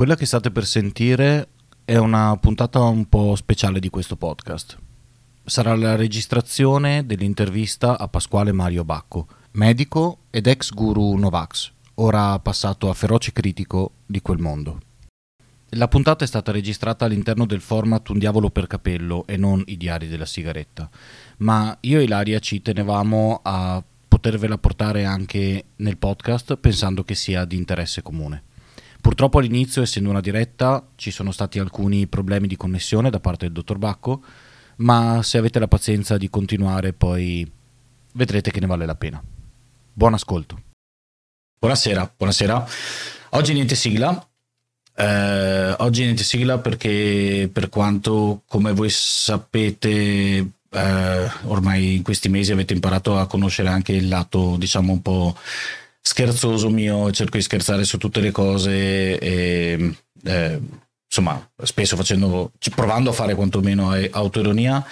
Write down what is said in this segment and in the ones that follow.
Quella che state per sentire è una puntata un po' speciale di questo podcast. Sarà la registrazione dell'intervista a Pasquale Mario Bacco, medico ed ex guru Novax, ora passato a feroce critico di quel mondo. La puntata è stata registrata all'interno del format Un diavolo per capello e non i diari della sigaretta, ma io e Ilaria ci tenevamo a potervela portare anche nel podcast pensando che sia di interesse comune. Purtroppo all'inizio, essendo una diretta, ci sono stati alcuni problemi di connessione da parte del dottor Bacco, ma se avete la pazienza di continuare poi vedrete che ne vale la pena. Buon ascolto. Buonasera, buonasera. Oggi niente sigla. Eh, oggi niente sigla perché per quanto, come voi sapete, eh, ormai in questi mesi avete imparato a conoscere anche il lato, diciamo, un po' scherzoso mio, cerco di scherzare su tutte le cose e eh, insomma spesso facendo, provando a fare quantomeno autoironia.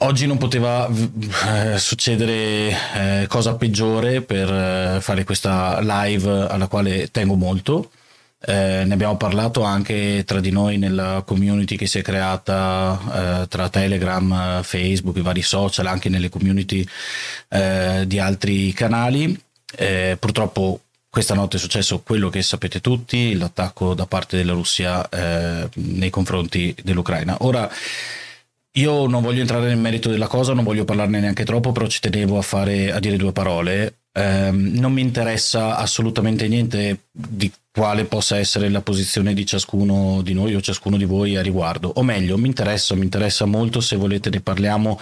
Oggi non poteva eh, succedere eh, cosa peggiore per eh, fare questa live alla quale tengo molto. Eh, ne abbiamo parlato anche tra di noi nella community che si è creata eh, tra Telegram, Facebook, i vari social, anche nelle community eh, di altri canali. Eh, purtroppo questa notte è successo quello che sapete tutti, l'attacco da parte della Russia eh, nei confronti dell'Ucraina. Ora, io non voglio entrare nel merito della cosa, non voglio parlarne neanche troppo, però ci tenevo a, fare, a dire due parole. Eh, non mi interessa assolutamente niente di quale possa essere la posizione di ciascuno di noi o ciascuno di voi a riguardo. O meglio, mi interessa, mi interessa molto se volete ne parliamo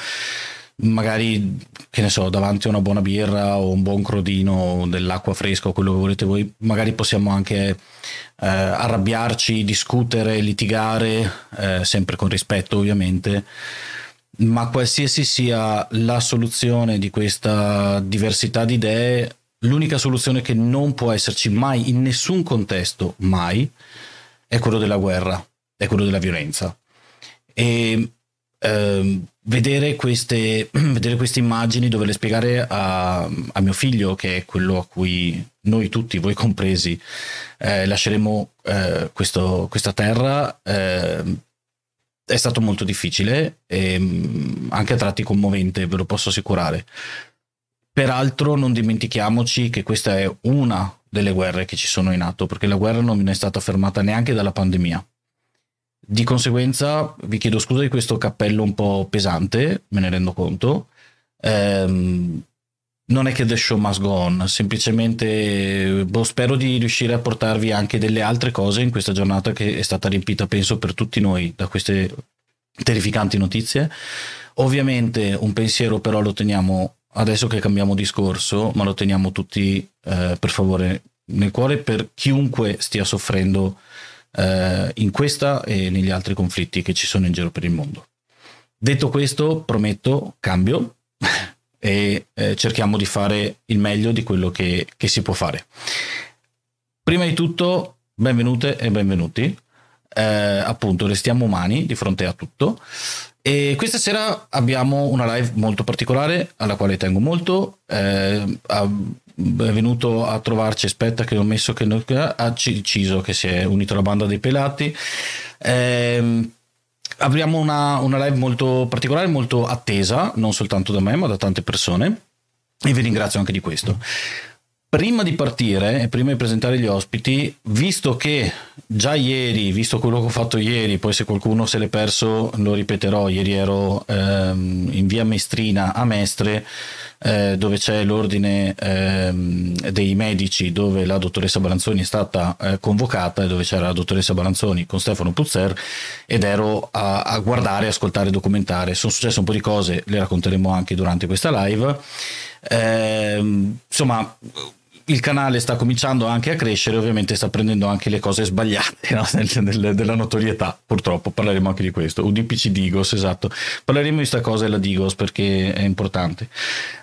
magari che ne so davanti a una buona birra o un buon crodino dell'acqua fresca o quello che volete voi magari possiamo anche eh, arrabbiarci discutere litigare eh, sempre con rispetto ovviamente. Ma qualsiasi sia la soluzione di questa diversità di idee l'unica soluzione che non può esserci mai in nessun contesto mai è quello della guerra è quello della violenza. E ehm, vedere, queste, vedere queste immagini, doverle spiegare a, a, mio figlio, che è quello a cui noi tutti, voi compresi, eh, lasceremo eh, questo, questa terra, eh, è stato molto difficile e mm, anche a tratti commovente, ve lo posso assicurare. Peraltro non dimentichiamoci che questa è una delle guerre che ci sono in atto, perché la guerra non è stata fermata neanche dalla pandemia. Di conseguenza vi chiedo scusa di questo cappello un po' pesante, me ne rendo conto. Ehm, non è che The Show Must Go On, semplicemente boh, spero di riuscire a portarvi anche delle altre cose in questa giornata che è stata riempita, penso, per tutti noi da queste terrificanti notizie. Ovviamente un pensiero però lo teniamo adesso che cambiamo discorso, ma lo teniamo tutti eh, per favore nel cuore per chiunque stia soffrendo eh, in questa e negli altri conflitti che ci sono in giro per il mondo. Detto questo, prometto cambio e eh, cerchiamo di fare il meglio di quello che, che si può fare. Prima di tutto, benvenute e benvenuti. Eh, appunto, restiamo umani di fronte a tutto. E questa sera abbiamo una live molto particolare alla quale tengo molto. Eh, è venuto a trovarci, aspetta che ho messo che non, ha Ciso che si è unito alla banda dei pelati. Eh, avremo una, una live molto particolare, molto attesa, non soltanto da me ma da tante persone e vi ringrazio anche di questo. Prima di partire e prima di presentare gli ospiti, visto che già ieri, visto quello che ho fatto ieri, poi se qualcuno se l'è perso lo ripeterò, ieri ero ehm, in via Mestrina a Mestre, eh, dove c'è l'ordine ehm, dei medici, dove la dottoressa Balanzoni è stata eh, convocata e dove c'era la dottoressa Balanzoni con Stefano Puzzer ed ero a, a guardare, ascoltare, documentare. Sono successe un po' di cose, le racconteremo anche durante questa live. Eh, insomma il canale sta cominciando anche a crescere, ovviamente sta prendendo anche le cose sbagliate no? del, della notorietà, purtroppo parleremo anche di questo, UDPC Digos, esatto, parleremo di questa cosa della Digos perché è importante.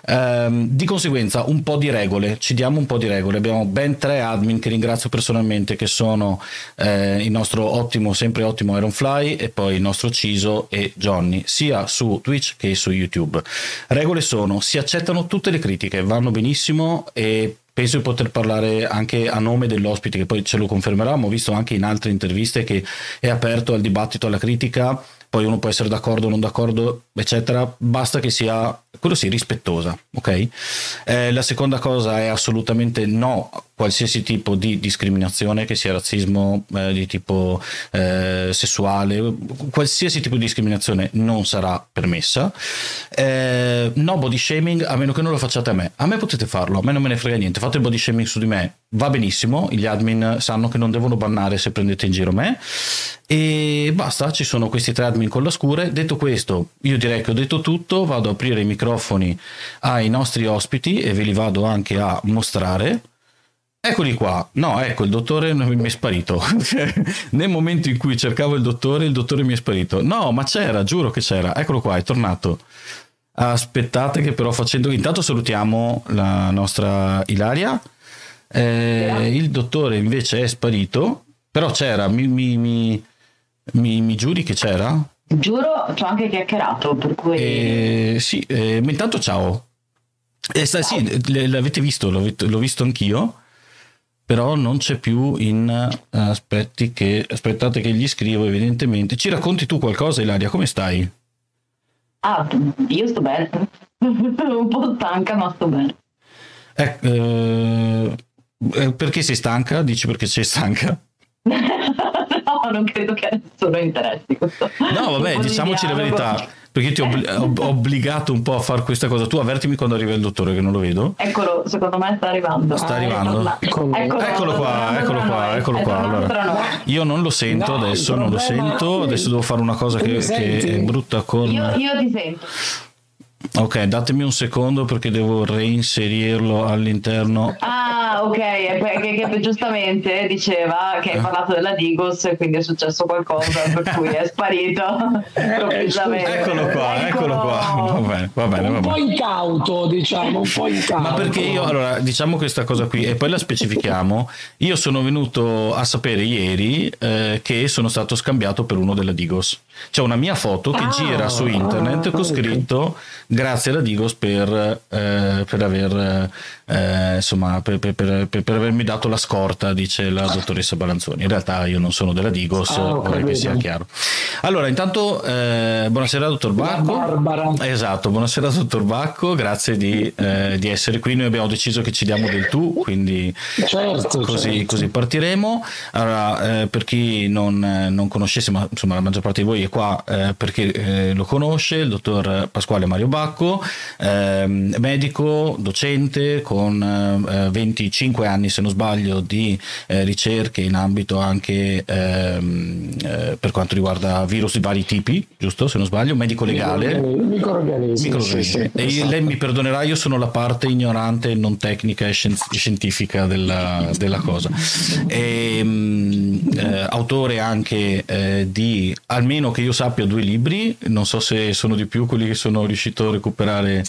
Ehm, di conseguenza un po' di regole, ci diamo un po' di regole, abbiamo ben tre admin che ringrazio personalmente che sono eh, il nostro ottimo, sempre ottimo Ironfly e poi il nostro Ciso e Johnny, sia su Twitch che su YouTube. Regole sono, si accettano tutte le critiche, vanno benissimo e penso di poter parlare anche a nome dell'ospite, che poi ce lo confermerà, ho visto anche in altre interviste che è aperto al dibattito, alla critica, poi uno può essere d'accordo o non d'accordo, eccetera, basta che sia, quello sì, rispettosa, ok? Eh, la seconda cosa è assolutamente no a qualsiasi tipo di discriminazione, che sia razzismo eh, di tipo eh, sessuale, qualsiasi tipo di discriminazione non sarà permessa. Eh, no body shaming, a meno che non lo facciate a me. A me potete farlo, a me non me ne frega niente, fate il body shaming su di me, va benissimo, gli admin sanno che non devono bannare se prendete in giro me e basta, ci sono questi tre admin con la scure. Detto questo, io direi che ho detto tutto, vado a aprire i microfoni ai nostri ospiti e ve li vado anche a mostrare. Eccoli qua, no, ecco il dottore mi è sparito. Nel momento in cui cercavo il dottore, il dottore mi è sparito. No, ma c'era, giuro che c'era. Eccolo qua, è tornato. Aspettate che però facendo... Intanto salutiamo la nostra Ilaria. Eh, il dottore invece è sparito, però c'era, mi, mi mi, mi giuri che c'era? Giuro, ci ho anche chiacchierato, per cui... Eh, sì, eh, ma intanto ciao. Eh, sta, sì, l'avete visto, l'ho, l'ho, visto anch'io, però non c'è più in... Aspetti che, aspettate che gli scrivo evidentemente. Ci racconti tu qualcosa Ilaria, come stai? Ah, io sto bene. Un po' stanca, ma sto bene. Eh, eh, perché sei stanca? Dici perché sei stanca? no, non credo che a nessuno interessi questo. No, vabbè, diciamoci la verità. Perché ti ho ob- obbligato un po' a fare questa cosa. Tu avvertimi quando arriva il dottore, che non lo vedo. Eccolo, secondo me sta arrivando. Sta arrivando. Ah, eccolo, eccolo, qua, eccolo qua, eccolo qua. Allora, io non lo sento no, adesso, non lo sento. Adesso devo fare una cosa che, che è brutta con. Io, io ti sento. Ok, datemi un secondo perché devo reinserirlo all'interno. Ah, ok, perché che giustamente diceva che hai parlato della Digos e quindi è successo qualcosa per cui è sparito improvvisamente. Eccolo qua, eccolo, eccolo qua. Va bene, va bene, va bene. Un po' incauto, diciamo, un po' incauto. Ma perché io, allora, diciamo questa cosa qui e poi la specifichiamo. Io sono venuto a sapere ieri eh, che sono stato scambiato per uno della Digos. C'è una mia foto che ah, gira su internet ah, con scritto grazie alla Digos per, eh, per aver eh, insomma per, per, per, per, per, avermi dato la scorta, dice la ah. dottoressa Balanzoni. In realtà io non sono della Digos, ah, vorrei che sia chiaro. Allora, intanto eh, buonasera dottor Bacco. Barbara. Esatto, buonasera dottor Bacco, grazie di, eh, di, essere qui. Noi abbiamo deciso che ci diamo del tu, quindi certo, così, certo. così, partiremo. Allora, eh, per chi non, eh, non, conoscesse, ma insomma la maggior parte di voi è qua eh, perché eh, lo conosce, il dottor Pasquale Mario Bacco, ehm, medico, docente con 25 5 anni, se non sbaglio, di eh, ricerche in ambito anche ehm, eh, per quanto riguarda virus di vari tipi, giusto? Se non sbaglio, medico legale. Microorganismi. Microorganismi. Sì, sì, e esatto. lei mi perdonerà, io sono la parte ignorante e non tecnica e scientifica della, della cosa. E, eh, autore anche eh, di, almeno che io sappia, due libri, non so se sono di più quelli che sono riuscito a recuperare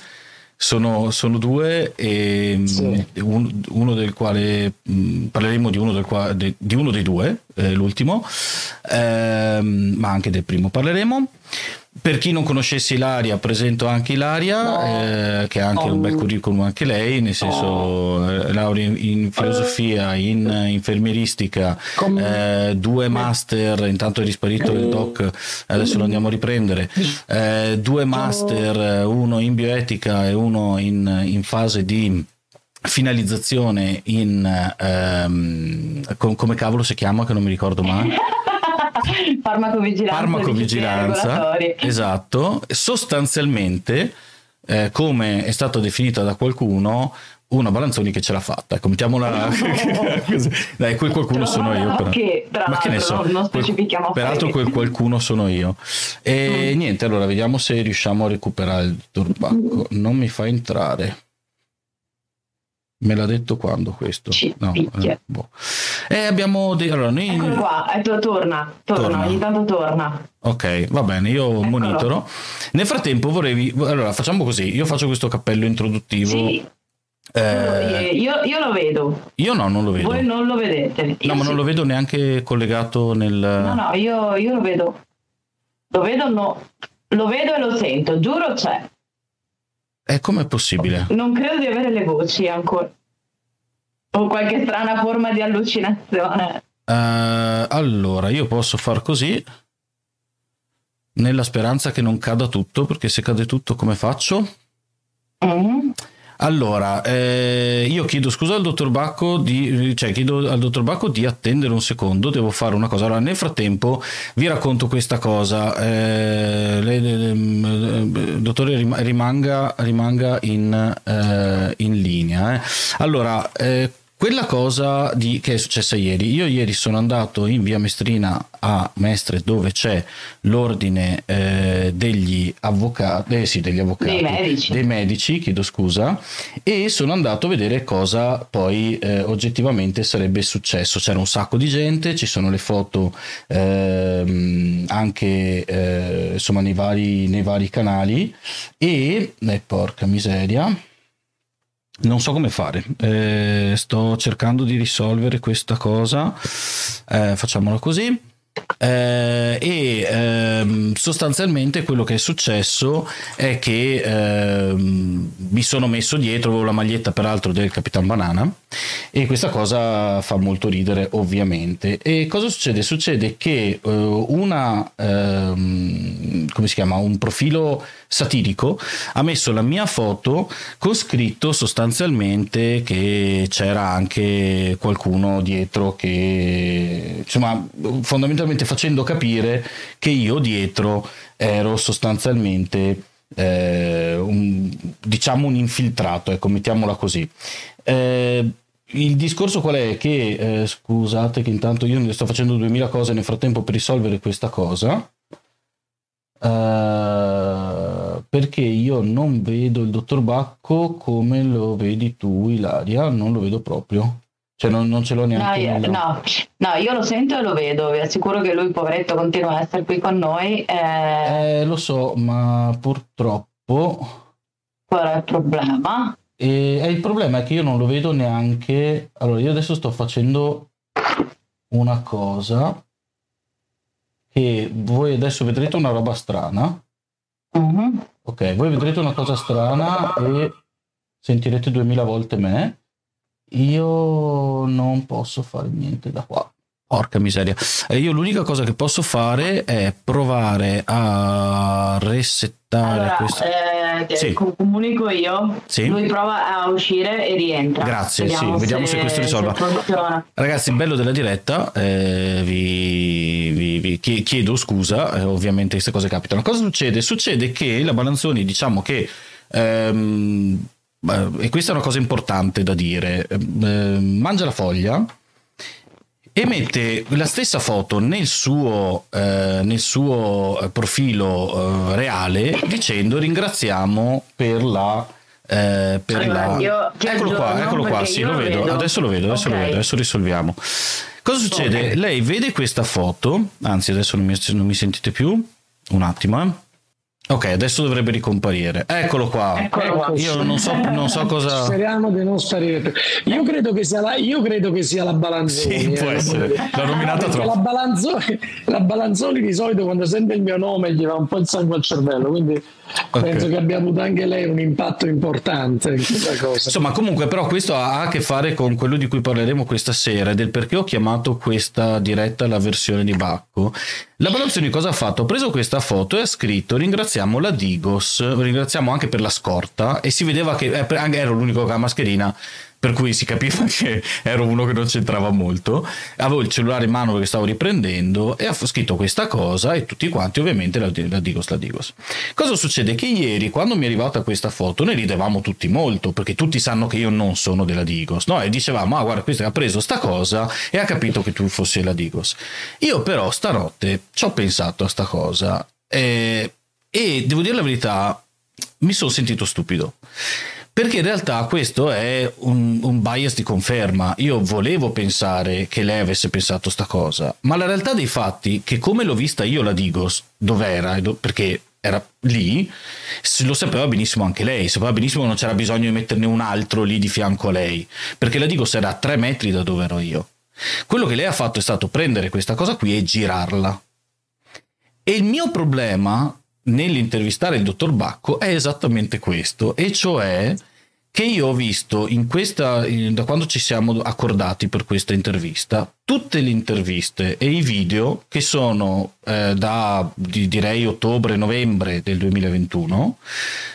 sono, sono due e sì. un, uno del quale mh, parleremo di uno, del qua, de, di uno, dei due, eh, l'ultimo, ehm, ma anche del primo parleremo. Per chi non conoscesse Ilaria, presento anche Ilaria, no. eh, che ha anche oh. un bel curriculum anche lei, nel senso oh. eh, laurea in, filosofia, in infermieristica, eh, due master, intanto è risparito il doc, adesso lo andiamo a riprendere, eh, due master, uno in bioetica e uno in, in fase di finalizzazione in ehm, come cavolo si chiama che non mi ricordo mai farmacovigilanza, farmacovigilanza esatto. Sostanzialmente eh, come è stato definita da qualcuno una Balanzoni che ce l'ha fatta. Ecco mettiamola dai quel qualcuno sono io però. Che, ma che ne so non specifichiamo peraltro quel qualcuno sono io. E mm. niente allora vediamo se riusciamo a recuperare il turbacco. Non mi fa entrare Me l'ha detto quando questo? no, eh, boh. E eh, abbiamo dei... allora, noi... Eccolo qua, eh, torna, torna, torna, ogni tanto torna. Ok, va bene, io Eccolo. monitoro. Nel frattempo vorrei... Allora, facciamo così, io faccio questo cappello introduttivo. Sì. Eh, io, io, lo vedo. Io no, non lo vedo. Voi non lo vedete. No, ma non lo vedo neanche collegato nel... No, no, io, io lo vedo. Lo vedo, no. Lo vedo e lo sento, giuro c'è. E com'è possibile? Non credo di avere le voci ancora. O qualche strana forma di allucinazione. Eh, allora, io posso far così nella speranza che non cada tutto, perché se cade tutto come faccio? Mm. Allora, eh, io chiedo scusa al dottor Bacco di, cioè chiedo al dottor Bacco di attendere un secondo, devo fare una cosa. Allora, nel frattempo vi racconto questa cosa. Eh, lei, eh, dottore, rim- rimanga, rimanga in, eh, in linea. eh. Allora, eh, quella cosa di, che è successa ieri, io ieri sono andato in via Mestrina a Mestre dove c'è l'ordine eh, degli avvocati, eh sì, degli avvocati, Dei medici. dei medici, chiedo scusa, e sono andato a vedere cosa poi eh, oggettivamente sarebbe successo. C'era un sacco di gente, ci sono le foto ehm, anche eh, insomma nei vari, nei vari canali e, eh, porca miseria. Non so come fare, Eh, sto cercando di risolvere questa cosa, Eh, facciamolo così. Eh, e ehm, sostanzialmente quello che è successo è che ehm, mi sono messo dietro la maglietta peraltro del Capitan Banana e questa cosa fa molto ridere ovviamente e cosa succede? Succede che eh, una ehm, come si chiama? un profilo satirico ha messo la mia foto con scritto sostanzialmente che c'era anche qualcuno dietro che insomma fondamentalmente facendo capire che io dietro ero sostanzialmente eh, un, diciamo un infiltrato ecco mettiamola così Eh, il discorso qual è? Che eh, scusate che intanto io ne sto facendo 2000 cose nel frattempo per risolvere questa cosa eh, perché io non vedo il dottor Bacco come lo vedi tu Ilaria non lo vedo proprio cioè non, non ce l'ho No neanche io, nel- no, no, io lo sento e lo vedo, vi assicuro che lui, poveretto, continua a essere qui con noi. Eh, Eh, lo so, ma purtroppo qual è il problema? e, e il problema è che io non lo vedo neanche. Allora, io adesso sto facendo una cosa che voi adesso vedrete una roba strana. Mhm. Ok, voi vedrete una cosa strana e sentirete duemila volte me. Io non posso fare niente da qua. Porca miseria. Eh, io l'unica cosa che posso fare è provare a resettare Allora, questo. eh, Sì. com- comunico io. Sì. Lui prova a uscire e rientra. Grazie, sì, vediamo se questo risolva. funziona. Ragazzi, il bello della diretta, eh, vi, vi- vi chie- chiedo scusa, eh, ovviamente queste cose capitano. Cosa succede? Succede che la Balanzoni, diciamo che, ehm, e questa è una cosa importante da dire, ehm, mangia la foglia e mette la stessa foto nel suo, eh, nel suo eh, profilo eh, reale dicendo ringraziamo per la... eh, per Allora, la... io Eccolo qua, eccolo qua, sì, lo lo vedo. vedo. Adesso lo vedo, adesso lo Ok. vedo, adesso risolviamo. Cosa succede? Ok. Lei vede questa foto, anzi adesso non mi, non mi sentite più, un attimo, eh. Ok, adesso dovrebbe ricomparire. Eccolo qua. Eccolo qua. Io non so, non so cosa... Speriamo di non sparire. Io credo che sia la, io credo che sia la Balanzoni. Sì, può eh. essere. L'ho nominata troppo. La Balanzoni, la Balanzoni di solito quando sente il mio nome gli va un po' il sangue al cervello, quindi penso che abbia avuto anche lei un impatto importante in questa cosa. Insomma, comunque, però, questo ha a che fare con quello di cui parleremo questa sera, del perché ho chiamato questa diretta la versione di Bacco. La Balanzoni cosa ha fatto? Ha preso questa foto e ha scritto ringraziamo la Digos, ringraziamo anche per la scorta e si vedeva che eh, ero l'unico ha la mascherina per cui si capiva che ero uno che non c'entrava molto. Avevo il cellulare in mano perché stavo riprendendo e ha scritto questa cosa e tutti quanti ovviamente la, la Digos, la Digos. Cosa succede? Che ieri quando mi è arrivata questa foto noi ridevamo tutti molto perché tutti sanno che io non sono della Digos, no? E dicevamo, ah guarda, questo ha preso sta cosa e ha capito che tu fossi la Digos. Io però stanotte ci ho pensato a sta cosa eh, e devo dire la verità, mi sono sentito stupido. Perché in realtà questo è un, un bias di conferma. Io volevo pensare che lei avesse pensato sta cosa, ma la realtà dei fatti, che come l'ho vista io la Digos, dov'era, do- perché era lì, lo sapeva benissimo anche lei, sapeva benissimo che non c'era bisogno di metterne un altro lì di fianco a lei, perché la Digos era a tre metri da dove ero io. Quello che lei ha fatto è stato prendere questa cosa qui e girarla. E il mio problema nell'intervistare il dottor Bacco è esattamente questo, e cioè che io ho visto in questa, da quando ci siamo accordati per questa intervista, tutte le interviste e i video che sono eh, da di, direi ottobre-novembre del 2021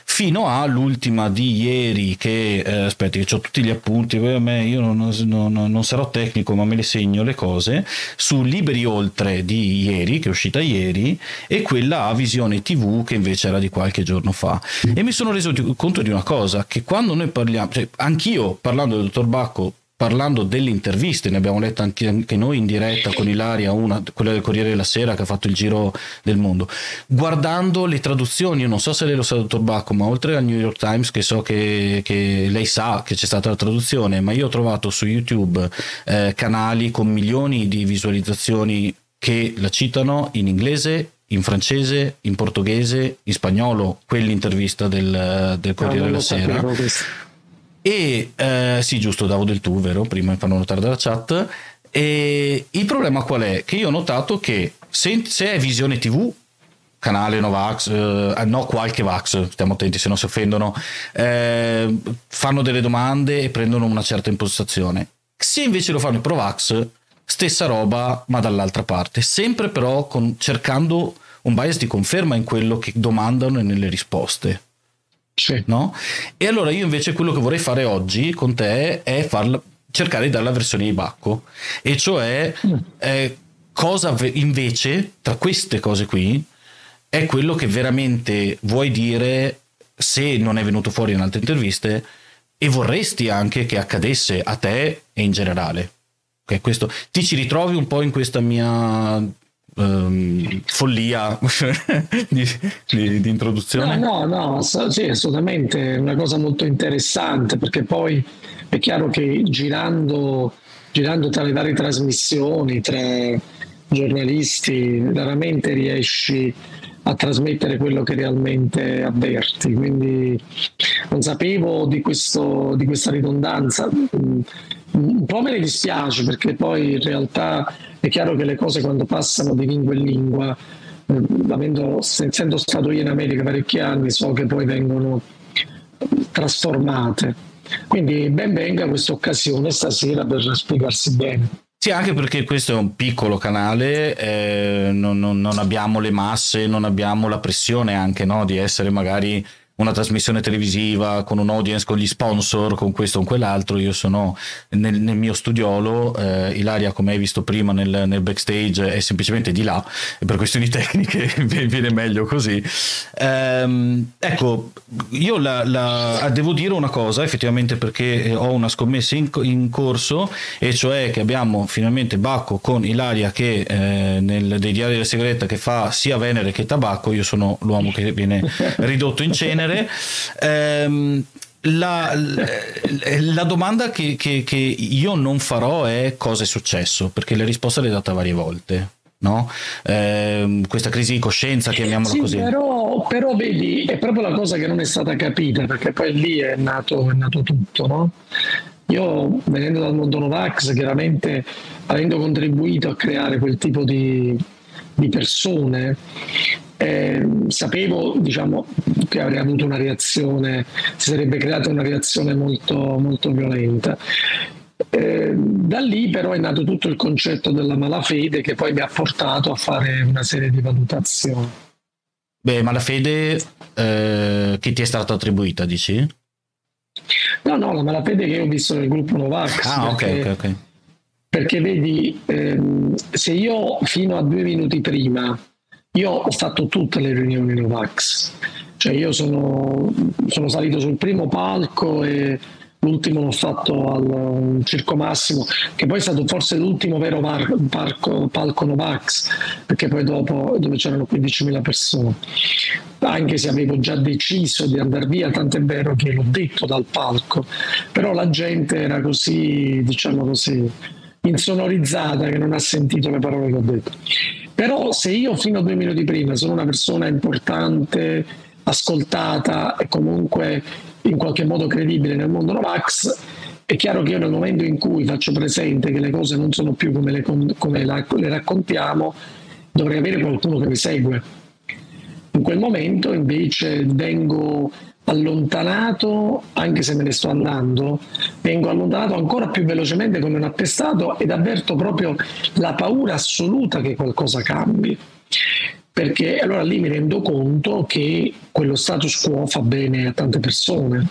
fino all'ultima di ieri che eh, aspetti che ho tutti gli appunti io non, non, non, sarò tecnico ma me le segno le cose su Liberi Oltre di ieri che è uscita ieri e quella a Visione TV che invece era di qualche giorno fa. E mi sono reso conto di una cosa che quando noi parliamo cioè anch'io parlando del dottor Bacco parlando delle interviste, ne abbiamo letto anche, noi in diretta con Ilaria, una, quella del Corriere della Sera che ha fatto il giro del mondo, guardando le traduzioni, io non so se lei lo sa, dottor Bacco, ma oltre al New York Times, che so che, che lei sa che c'è stata la traduzione, ma io ho trovato su YouTube eh, canali con milioni di visualizzazioni che la citano in inglese, in francese, in portoghese, in spagnolo, quell'intervista del, del Corriere della Sera. E eh, sì, giusto, davo del tu, vero? Prima mi fanno notare dalla chat. E il problema qual è? Che io ho notato che se, se è visione TV, canale Novax, eh, no qualche Vax, stiamo attenti se non si offendono, eh, fanno delle domande e prendono una certa impostazione. Se invece lo fanno i Provax, stessa roba ma dall'altra parte, sempre però con, cercando un bias di conferma in quello che domandano e nelle risposte. Sì. No? E allora io invece quello che vorrei fare oggi con te è farla, cercare di dare la versione di Bacco, e cioè mm. eh, cosa invece tra queste cose qui è quello che veramente vuoi dire se non è venuto fuori in altre interviste e vorresti anche che accadesse a te e in generale. Okay, questo, ti ci ritrovi un po' in questa mia um, follia di, di, di, introduzione? No, no, no, sì, assolutamente, è una cosa molto interessante perché poi è chiaro che girando, girando tra le varie trasmissioni, tra giornalisti, raramente riesci a trasmettere quello che realmente avverti. Quindi non sapevo di, questo, di questa ridondanza. Un po' me ne dispiace perché poi in realtà è chiaro che le cose quando passano di lingua in lingua, eh, avendo, essendo stato io in America parecchi anni, so che poi vengono trasformate. Quindi ben venga questa occasione stasera per spiegarsi bene. Sì, anche perché questo è un piccolo canale, eh, non, non, non, abbiamo le masse, non abbiamo la pressione anche no, di essere magari una trasmissione televisiva con un audience, con gli sponsor, con questo con quell'altro. Io sono nel, nel mio studiolo, eh, Ilaria, come hai visto prima nel, nel, backstage, è semplicemente di là e per questioni tecniche viene meglio così. Ehm, ecco, io la, la, ah, devo dire una cosa, effettivamente, perché eh, ho una scommessa in, in, corso, e cioè che abbiamo finalmente Bacco con Ilaria che eh, nel, dei diari della segreta che fa sia Venere che Tabacco. Io sono l'uomo che viene ridotto in cenere genere. Ehm, la, la, domanda che, che, che, io non farò è cosa è successo, perché la risposta l'hai data varie volte. No? Eh, questa crisi di coscienza, chiamiamola sì, così. Però, però, vedi, è proprio la cosa che non è stata capita, perché poi lì è nato, è nato tutto. No? Io, venendo dal mondo Novax, chiaramente avendo contribuito a creare quel tipo di, di persone, eh, sapevo diciamo, che avrei avuto una reazione, si sarebbe creata una reazione molto, molto violenta. Eh, da lì però è nato tutto il concetto della malafede che poi mi ha portato a fare una serie di valutazioni. Beh, malafede eh, che ti è stata attribuita, dici? No, no, la malafede che ho visto nel gruppo Novax. Ah, ok, ok, ok. Perché vedi, ehm, se io fino a due minuti prima io ho fatto tutte le riunioni Novax, cioè io sono, sono salito sul primo palco e l'ultimo l'ho fatto al Circo Massimo, che poi è stato forse l'ultimo vero par- parco, palco Novax, perché poi dopo dove c'erano 15.000 persone. Anche se avevo già deciso di andare via, tant'è vero che l'ho detto dal palco, però la gente era così, diciamo così, insonorizzata che non ha sentito le parole che ho detto. Però se io fino a due minuti prima sono una persona importante, ascoltata e comunque in qualche modo credibile nel mondo Novax, è chiaro che io nel momento in cui faccio presente che le cose non sono più come le, come le raccontiamo, dovrei avere qualcuno che mi segue. in quel momento invece vengo allontanato, anche se me ne sto andando, vengo allontanato ancora più velocemente come un attestato ed avverto proprio la paura assoluta che qualcosa cambi. Perché allora lì mi rendo conto che quello status quo fa bene a tante persone,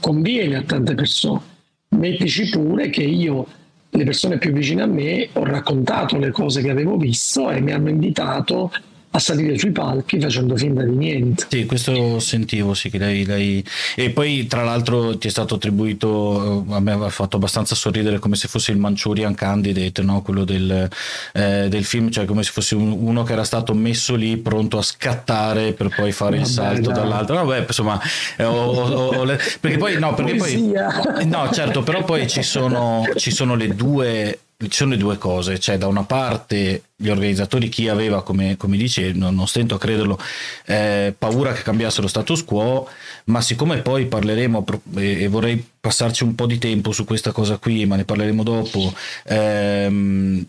conviene a tante persone. Mettici pure che io, le persone più vicine a me, ho raccontato le cose che avevo visto e mi hanno invitato a salire sui palchi facendo finta di niente. Sì, questo sentivo, sì, che lei, lei... E poi tra l'altro ti è stato attribuito, a me ha fatto abbastanza sorridere come se fosse il Manchurian Candidate, no? quello del, eh, del, film, cioè come se fosse uno che era stato messo lì pronto a scattare per poi fare Vabbè, il salto dai. dall'altro. Vabbè, insomma, eh, ho, ho, ho le... perché poi, no, perché poi... No, certo, però poi ci sono, ci sono le due ci sono le due cose, cioè da una parte gli organizzatori, chi aveva, come, come dice, non, non, stento a crederlo, eh, paura che cambiasse lo status quo, ma siccome poi parleremo, e, e, vorrei passarci un po' di tempo su questa cosa qui, ma ne parleremo dopo, ehm,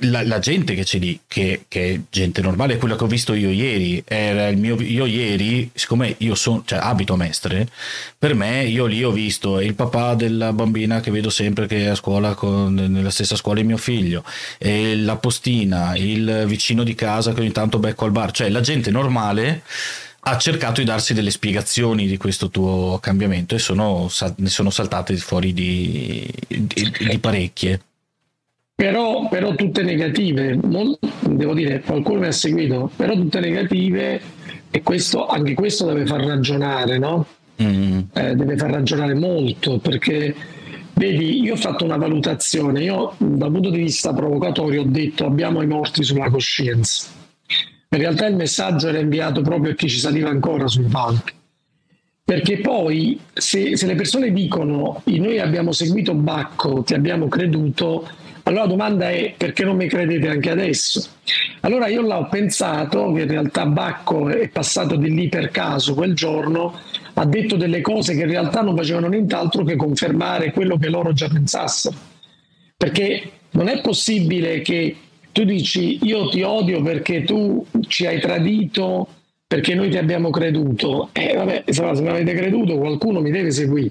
la, la, gente che c'è lì, che, che, è gente normale, quella che ho visto io ieri, era il mio, io ieri, siccome io sono, cioè abito a Mestre, per me io lì ho visto il papà della bambina che vedo sempre che è a scuola, con, nella stessa scuola di mio figlio, e la postina, il vicino di casa che ogni tanto becco al bar, cioè la gente normale ha cercato di darsi delle spiegazioni di questo tuo cambiamento e sono, ne sono saltate fuori di, di, di parecchie. Però, però, tutte negative, devo dire, qualcuno mi ha seguito, però tutte negative e questo, anche questo deve far ragionare, no? Mm. Eh, deve far ragionare molto perché vedi, io ho fatto una valutazione, io dal punto di vista provocatorio ho detto abbiamo i morti sulla coscienza. In realtà il messaggio era inviato proprio a chi ci saliva ancora sui palchi. Perché poi se, se le persone dicono noi abbiamo seguito Bacco, ti abbiamo creduto, allora la domanda è perché non mi credete anche adesso? Allora io l'ho pensato che in realtà Bacco è passato di lì per caso quel giorno, ha detto delle cose che in realtà non facevano nient'altro che confermare quello che loro già pensassero. Perché non è possibile che tu dici io ti odio perché tu ci hai tradito, perché noi ti abbiamo creduto. E eh, vabbè, se mi avete creduto qualcuno mi deve seguire.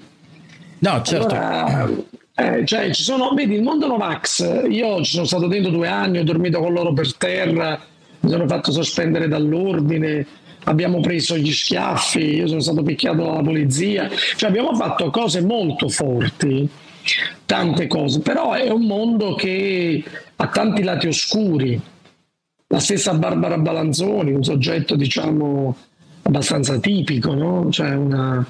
No, certo. Allora, eh, cioè, ci sono, vedi, il mondo Novax, io ci sono stato dentro due anni, ho dormito con loro per terra, mi sono fatto sospendere dall'ordine, abbiamo preso gli schiaffi, io sono stato picchiato dalla polizia, cioè abbiamo fatto cose molto forti, tante cose, però è un mondo che ha tanti lati oscuri. La stessa Barbara Balanzoni, un soggetto diciamo abbastanza tipico, no? cioè una,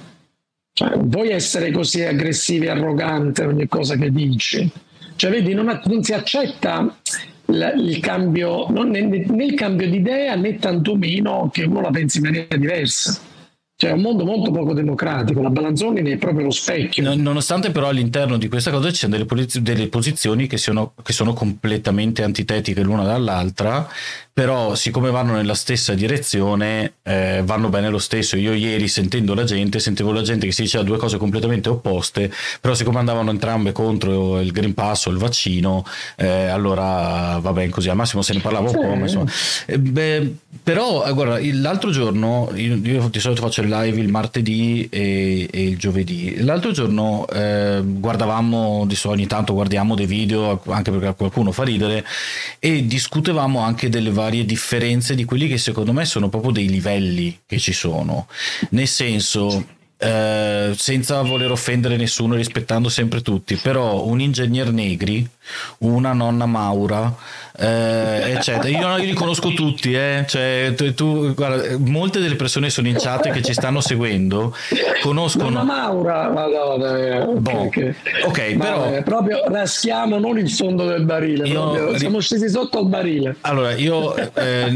cioè, non puoi essere così aggressivo e arrogante ogni cosa che dici. Cioè, vedi, non, non si accetta il, cambio, non né, né il cambio di idea né tantomeno che uno la pensi in maniera diversa. Cioè è un mondo molto poco democratico, la Balanzoni ne è proprio lo specchio. Nonostante però all'interno di questa cosa ci siano delle, posiz- delle posizioni che sono, che sono, completamente antitetiche l'una dall'altra però siccome vanno nella stessa direzione eh, vanno bene lo stesso. Io ieri sentendo la gente, sentivo la gente che si diceva due cose completamente opposte, però siccome andavano entrambe contro il Green Pass o il vaccino, eh, allora va bene così, al massimo se ne parlava un po'. Insomma. Eh, beh, però guarda, l'altro giorno, io, io, di solito faccio il live il martedì e, e il giovedì, l'altro giorno eh, guardavamo, di ogni tanto guardiamo dei video, anche perché qualcuno fa ridere, e discutevamo anche delle varie differenze di quelli che secondo me sono proprio dei livelli che ci sono. Nel senso, eh, senza voler offendere nessuno, rispettando sempre tutti, però un ingegner Negri, una nonna Maura, eh, eccetera. Io, io, li conosco tutti, eh. cioè, tu, tu, guarda, molte delle persone sono in chat che ci stanno seguendo, conoscono... Nonna Maura, madonna, boh. okay, ok, però... proprio raschiamo non il fondo del barile, io, siamo scesi sotto il barile. Allora, io... Eh,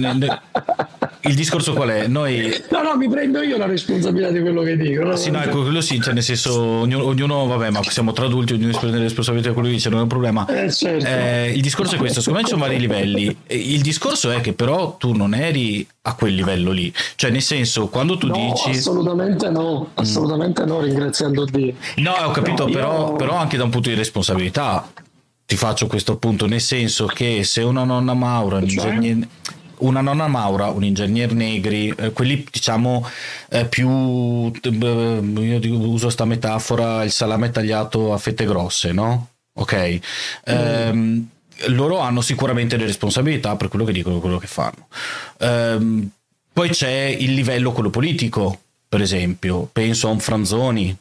il discorso qual è? Noi... No, no, mi prendo io la responsabilità di quello che dico. No? Sì, no, ecco, quello sì, cioè nel senso, ognuno, ognuno, vabbè, ma siamo tra adulti, ognuno si prende le responsabilità di quello che dice, non è un problema. Eh, certo. eh, il discorso è questo, secondo me ci sono vari livelli. Il discorso è che però tu non eri a quel livello lì. Cioè, nel senso, quando tu no, dici... Assolutamente no, assolutamente mm. no, ringraziando Dio. No, ho capito, no, però, io... però anche da un punto di responsabilità ti faccio questo punto, nel senso che se una nonna Maura, un cioè? ingegnere una nonna Maura, un ingegner Negri, eh, quelli diciamo eh, più, eh, io uso questa metafora, il salame tagliato a fette grosse, no? Ok. Mm. loro hanno sicuramente le responsabilità per quello che dicono, quello che fanno. Ehm, poi c'è il livello quello politico, per esempio, penso a un Franzoni,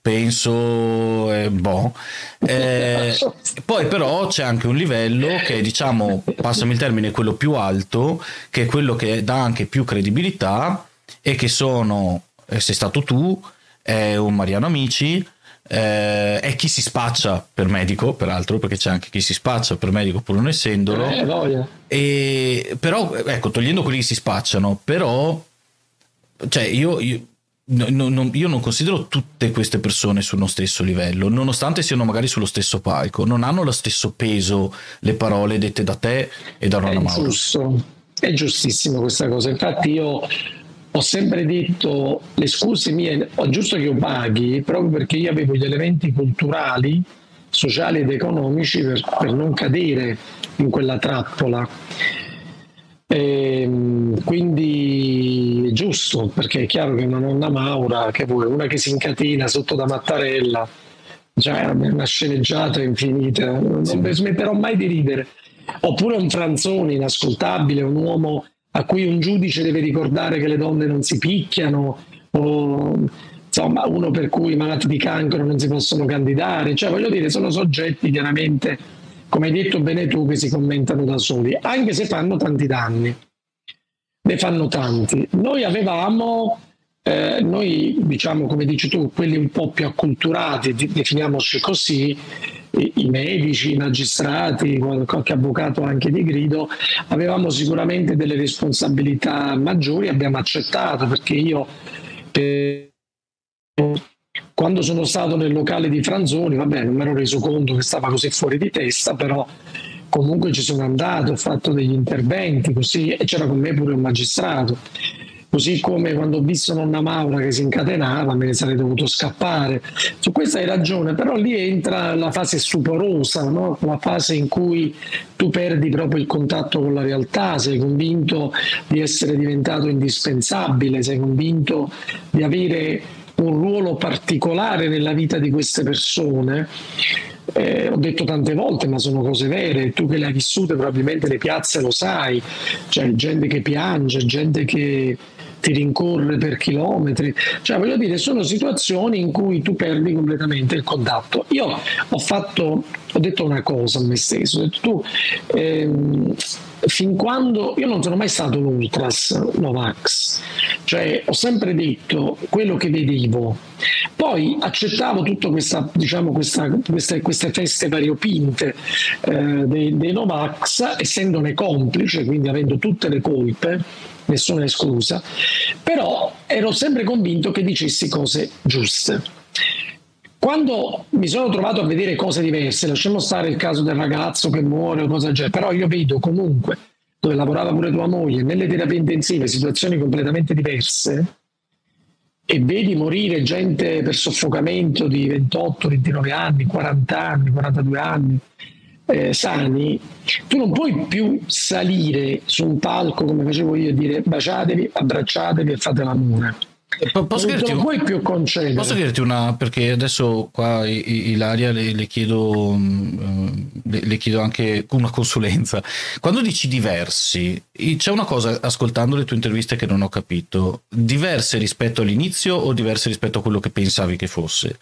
penso, eh, boh. Eh, poi però c'è anche un livello che diciamo, passami il termine, quello più alto, che è quello che dà anche più credibilità e che sono, eh, sei stato tu, è un Mariano Amici, eh, è chi si spaccia per medico, peraltro, perché c'è anche chi si spaccia per medico pur non essendolo. Eh, e, però, ecco, togliendo quelli che si spacciano, però, cioè, io, io No, no, io non considero tutte queste persone sullo stesso livello, nonostante siano magari sullo stesso palco, non hanno lo stesso peso le parole dette da te e da Rona Mauro. Giusto, è giustissimo questa cosa. Infatti, io ho sempre detto le scuse mie, è giusto che io paghi proprio perché io avevo gli elementi culturali, sociali ed economici per, per non cadere in quella trappola. E, ehm, quindi è giusto, perché è chiaro che una nonna Maura, che vuoi, una che si incatena sotto da Mattarella, cioè una sceneggiata infinita, non smetterò mai di ridere. Oppure un Franzoni inascoltabile, un uomo a cui un giudice deve ricordare che le donne non si picchiano, o insomma uno per cui i malati di cancro non si possono candidare, cioè voglio dire, sono soggetti chiaramente come hai detto bene tu, che si commentano da soli, anche se fanno tanti danni. Ne fanno tanti. Noi avevamo, eh, noi diciamo come dici tu, quelli un po' più acculturati, definiamoci così, i, i medici, i magistrati, qualche avvocato anche di grido, avevamo sicuramente delle responsabilità maggiori, abbiamo accettato perché io per quando sono stato nel locale di Franzoni, vabbè, non mi ero reso conto che stava così fuori di testa, però comunque ci sono andato, ho fatto degli interventi così e c'era con me pure un magistrato. Così come quando ho visto nonna Maura che si incatenava, me ne sarei dovuto scappare. Su questo hai ragione, però lì entra la fase stuporosa, no? la fase in cui tu perdi proprio il contatto con la realtà, sei convinto di essere diventato indispensabile, sei convinto di avere un ruolo particolare nella vita di queste persone. Eh, ho detto tante volte, ma sono cose vere, tu che le hai vissute probabilmente le piazze lo sai, c'è gente che piange, gente che ti rincorre per chilometri, cioè voglio dire sono situazioni in cui tu perdi completamente il contatto. Io ho fatto, ho detto una cosa a me stesso, ho detto tu ehm, fin quando io non sono mai stato un ultras Novax, cioè ho sempre detto quello che vedevo, poi accettavo tutte diciamo, queste, queste, feste variopinte eh, dei, dei Novax, essendone complice, quindi avendo tutte le colpe, nessuna esclusa, però ero sempre convinto che dicessi cose giuste. Quando mi sono trovato a vedere cose diverse, lasciamo stare il caso del ragazzo che muore o cosa del genere, però io vedo comunque dove lavorava pure tua moglie, nelle terapie intensive, situazioni completamente diverse, e vedi morire gente per soffocamento di 28, 29 anni, 40 anni, 42 anni, eh, sani, tu non puoi più salire su un palco come facevo io e dire baciatevi, abbracciatevi e fate l'amore Posso chiederti, puoi più concedere. posso chiederti una, perché adesso qua Ilaria le, le, chiedo, mm, le, le, chiedo anche una consulenza. Quando dici diversi, c'è una cosa ascoltando le tue interviste che non ho capito. Diverse rispetto all'inizio o diverse rispetto a quello che pensavi che fosse?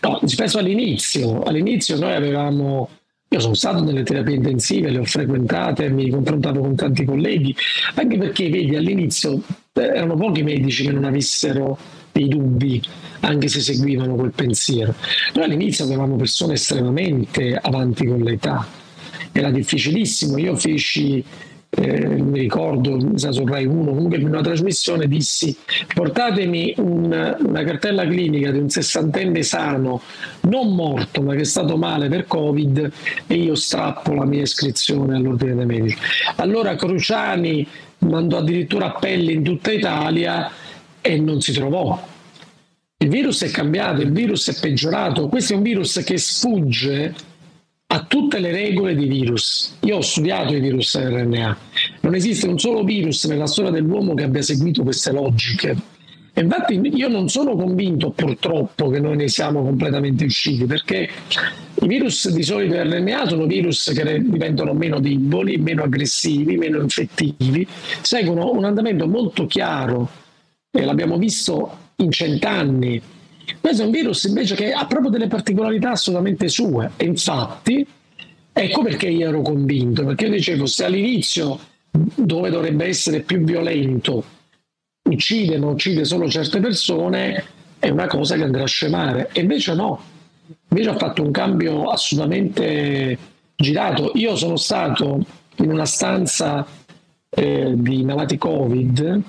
No, rispetto all'inizio. All'inizio noi avevamo io sono stato nelle terapie intensive, le ho frequentate, mi confrontavo con tanti colleghi, anche perché, vedi, all'inizio eh, erano pochi medici che non avessero dei dubbi, anche se seguivano quel pensiero. Noi all'inizio avevamo persone estremamente avanti con l'età, era difficilissimo. Io feci eh, mi ricordo, mi sa su Rai 1, comunque in una trasmissione dissi portatemi un, una cartella clinica di un sessantenne sano, non morto ma che è stato male per Covid e io strappo la mia iscrizione all'ordine dei medici. Allora Cruciani mandò addirittura appelli in tutta Italia e non si trovò. Il virus è cambiato, il virus è peggiorato, questo è un virus che sfugge a tutte le regole di virus. Io ho studiato i virus RNA non esiste un solo virus nella storia dell'uomo che abbia seguito queste logiche. Infatti io non sono convinto purtroppo che noi ne siamo completamente usciti, perché i virus di solito RNA sono virus che diventano meno deboli, meno aggressivi, meno infettivi, seguono un andamento molto chiaro e l'abbiamo visto in cent'anni. Questo è un virus invece che ha proprio delle particolarità assolutamente sue. E infatti ecco perché io ero convinto, perché io dicevo se all'inizio dove dovrebbe essere più violento uccide ma uccide solo certe persone è una cosa che andrà a scemare. E invece no, invece ha fatto un cambio assolutamente girato. Io sono stato in una stanza eh, di malati Covid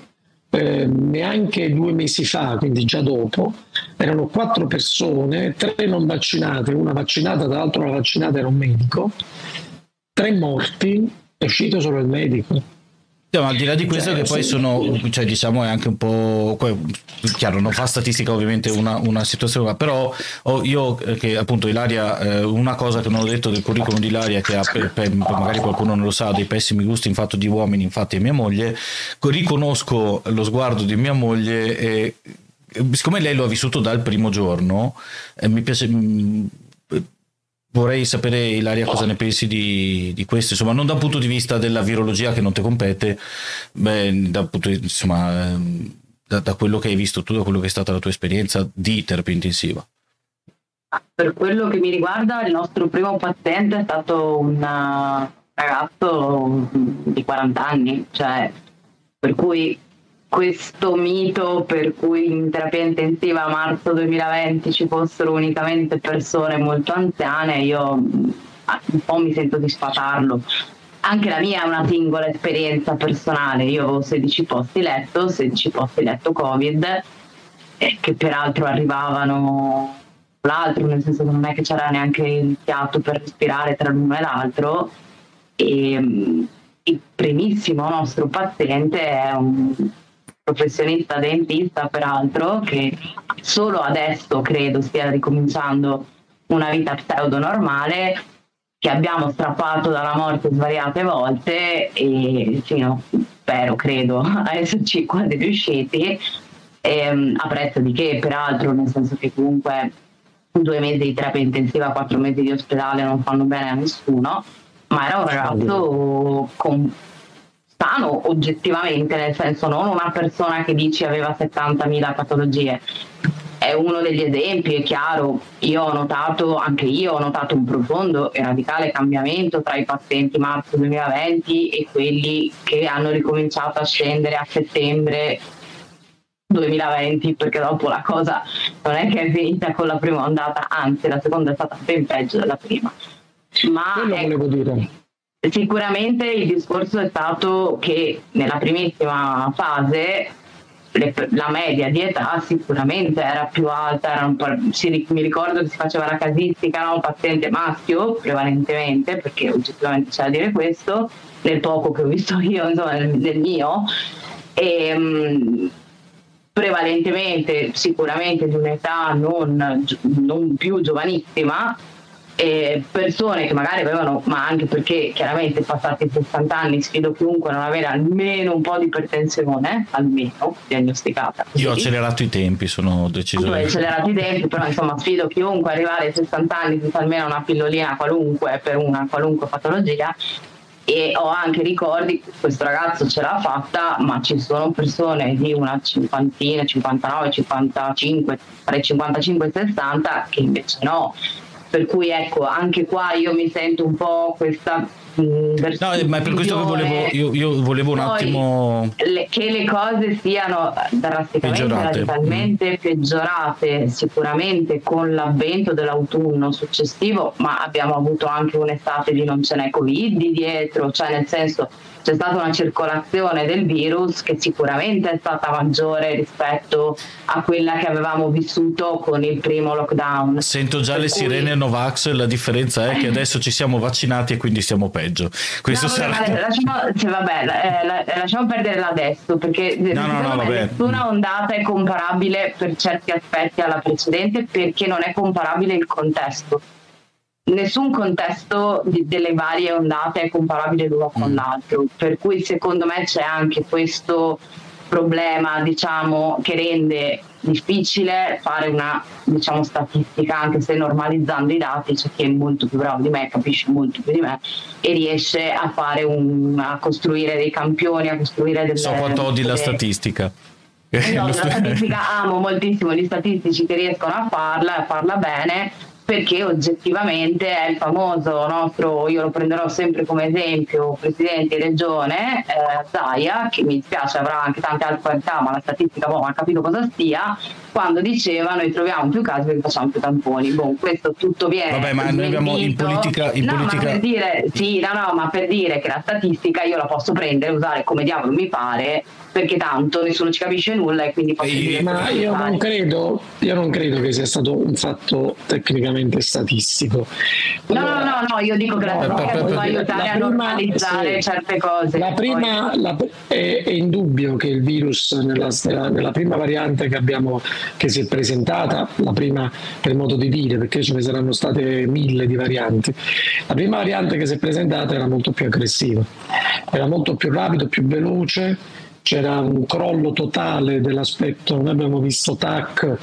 eh, neanche due mesi fa, quindi già dopo, erano quattro persone, tre non vaccinate, una vaccinata, tra l'altro la vaccinata era un medico, tre morti, è uscito solo il medico. No, al di là di questo, cioè, che poi sono, cioè, diciamo, è anche un po'. Chiaro, non fa statistica ovviamente una, una situazione, però oh, io, eh, che appunto Ilaria, eh, una cosa che non ho detto del curriculum di Ilaria, che ha per, per, magari qualcuno non lo sa, dei pessimi gusti in fatto di uomini, infatti è mia moglie, riconosco lo sguardo di mia moglie e siccome lei lo ha vissuto dal primo giorno, eh, mi piace mm, Vorrei sapere, Ilaria, cosa ne pensi di, di, questo, insomma, non dal punto di vista della virologia che non ti compete, beh, di, insomma, ehm, da, da, quello che hai visto tu, da quello che è stata la tua esperienza di terapia intensiva. Per quello che mi riguarda, il nostro primo paziente è stato un ragazzo di 40 anni, cioè, per cui questo mito per cui in terapia intensiva a marzo 2020 ci fossero unicamente persone molto anziane, io ah, un po' mi sento di sfatarlo. Anche la mia è una singola esperienza personale, io avevo 16 posti letto, 16 posti letto Covid, eh, che peraltro arrivavano l'altro, nel senso che non è che c'era neanche il fiato per respirare tra l'uno e l'altro. E mm, il primissimo nostro paziente è un professionista dentista peraltro che solo adesso credo stia ricominciando una vita pseudo normale che abbiamo strappato dalla morte svariate volte e fino, spero, credo, a esserci quasi riusciti. E, a prezzo di che peraltro nel senso che comunque due mesi di terapia intensiva, quattro mesi di ospedale non fanno bene a nessuno ma era un ragazzo con sano oggettivamente, nel senso non una persona che dici aveva 70.000 patologie. È uno degli esempi, è chiaro, io ho notato, anche io ho notato un profondo e radicale cambiamento tra i pazienti marzo 2020 e quelli che hanno ricominciato a scendere a settembre 2020 perché dopo la cosa non è che è finita con la prima ondata, anzi la seconda è stata ben peggio della prima. Ma Quello ecco, volevo dire Sicuramente il discorso è stato che nella primissima fase le, la media di età sicuramente era più alta, era si, mi ricordo che si faceva la casistica, no? paziente maschio prevalentemente, perché oggettivamente c'è da dire questo, nel poco che ho visto io, insomma, nel, nel mio, e, um, prevalentemente sicuramente di un'età non, non più giovanissima, eh, persone che magari avevano, ma anche perché chiaramente passati 60 anni sfido chiunque a non avere almeno un po' di ipertensione, almeno diagnosticata. Così. Io ho accelerato i tempi, sono deciso. Tu hai accelerato i tempi, però insomma sfido chiunque arrivare ai 60 anni senza almeno una pillolina qualunque per una qualunque patologia e ho anche ricordi questo ragazzo ce l'ha fatta, ma ci sono persone di una cinquantina, 59, 55, tra i 55 e i 60 che invece no per cui ecco, anche qua io mi sento un po' questa No, ma è per questo che volevo, io, io volevo un attimo... Le, che le cose siano drasticamente, peggiorate. radicalmente mm. peggiorate, sicuramente con l'avvento dell'autunno successivo, ma abbiamo avuto anche un'estate di non ce n'è Covid dietro, cioè nel senso c'è stata una circolazione del virus che sicuramente è stata maggiore rispetto a quella che avevamo vissuto con il primo lockdown. Sento già per le cui... sirene Novax, la differenza è che adesso ci siamo vaccinati e quindi stiamo peggio. Questo no, sarà... vabbè, lasciamo, cioè, vabbè, eh, lasciamo perdere l'adesso perché no, no, no, nessuna ondata è comparabile per certi aspetti alla precedente perché non è comparabile il contesto nessun contesto di, delle varie ondate è comparabile l'uno con mm. l'altro, per cui secondo me c'è anche questo problema diciamo, che rende difficile fare una diciamo, statistica, anche se normalizzando i dati c'è chi è molto più bravo di me, capisce molto più di me e riesce a, fare un, a costruire dei campioni, a costruire delle... So quanto odi la statistica. No, la statistica amo moltissimo gli statistici che riescono a farla e a farla bene perché oggettivamente è il famoso nostro, io lo prenderò sempre come esempio, presidente di regione, eh, Zaia, che mi dispiace avrà anche tante altre qualità, ma la statistica boh, ha capito cosa stia, quando diceva noi troviamo più casi perché facciamo più tamponi. Boh, questo tutto viene. Vabbè, ma noi abbiamo in politica. In no, politica... Ma per dire, sì, no, no, ma per dire che la statistica io la posso prendere e usare come diavolo mi pare perché tanto nessuno ci capisce nulla e quindi posso dire ma io non, credo, io non credo che sia stato un fatto tecnicamente statistico allora, no no no io dico che la statistica può aiutare a normalizzare sì, certe cose la prima la, è, è indubbio che il virus nella, nella, prima variante che abbiamo che si è presentata la prima per modo di dire perché ce ne saranno state mille di varianti la prima variante che si è presentata era molto più aggressiva era molto più rapido più veloce c'era un crollo totale dell'aspetto, noi abbiamo visto TAC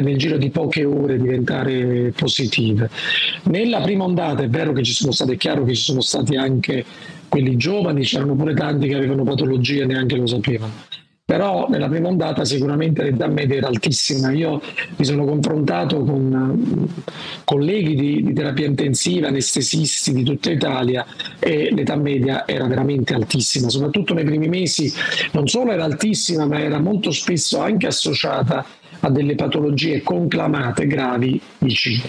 nel giro di poche ore diventare positive. Nella prima ondata è vero che ci sono stati, è chiaro che ci sono stati anche quelli giovani, c'erano pure tanti che avevano patologie e neanche lo sapevano però nella prima ondata sicuramente l'età media era altissima. Io mi sono confrontato con uh, colleghi di, di, terapia intensiva, anestesisti di tutta Italia e l'età media era veramente altissima, soprattutto nei primi mesi non solo era altissima ma era molto spesso anche associata a delle patologie conclamate gravi vicine.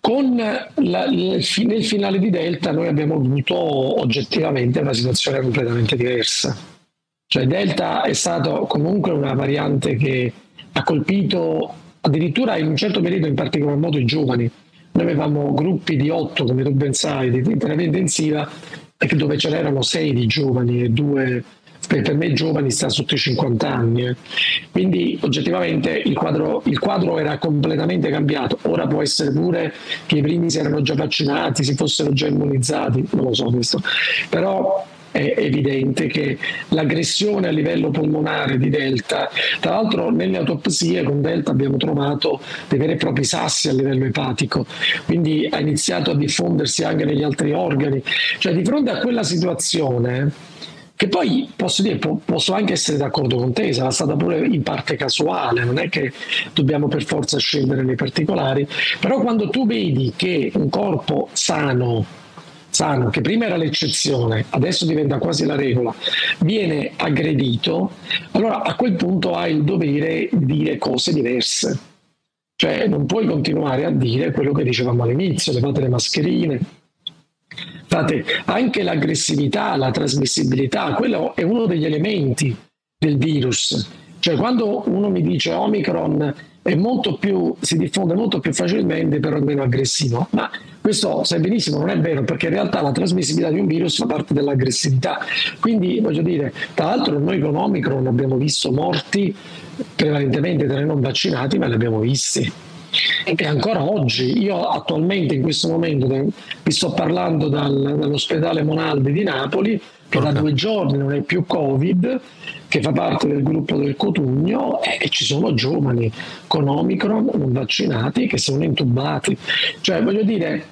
Con la, nel finale di Delta noi abbiamo avuto oggettivamente una situazione completamente diversa cioè Delta è stato comunque una variante che ha colpito addirittura in un certo periodo in particolar modo i giovani. Noi avevamo gruppi di otto, come tu ben sai, di terapia intensiva, dove ce n'erano sei di giovani e due per me giovani sta sotto i 50 anni. Eh. Quindi oggettivamente il quadro, il quadro, era completamente cambiato. Ora può essere pure che i primi si erano già vaccinati, si fossero già immunizzati, non lo so questo. Però è evidente che l'aggressione a livello polmonare di Delta, tra l'altro nelle autopsie con Delta abbiamo trovato dei veri e propri sassi a livello epatico, quindi ha iniziato a diffondersi anche negli altri organi. Cioè di fronte a quella situazione, che poi posso dire, posso anche essere d'accordo con te, sarà stata pure in parte casuale, non è che dobbiamo per forza scendere nei particolari, però quando tu vedi che un corpo sano, sano, che prima era l'eccezione, adesso diventa quasi la regola, viene aggredito, allora a quel punto hai il dovere di dire cose diverse. Cioè non puoi continuare a dire quello che dicevamo all'inizio, levate le mascherine, fate anche l'aggressività, la trasmissibilità, quello è uno degli elementi del virus. Cioè quando uno mi dice Omicron è molto più, si diffonde molto più facilmente, però è meno aggressivo. Ma questo sai benissimo non è vero, perché in realtà la trasmissibilità di un virus fa parte dell'aggressività. Quindi voglio dire, tra l'altro noi con Omicron abbiamo visto morti prevalentemente tra i non vaccinati, ma li abbiamo visti. E ancora oggi, io attualmente in questo momento vi sto parlando dal, dall'ospedale Monaldi di Napoli, che da due giorni non è più Covid, che fa parte del gruppo del Cotugno e ci sono giovani con Omicron non vaccinati che sono intubati. Cioè, voglio dire,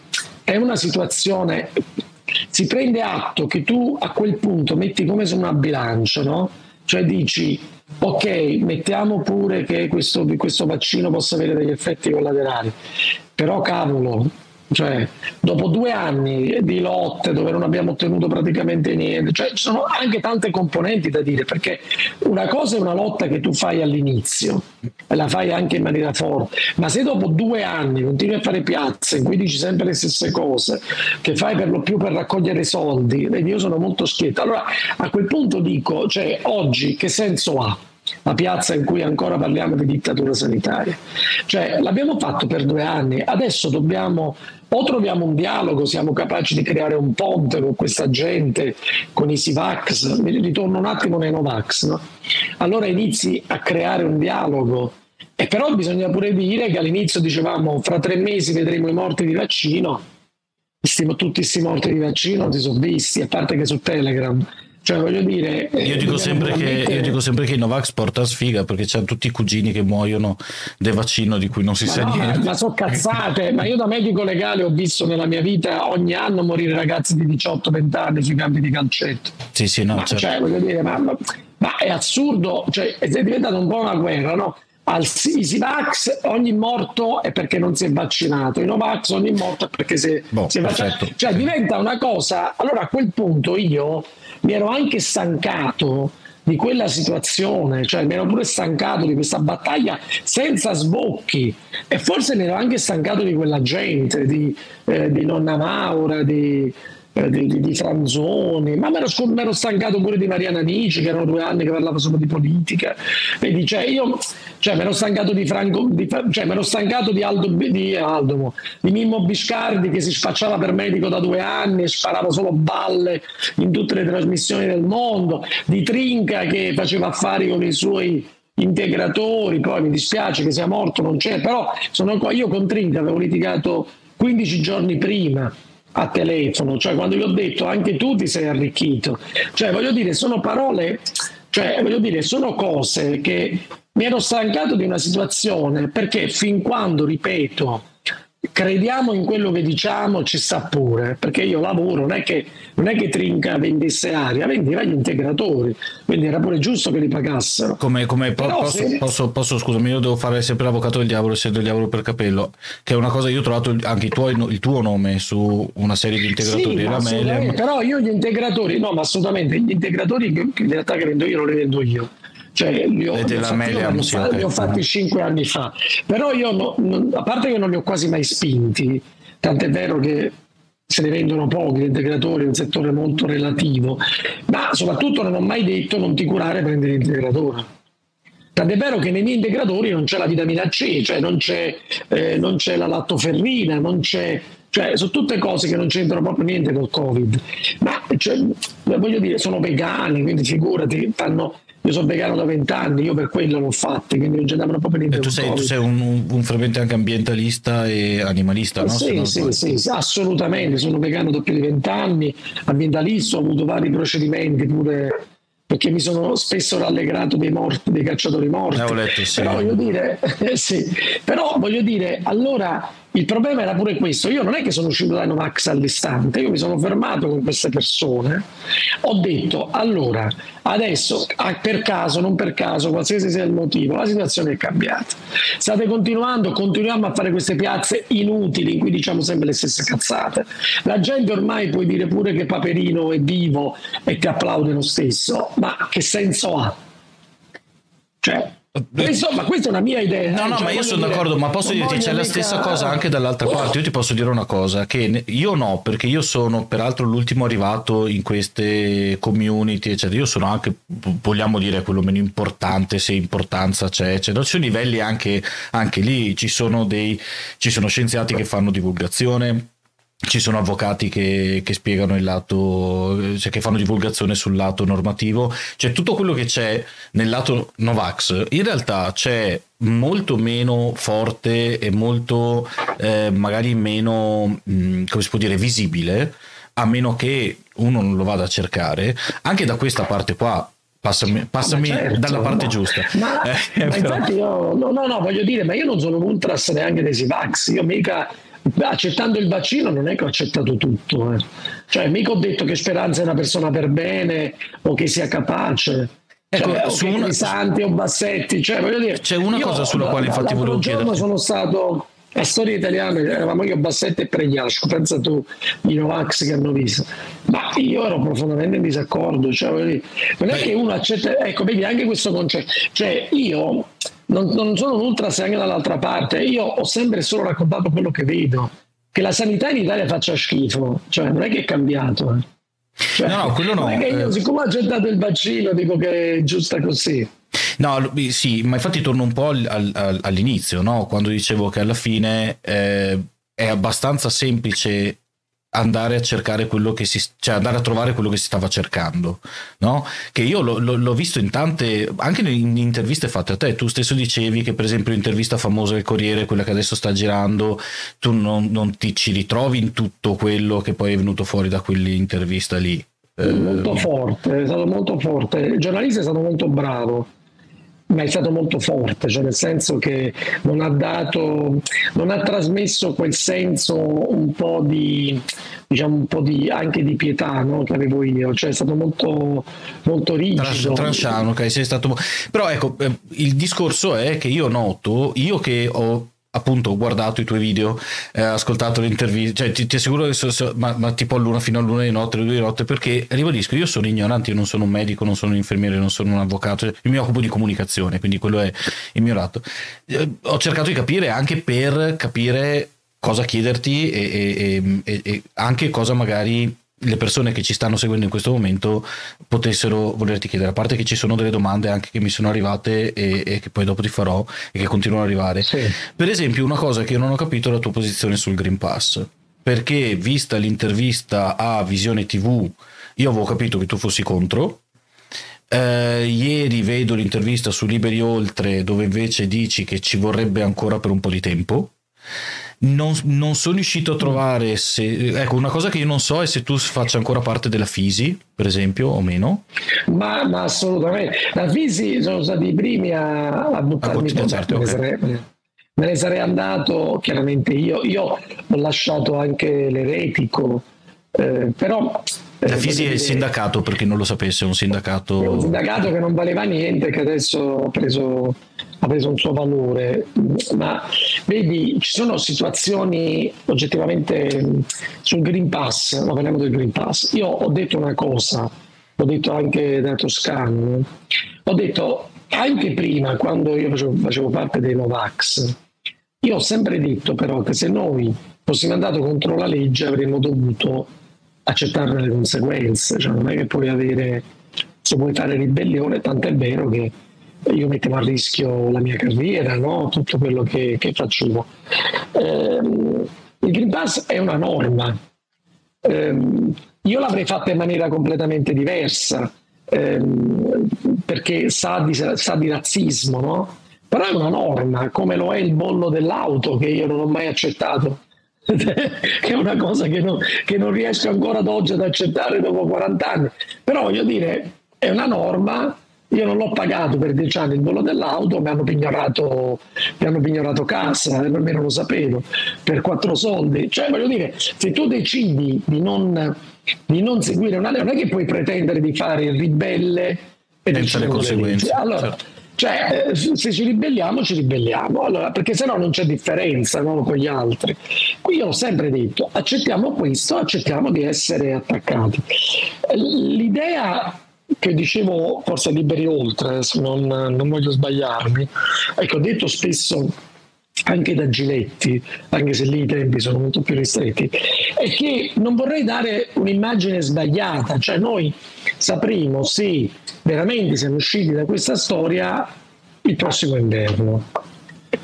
è una situazione, si prende atto che tu a quel punto metti come su una bilancia, no? Cioè dici, ok, mettiamo pure che questo, questo vaccino possa avere degli effetti collaterali, però cavolo, cioè, dopo due anni di lotte dove non abbiamo ottenuto praticamente niente, cioè, ci sono anche tante componenti da dire, perché una cosa è una lotta che tu fai all'inizio e la fai anche in maniera forte, ma se dopo due anni continui a fare piazze in cui dici sempre le stesse cose, che fai per lo più per raccogliere soldi, io sono molto schietto, allora a quel punto dico, cioè, oggi che senso ha? La piazza in cui ancora parliamo di dittatura sanitaria. Cioè, l'abbiamo fatto per due anni, adesso dobbiamo o troviamo un dialogo, siamo capaci di creare un ponte con questa gente, con i Sivax, mi ritorno un attimo nei Novax, no? allora inizi a creare un dialogo E però bisogna pure dire che all'inizio dicevamo fra tre mesi vedremo i morti di vaccino, tutti questi morti di vaccino si sono visti, a parte che su Telegram. Cioè, voglio dire, io dico, sempre che, io dico sempre che i Novax porta sfiga perché c'hanno tutti i cugini che muoiono del vaccino di cui non si ma sa no, niente. Ma sono cazzate, ma io da medico legale ho visto nella mia vita ogni anno morire ragazzi di 18-20 anni sui campi di calcetto. Sì, sì, no, ma, certo. cioè, voglio dire, ma, ma, ma, è assurdo, cioè, è diventata un po' una guerra, no? Al Sivax ogni morto è perché non si è vaccinato, i Novax ogni morto è perché si, boh, si è vaccinato. Cioè diventa una cosa, allora a quel punto io mi ero anche stancato di quella situazione, cioè mi ero pure stancato di questa battaglia senza sbocchi. E forse mi ero anche stancato di quella gente, di, eh, di nonna Maura, di, eh, di, di, Franzoni, ma mi ero, stancato pure di Mariana Amici, che erano due anni che parlava solo di politica. Vedi, cioè io cioè, mi ero stancato di Franco, di, cioè, mi ero stancato di Aldo, di, Aldo, di Mimmo Biscardi che si spacciava per medico da due anni e sparava solo balle in tutte le trasmissioni del mondo, di Trinca che faceva affari con i suoi integratori, poi mi dispiace che sia morto, non c'è, però sono qua, io con Trinca avevo litigato 15 giorni prima a telefono, cioè quando gli ho detto anche tu ti sei arricchito, cioè voglio dire sono parole, cioè voglio dire sono cose che mi ero stancato di una situazione perché fin quando, ripeto, crediamo in quello che diciamo ci sta pure perché io lavoro non è che, non è che Trinca vendesse aria vendeva gli integratori quindi era pure giusto che li pagassero. Come, come po- posso, se... posso, posso, scusami io devo fare sempre l'avvocato del diavolo essendo il diavolo per capello che è una cosa io ho trovato anche tuoi, il tuo nome su una serie di integratori sì, Ramele però io gli integratori no ma assolutamente gli integratori che in realtà che vendo io non li vendo io cioè li ho, li ho fatti, li ho, fatti, li ho fatti cinque anni fa. Però io no, non, a parte che non li ho quasi mai spinti tant'è vero che se ne vendono pochi gli integratori, è un settore molto relativo, ma soprattutto non ho mai detto non ti curare prendi l'integratore. Tant'è vero che nei miei integratori non c'è la vitamina C, cioè non c'è, eh, non c'è la lattoferrina, non c'è cioè sono tutte cose che non c'entrano proprio niente col covid. Ma cioè, voglio dire sono vegani quindi figurati fanno io sono vegano da vent'anni, io per quello l'ho fatto, quindi non c'entravano proprio niente. Tu sei, tu sei un, un, fervente anche ambientalista e animalista, no? Sì, sì, sì, sì, assolutamente, sono vegano da più di vent'anni, ambientalista, ho avuto vari procedimenti pure perché mi sono spesso rallegrato dei morti, dei cacciatori morti. Eh, letto, sì. Però voglio dire, sì. però voglio dire, allora il problema era pure questo, io non è che sono uscito dai Novax all'istante, io mi sono fermato con queste persone, ho detto allora adesso per caso, non per caso, qualsiasi sia il motivo, la situazione è cambiata. State continuando, continuiamo a fare queste piazze inutili in cui diciamo sempre le stesse cazzate. La gente ormai puoi dire pure che Paperino è vivo e ti applaude lo stesso, ma che senso ha? Cioè, Insomma, questa è una mia idea. No, no, cioè, ma io sono dire, d'accordo, ma posso dirti, c'è la stessa cosa anche dall'altra parte. Io ti posso dire una cosa, che io no, perché io sono peraltro l'ultimo arrivato in queste community, eccetera. Io sono anche, vogliamo dire, quello meno importante, se importanza c'è, eccetera. Ci sono livelli anche, anche lì, ci sono, dei, ci sono scienziati che fanno divulgazione, ci sono avvocati che, che, spiegano il lato, cioè che fanno divulgazione sul lato normativo, cioè tutto quello che c'è nel lato Novax in realtà c'è molto meno forte e molto eh, magari meno, mh, come si può dire, visibile, a meno che uno non lo vada a cercare, anche da questa parte qua. Passami, passami certo, dalla parte ma, giusta. Ma, eh, ma infatti io, no, no, no, voglio dire, ma io non sono un ultras neanche dei Sivax, io mica accettando il vaccino non è che ho accettato tutto, eh. cioè mica ho detto che Speranza è una persona per bene o che sia capace. Ecco, cioè, su una... Santi o Bassetti, cioè, voglio dire, c'è una cosa sulla quale infatti volevo chiedere. sono stato a storia italiana, eravamo io Bassetti e Pregliasco, pensa tu i Novax che hanno visto. Ma io ero profondamente in disaccordo, cioè, non è che uno accetta, ecco, vedi anche questo concetto, cioè io non, non sono un ultras anche dall'altra parte, io ho sempre solo raccontato quello che vedo, che la sanità in Italia faccia schifo, cioè non è che è cambiato. Eh. Cioè, no, no, quello no. Io, eh. siccome ho accettato il vaccino, dico che è giusta così. No, sì, ma infatti torno un po' al, al, all'inizio, no? quando dicevo che alla fine eh, è abbastanza semplice andare a cercare quello che si cioè andare a trovare quello che si stava cercando no? che io lo, lo, l'ho visto in tante anche in interviste fatte a te tu stesso dicevi che per esempio l'intervista famosa del Corriere quella che adesso sta girando tu non, non ti ci ritrovi in tutto quello che poi è venuto fuori da quell'intervista lì molto forte è stato molto forte il giornalista è stato molto bravo ma è stato molto forte, cioè nel senso che non ha dato, non ha trasmesso quel senso un po' di, diciamo un po' di, anche di pietà no? che avevo io, cioè è stato molto, molto rigido. Tranchano, ok, sei stato... Però ecco, eh, il discorso è che io noto, io che ho appunto ho guardato i tuoi video, eh, ascoltato le interviste, cioè ti, ti assicuro che so, so, ma, ma, tipo all'una fino all'una di notte, alle due di notte, perché ribadisco, io sono ignorante, io non sono un medico, non sono un infermiere, non sono un avvocato, io mi occupo di comunicazione, quindi quello è il mio lato. Eh, ho cercato di capire anche per capire cosa chiederti e, e, e, e anche cosa magari le persone che ci stanno seguendo in questo momento potessero volerti chiedere, a parte che ci sono delle domande anche che mi sono arrivate e, e che poi dopo ti farò e che continuano ad arrivare. Sì. Per esempio, una cosa che io non ho capito è la tua posizione sul Green Pass, perché vista l'intervista a Visione TV, io avevo capito che tu fossi contro. Eh, ieri vedo l'intervista su Liberi Oltre dove invece dici che ci vorrebbe ancora per un po' di tempo non, non, sono riuscito a trovare se. Ecco, una cosa che io non so è se tu faccia ancora parte della Fisi, per esempio, o meno. Ma, ma assolutamente. La Fisi sono stati i primi a, a buttarmi a certo, me, okay. me ne sarei andato chiaramente io. Io ho lasciato anche l'eretico, eh, però la Fisi è il sindacato, per chi non lo sapesse, è un sindacato... un sindacato che non valeva niente, che adesso ha preso, ha preso un suo valore. Ma vedi, ci sono situazioni oggettivamente sul Green Pass, ma parliamo del Green Pass. Io ho detto una cosa, l'ho detto anche da Toscano, ho detto anche prima, quando io facevo, facevo parte dei Novax, io ho sempre detto però che se noi fossimo andati contro la legge avremmo dovuto accettare le conseguenze, cioè non è che puoi avere, se vuoi fare ribellione, tanto è vero che io mettevo a rischio la mia carriera, no? tutto quello che, che facevo. Ehm, il Green Pass è una norma, ehm, io l'avrei fatta in maniera completamente diversa, ehm, perché sa di, sa di razzismo, no? però è una norma, come lo è il bollo dell'auto che io non ho mai accettato che è una cosa che non, che non, riesco ancora ad oggi ad accettare dopo 40 anni. Però voglio dire, è una norma, io non l'ho pagato per 10 anni il bollo dell'auto, mi hanno pignorato, mi hanno pignorato casa, almeno lo sapevo, per quattro soldi. Cioè voglio dire, se tu decidi di non, di non seguire una legge, non è che puoi pretendere di fare il ribelle e senza le conseguenze. Allora, certo cioè, eh, se ci ribelliamo, ci ribelliamo, allora, perché sennò non c'è differenza no, con gli altri. Qui io ho sempre detto, accettiamo questo, accettiamo di essere attaccati. L'idea che dicevo, forse liberi oltre, non, non voglio sbagliarmi, ecco, ho detto spesso anche da Giletti, anche se lì i tempi sono molto più ristretti, è che non vorrei dare un'immagine sbagliata, cioè noi sapremo se veramente siamo usciti da questa storia il prossimo inverno.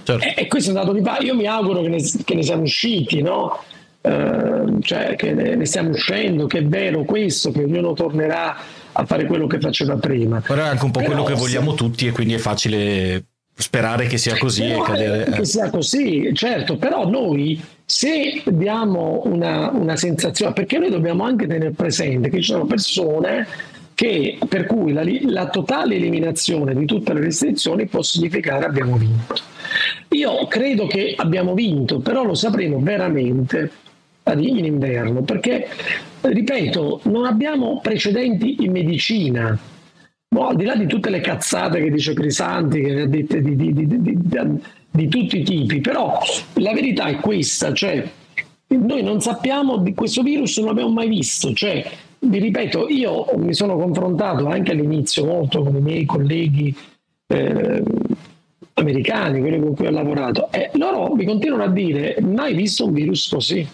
Certo. E, e, questo è un dato di fatto. Io mi auguro che ne, che ne siamo usciti, no? Uh, cioè che ne, ne, stiamo uscendo, che è vero questo, che ognuno tornerà a fare quello che faceva prima. Però è anche un po' Però quello che vogliamo tutti e quindi è facile sperare che sia così e cadere. Che sia così, certo, però noi se diamo una, una sensazione, perché noi dobbiamo anche tenere presente che ci sono persone che, per cui la, la, totale eliminazione di tutte le restrizioni può significare abbiamo vinto. Io credo che abbiamo vinto, però lo sapremo veramente in inverno, perché, ripeto, non abbiamo precedenti in medicina. No, al di là di tutte le cazzate che dice Crisanti, che di, di, di, di, tutti i tipi, però la verità è questa, cioè noi non sappiamo di questo virus, non l'abbiamo mai visto, cioè vi ripeto, io mi sono confrontato anche all'inizio molto con i miei colleghi eh, americani, quelli con cui ho lavorato, e loro mi continuano a dire mai visto un virus così.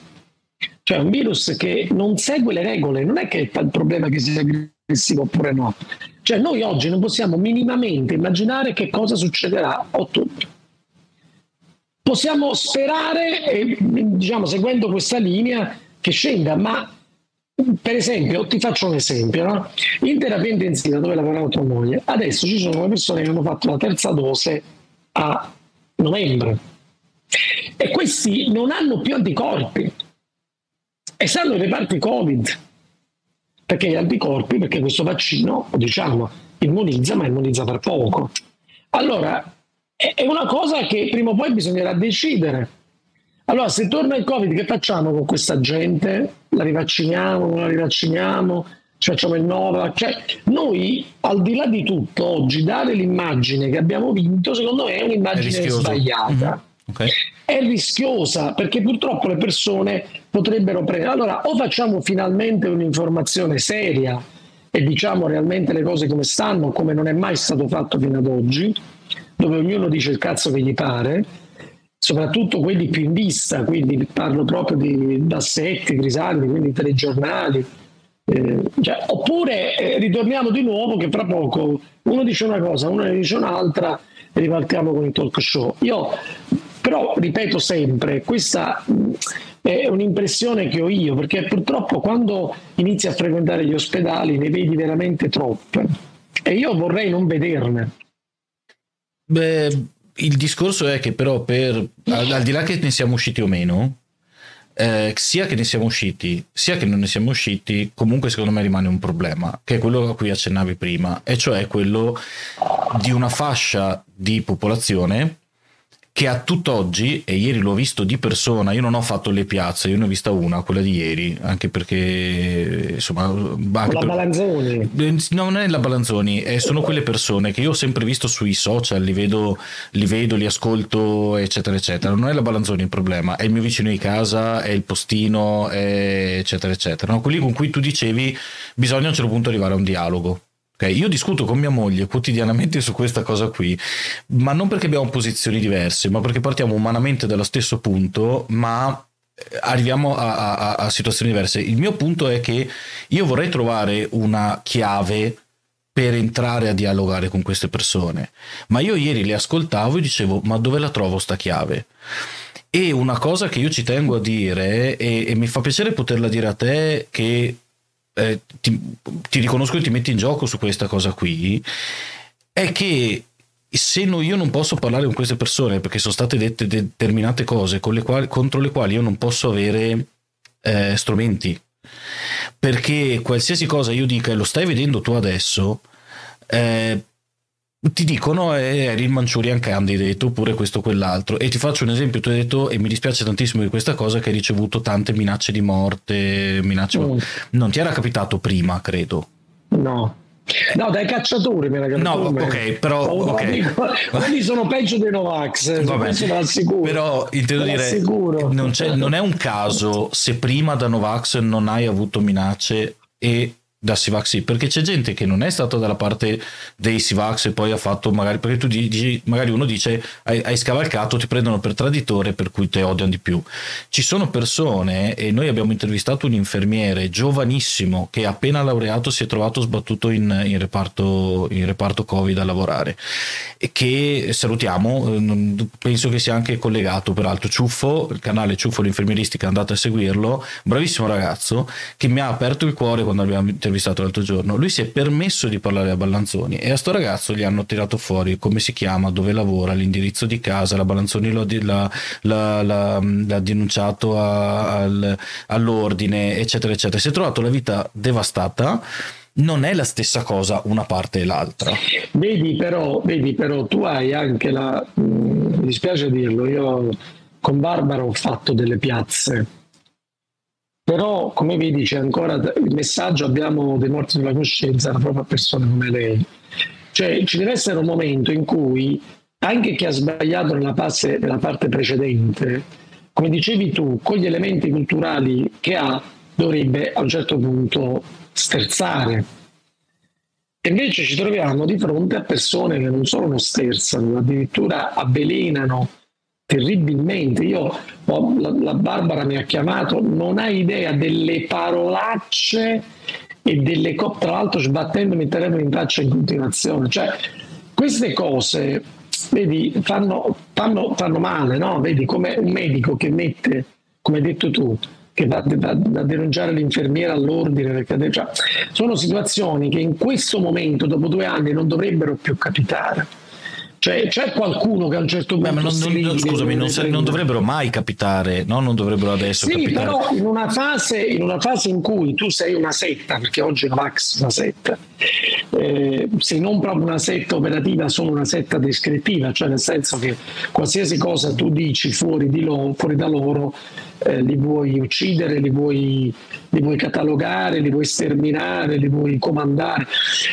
Cioè un virus che non segue le regole, non è che il problema che sia aggressivo oppure no. Cioè noi oggi non possiamo minimamente immaginare che cosa succederà a ottobre. Possiamo sperare, diciamo, seguendo questa linea, che scenda, ma per esempio, ti faccio un esempio, no? in terapia intensiva dove lavorava tua moglie, adesso ci sono persone che hanno fatto la terza dose a novembre e questi non hanno più anticorpi e stanno nei reparti Covid perché gli anticorpi, perché questo vaccino, diciamo, immunizza, ma immunizza per poco. Allora, è una cosa che prima o poi bisognerà decidere. Allora, se torna il Covid, che facciamo con questa gente? La rivacciniamo, non la rivacciniamo? Ci facciamo il Nova? Cioè, noi, al di là di tutto, oggi dare l'immagine che abbiamo vinto, secondo me è un'immagine è sbagliata. Mm-hmm. Okay. È rischiosa perché purtroppo le persone potrebbero prendere. Allora, o facciamo finalmente un'informazione seria e diciamo realmente le cose come stanno, come non è mai stato fatto fino ad oggi, dove ognuno dice il cazzo che gli pare, soprattutto quelli più in vista, quindi parlo proprio di Dassetti, Grisaldi, quindi telegiornali. Eh, cioè, oppure eh, ritorniamo di nuovo che fra poco uno dice una cosa, uno ne dice un'altra e ripartiamo con il talk show. Io però ripeto sempre, questa è un'impressione che ho io, perché purtroppo quando inizi a frequentare gli ospedali ne vedi veramente troppe e io vorrei non vederne. Beh, il discorso è che però per, al, al di là che ne siamo usciti o meno, eh, sia che ne siamo usciti, sia che non ne siamo usciti, comunque secondo me rimane un problema, che è quello a cui accennavi prima, e cioè quello di una fascia di popolazione che a tutt'oggi, e ieri l'ho visto di persona, io non ho fatto le piazze, io ne ho vista una, quella di ieri, anche perché insomma... Anche la per... Balanzoni? No, non è la Balanzoni, eh, sono quelle persone che io ho sempre visto sui social, li vedo, li vedo, li ascolto, eccetera, eccetera. Non è la Balanzoni il problema, è il mio vicino di casa, è il postino, è eccetera, eccetera. No? Quelli con cui tu dicevi bisogna a un certo punto arrivare a un dialogo. Okay, io discuto con mia moglie quotidianamente su questa cosa qui, ma non perché abbiamo posizioni diverse, ma perché partiamo umanamente dallo stesso punto, ma eh, arriviamo a, a, a situazioni diverse. Il mio punto è che io vorrei trovare una chiave per entrare a dialogare con queste persone, ma io ieri le ascoltavo e dicevo, ma dove la trovo sta chiave? E una cosa che io ci tengo a dire, e, e mi fa piacere poterla dire a te, che eh, ti, ti, riconosco e ti metti in gioco su questa cosa qui, è che se no, io non posso parlare con queste persone perché sono state dette determinate cose le quali, contro le quali io non posso avere eh, strumenti, perché qualsiasi cosa io dica e lo stai vedendo tu adesso, eh, ti dicono eh, eri il Manchurian Candidate oppure questo o quell'altro. E ti faccio un esempio tu hai detto e mi dispiace tantissimo di questa cosa che hai ricevuto tante minacce di morte minacce mm. non ti era capitato prima credo? No. No, dai cacciatori me la No, ok, però okay. quelli sono peggio dei Novax, Però intendo dire non, non, è un caso se prima da Novax non hai avuto minacce e da Sivax perché c'è gente che non è stata dalla parte dei Sivax e poi ha fatto magari perché tu dici magari uno dice hai, hai, scavalcato ti prendono per traditore per cui te odiano di più. Ci sono persone e noi abbiamo intervistato un infermiere giovanissimo che appena laureato si è trovato sbattuto in, in, reparto, in reparto covid a lavorare. E che salutiamo penso che sia anche collegato peraltro Ciuffo il canale Ciuffo l'infermieristica andate a seguirlo bravissimo ragazzo che mi ha aperto il cuore quando abbiamo intervistato intervistato l'altro giorno, lui si è permesso di parlare a Ballanzoni e a sto ragazzo gli hanno tirato fuori come si chiama, dove lavora, l'indirizzo di casa, la Ballanzoni l'ha, l'ha, l'ha, l'ha denunciato a, al, all'ordine, eccetera, eccetera. Si è trovato la vita devastata non è la stessa cosa una parte e l'altra. Vedi però, vedi però tu hai anche la, mm, mi dispiace dirlo, io con Barbara ho fatto delle piazze però come vedi c'è ancora il messaggio abbiamo dei morti sulla coscienza da proprio persone come lei. Cioè ci deve essere un momento in cui anche chi ha sbagliato nella, passe, nella parte precedente come dicevi tu con gli elementi culturali che ha dovrebbe a un certo punto sterzare. E invece ci troviamo di fronte a persone che non solo non sterzano addirittura avvelenano terribilmente. Io, la, la, Barbara mi ha chiamato, non hai idea delle parolacce e delle cose, tra l'altro sbattendomi il telefono in faccia in continuazione. Cioè, queste cose, vedi, fanno, fanno, fanno male, no? Vedi come un medico che mette, come hai detto tu, che va, va a denunciare l'infermiera all'ordine. Perché, cioè, sono situazioni che in questo momento, dopo due anni, non dovrebbero più capitare. Cioè, c'è qualcuno che a un certo punto. Beh, non, non, scusami, non, non, dovrebbero mai capitare, no? Non dovrebbero adesso sì, capitare. però in una, fase, in una fase in cui tu sei una setta, perché oggi la Vax è una setta, eh, se non proprio una setta operativa, sono una setta descrittiva, cioè nel senso che qualsiasi cosa tu dici fuori, di loro, fuori da loro eh, li vuoi uccidere, li vuoi, li vuoi, catalogare, li vuoi sterminare, li vuoi comandare.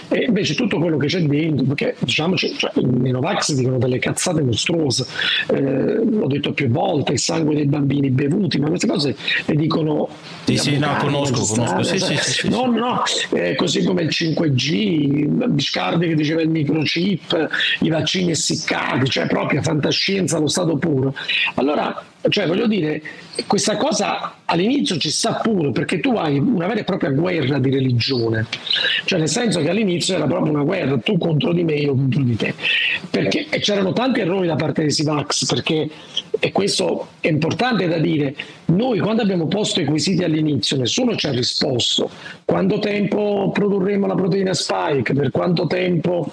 E invece tutto quello che c'è dentro, perché diciamo, cioè, i Novax dicono delle cazzate mostruose, eh, l'ho detto più volte, il sangue dei bambini bevuti, ma queste cose le dicono... Sì, sì, no, conosco, conosco. Sì, sì, sì, no, no, eh, così come il 5G, Biscardi che diceva il microchip, i vaccini essiccati, cioè proprio fantascienza allo stato puro. Allora, cioè voglio dire, questa cosa all'inizio ci sta pure perché tu hai una vera e propria guerra di religione, cioè nel senso che all'inizio era proprio una guerra, tu contro di me, io contro di te, perché, c'erano tanti errori da parte dei Sivax, perché, e questo è importante da dire, noi quando abbiamo posto i quesiti all'inizio nessuno ci ha risposto, quanto tempo produrremo la proteina spike, per quanto tempo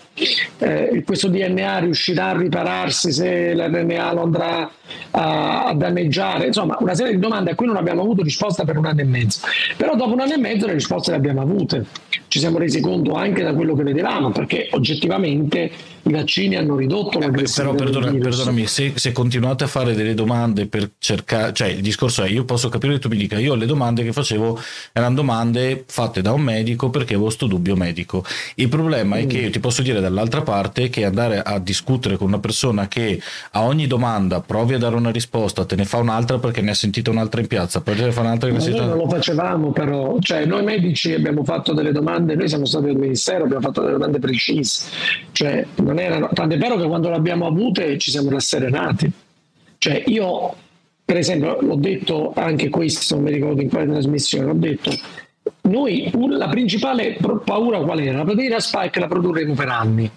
eh, questo DNA riuscirà a ripararsi se l'RNA lo andrà a, a danneggiare, insomma una serie di domande a cui non abbiamo avuto risposta per un anno e mezzo. Però dopo un anno e mezzo le risposte le abbiamo avute. Ci siamo resi conto anche da quello che vedevamo, perché oggettivamente i vaccini hanno ridotto la eh, Però perdona, perdonami, se, se, continuate a fare delle domande per cercare, cioè il discorso è io posso capire che tu mi dica, io le domande che facevo erano domande fatte da un medico perché avevo questo dubbio medico. Il problema mm. è che io ti posso dire dall'altra parte che andare a discutere con una persona che a ogni domanda provi a dare una risposta, te ne fa un'altra perché ne ha sentita un'altra in piazza, poi te ne fa un'altra che ne sentita... Noi non lo facevamo però, cioè noi medici abbiamo fatto delle domande, noi siamo stati al ministero, abbiamo fatto delle domande precise, cioè non erano, tant'è vero che quando le abbiamo avute ci siamo rasserenati. Cioè io, per esempio, l'ho detto anche questo, non mi ricordo in quale trasmissione, l'ho detto, noi la principale paura qual era? La proteina spike la produrremo per anni.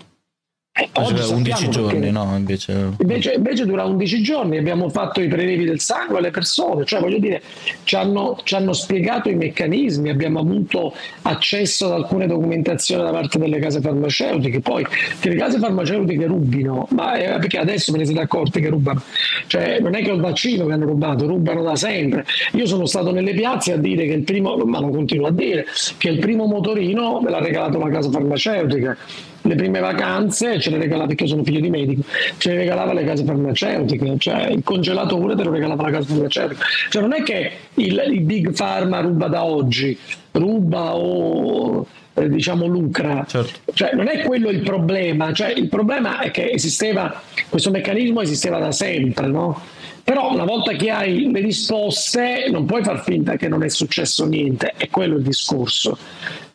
Eh, oggi 11 giorni, no? Invece... Invece, invece... dura 11 giorni, abbiamo fatto i prelevi del sangue alle persone, cioè voglio dire, ci hanno, ci hanno, spiegato i meccanismi, abbiamo avuto accesso ad alcune documentazioni da parte delle case farmaceutiche, poi che le case farmaceutiche rubino, ma è perché adesso me ne siete accorti che rubano, cioè non è che il vaccino che hanno rubato, rubano da sempre. Io sono stato nelle piazze a dire che il primo, ma lo continuo a dire, che il primo motorino me l'ha regalato la casa farmaceutica le prime vacanze ce le regalava perché io sono figlio di medico ce le regalava le case farmaceutiche cioè il congelatore te lo regalava la casa farmaceutica. Cioè non è che il, il big pharma ruba da oggi ruba o eh, diciamo lucra. Certo. cioè non è quello il problema. Cioè il problema è che esisteva questo meccanismo esisteva da sempre no? però una volta che hai le risposte non puoi far finta che non è successo niente. È quello il discorso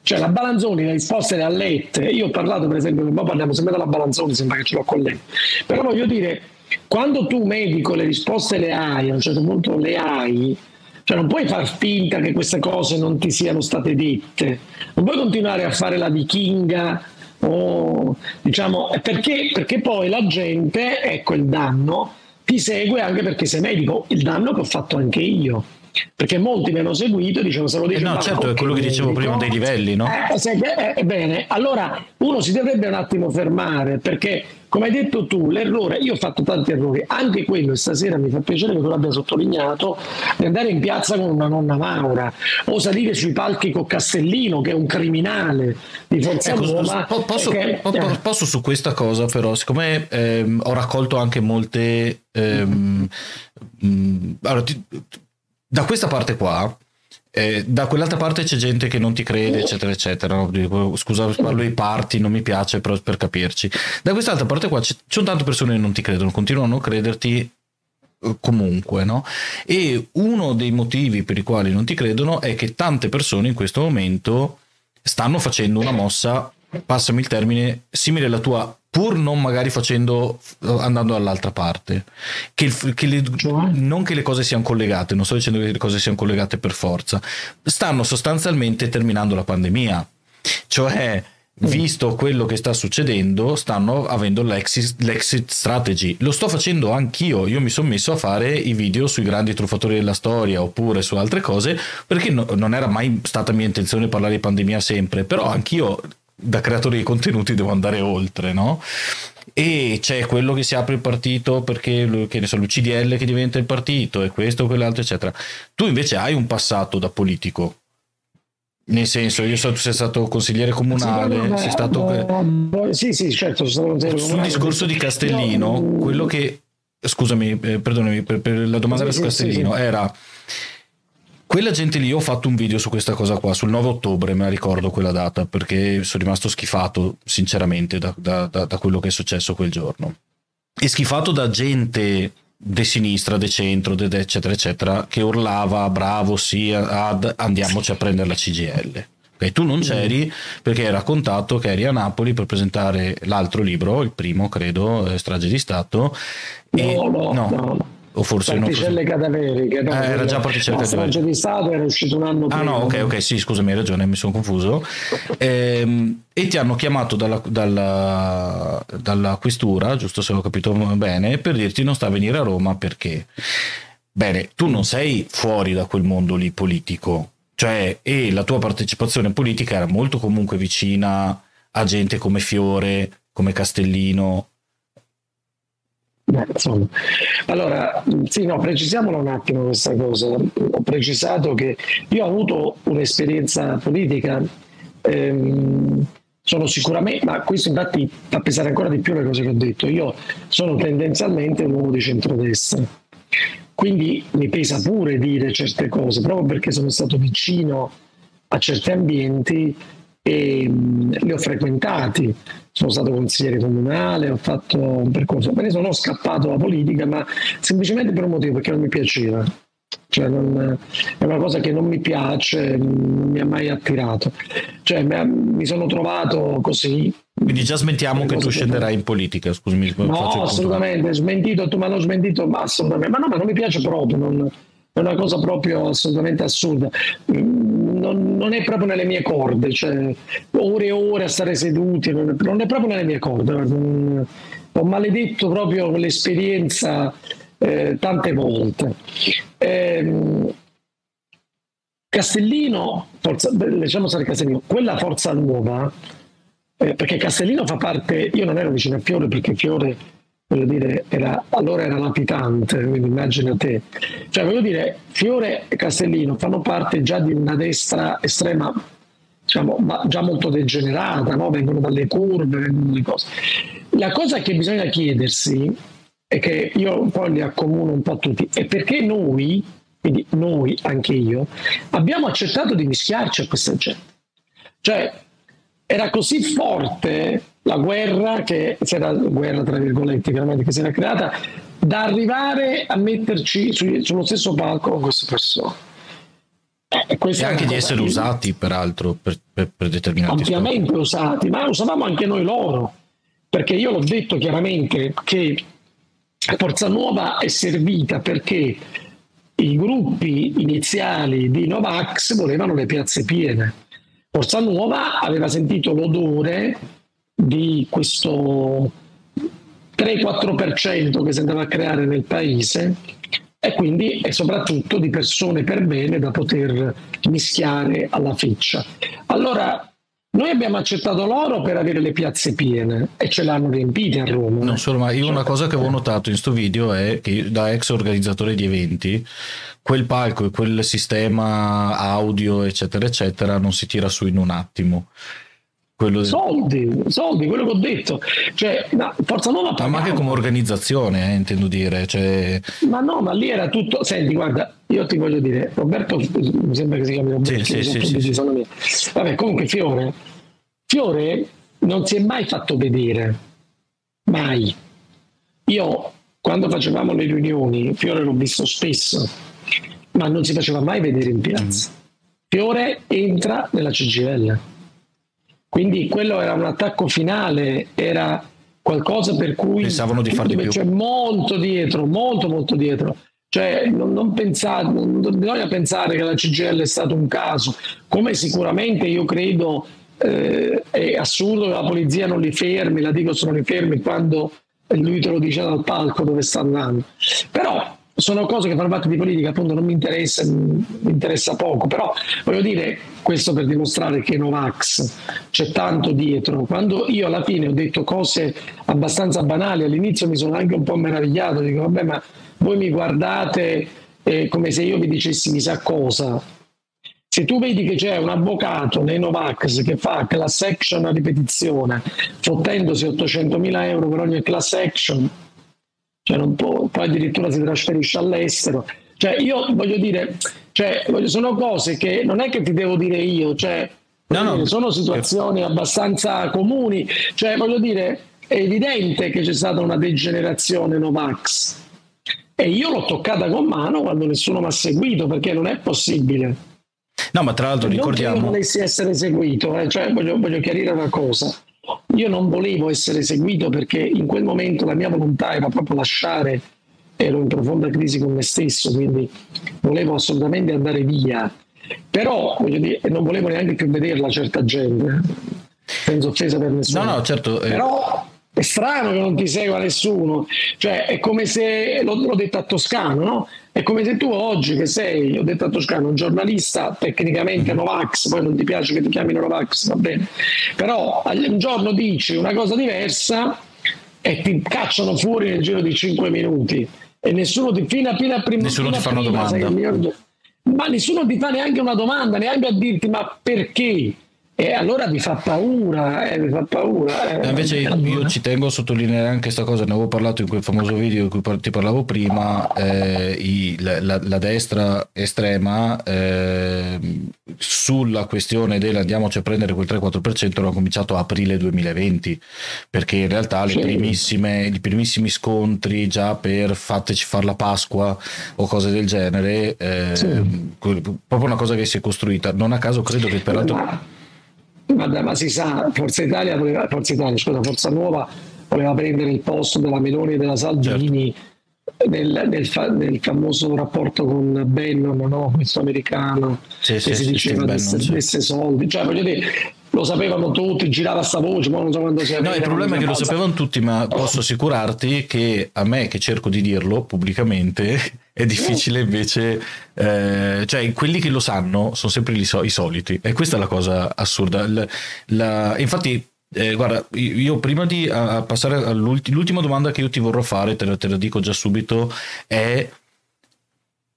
cioè la Balanzoni le risposte le ha lette, io ho parlato per esempio, poi parliamo sempre della Balanzoni, sembra che ce l'ho con lei, però voglio dire, quando tu medico le risposte le hai, a un certo punto le hai, cioè non puoi far finta che queste cose non ti siano state dette, non puoi continuare a fare la vichinga o diciamo perché, perché poi la gente, ecco il danno, ti segue anche perché sei medico, il danno che ho fatto anche io perché molti mi hanno seguito e dicevano se lo dice eh no certo è quello che dicevo prima dei livelli no? Eh, se, eh, bene allora uno si dovrebbe un attimo fermare perché come hai detto tu l'errore io ho fatto tanti errori anche quello e stasera mi fa piacere che tu l'abbia sottolineato di andare in piazza con una nonna Maura o salire sui palchi con Castellino che è un criminale di Forza ecco, Roma posso, perché, eh. posso, su questa cosa però siccome ehm, ho raccolto anche molte ehm, mh, mm, allora, ti, da questa parte qua, eh, da quell'altra parte c'è gente che non ti crede, eccetera, eccetera. Scusa, parlo di parti, non mi piace, però per capirci. Da quest'altra parte qua ci sono tante persone che non ti credono, continuano a non crederti eh, comunque, no? E uno dei motivi per i quali non ti credono è che tante persone in questo momento stanno facendo una mossa, passami il termine, simile alla tua pur non magari facendo andando dall'altra parte. Che, che le, non che le cose siano collegate non sto dicendo che le cose siano collegate per forza. Stanno sostanzialmente terminando la pandemia. Cioè visto quello che sta succedendo, stanno avendo l'exit, l'exit, strategy. Lo sto facendo anch'io. Io mi sono messo a fare i video sui grandi truffatori della storia oppure su altre cose perché no, non era mai stata mia intenzione parlare di pandemia sempre, però anch'io da creatore di contenuti devo andare oltre, no? E c'è quello che si apre il partito perché che ne so, l'UCDL che diventa il partito e questo, quell'altro, eccetera. Tu invece hai un passato da politico. Nel senso, io so tu sei stato consigliere comunale, sì, sei stato... Sì, sì, certo, sono stato Sul discorso di Castellino, no, quello che... Scusami, eh, perdonami, per, per, la domanda sì, su Castellino sì, era... Quella gente lì, ho fatto un video su questa cosa qua, sul 9 ottobre, me la ricordo quella data, perché sono rimasto schifato, sinceramente, da, da, da, da quello che è successo quel giorno. E schifato da gente de sinistra, de centro, de, de eccetera, eccetera, che urlava bravo, sì, ad, andiamoci a prendere la CGL. Okay, tu non c'eri perché hai raccontato che eri a Napoli per presentare l'altro libro, il primo credo, eh, Strage di Stato. No, e, no, no. no o forse particelle non cadaveriche no, eh, era già particelle cadaveriche. di Stato era uscito un anno prima ah no ok ok sì scusami hai ragione mi sono confuso. Ehm, e ti hanno chiamato dalla, dalla, dalla questura giusto se ho capito bene per dirti non sta a venire a Roma perché? Bene tu non sei fuori da quel mondo lì politico. Cioè e la tua partecipazione politica era molto comunque vicina a gente come Fiore come Castellino Insomma. Allora, sì, no, precisiamolo un attimo questa cosa. Ho precisato che io ho avuto un'esperienza politica, ehm, sono sicuramente, ma questo infatti fa pesare ancora di più le cose che ho detto. Io sono tendenzialmente un uomo di centrodestra, quindi mi pesa pure dire certe cose, proprio perché sono stato vicino a certi ambienti e mh, li ho frequentati sono stato consigliere comunale, ho fatto un percorso, me ne sono scappato dalla politica, ma semplicemente per un motivo, perché non mi piaceva. Cioè non, è una cosa che non mi piace, non mi ha mai attirato. Cioè, mi sono trovato così. Quindi già smentiamo che tu scenderai in politica, scusami. No, assolutamente, smentito, tu mi hanno smentito, ma assolutamente. Ma no, ma non mi piace proprio, non, è una cosa proprio assolutamente assurda. Non, non, è proprio nelle mie corde, cioè ore e ore a stare seduti, non è, proprio nelle mie corde. Non, ho maledetto proprio l'esperienza eh, tante volte. Eh, Castellino, forza, diciamo stare Castellino, quella forza nuova, eh, perché Castellino fa parte, io non ero vicino a Fiore perché Fiore voglio dire, era, allora era latitante, quindi immagina te. Cioè, voglio dire, Fiore e Castellino fanno parte già di una destra estrema, diciamo, ma già molto degenerata, no? vengono dalle curve, vengono dalle cose. La cosa che bisogna chiedersi, e che io poi li accomuno un po' a tutti, è perché noi, quindi noi, anche io, abbiamo accettato di mischiarci a questa gente. Cioè, era così forte la guerra che si era guerra tra virgolette chiaramente che si era creata da arrivare a metterci su, sullo stesso palco con queste persone eh, e anche di essere io. usati peraltro per, per, per determinati ampiamente scopi. usati ma usavamo anche noi loro perché io l'ho detto chiaramente che Forza Nuova è servita perché i gruppi iniziali di Novax volevano le piazze piene Forza Nuova aveva sentito l'odore di questo 3-4% che si andava a creare nel paese e quindi e soprattutto di persone per bene da poter mischiare alla ficcia. Allora noi abbiamo accettato loro per avere le piazze piene e ce l'hanno riempite a Roma. Non solo, ma io una cosa che avevo notato in questo video è che da ex organizzatore di eventi, quel palco e quel sistema audio, eccetera, eccetera, non si tira su in un attimo. Quello... Soldi, soldi, quello che ho detto. Cioè, no, Forza Nuova pagava. Ma anche come organizzazione, eh, intendo dire. Cioè... Ma no, ma lì era tutto. Senti, guarda, io ti voglio dire, Roberto, mi sembra che si chiami Roberto. Sì, sì, sì, sì, sì. Vabbè, comunque Fiore, Fiore non si è mai fatto vedere. Mai. Io, quando facevamo le riunioni, Fiore l'ho visto spesso, ma non si faceva mai vedere in piazza. Mm. Fiore entra nella CGL quindi quello era un attacco finale, era qualcosa per cui pensavano di fare di più. C'è molto dietro, molto molto dietro. Cioè, non, non, pensate, non bisogna pensare che la CGL è stato un caso, come sicuramente io credo eh, è assurdo che la polizia non li fermi, la dico sono li fermi quando lui te lo dice dal palco dove sta andando. Però sono cose che fanno parte di politica, appunto non mi interessa, mi interessa poco, però voglio dire questo per dimostrare che Novax c'è tanto dietro. Quando io alla fine ho detto cose abbastanza banali, all'inizio mi sono anche un po' meravigliato, dico vabbè ma voi mi guardate eh, come se io vi dicessi chissà cosa. Se tu vedi che c'è un avvocato nei Novax che fa class action a ripetizione, fottendosi 800 mila euro per ogni class action, cioè può, poi addirittura si trasferisce all'estero. Cioè, io voglio dire, cioè, sono cose che non è che ti devo dire io, cioè, no, no. sono situazioni abbastanza comuni, cioè, voglio dire, è evidente che c'è stata una degenerazione Novax e io l'ho toccata con mano quando nessuno mi ha seguito perché non è possibile. No, ma tra l'altro ricordiamo... Non che io volessi essere seguito, eh, cioè, voglio, voglio chiarire una cosa io non volevo essere seguito perché in quel momento la mia volontà era proprio lasciare, ero in profonda crisi con me stesso, quindi volevo assolutamente andare via. Però dire, non volevo neanche più vederla certa gente, senza offesa per nessuno. No, no, certo. Eh. Però è strano che non ti segua nessuno, cioè è come se, l'ho, l'ho detto a Toscano, no? È come se tu oggi che sei, ho detto a Toscano, un giornalista tecnicamente mhm. Novax, poi non ti piace che ti chiamino Novax, va bene, però un giorno dici una cosa diversa e ti cacciano fuori nel giro di 5 minuti. E nessuno ti fino a, fino a prima nessuno ti fa una domanda. ma nessuno ti fa neanche una domanda neanche a dirti ma perché e allora mi fa paura, eh, mi fa paura. Eh. Invece io, io, ci tengo a sottolineare anche questa cosa, ne avevo parlato in quel famoso video di cui ti parlavo prima, eh, i, la, la, destra estrema eh, sulla questione dell'andiamoci a prendere quel 3-4% hanno cominciato a aprile 2020, perché in realtà sì. i primissimi scontri già per fateci fare la Pasqua o cose del genere, eh, sì. proprio una cosa che si è costruita. Non a caso credo che peraltro... Vabbè, ma si sa, Forza Italia, Forza Italia, scusa, Forza Nuova voleva prendere il posto della Meloni e della Salvini certo. Nel, nel, fa, nel, famoso rapporto con Bannon, no? questo americano, sì, che sì, si diceva desse, desse soldi. Cioè, voglio dire, lo sapevano tutti, girava sta voce, ma non so quando si No, il problema è che lo sapevano tutti, ma posso assicurarti che a me che cerco di dirlo pubblicamente è difficile invece, eh, cioè quelli che lo sanno sono sempre i, so- i soliti e questa è la cosa assurda. La, la, infatti, eh, guarda, io prima di a, a passare all'ultima domanda che io ti vorrò fare, te te la dico già subito, è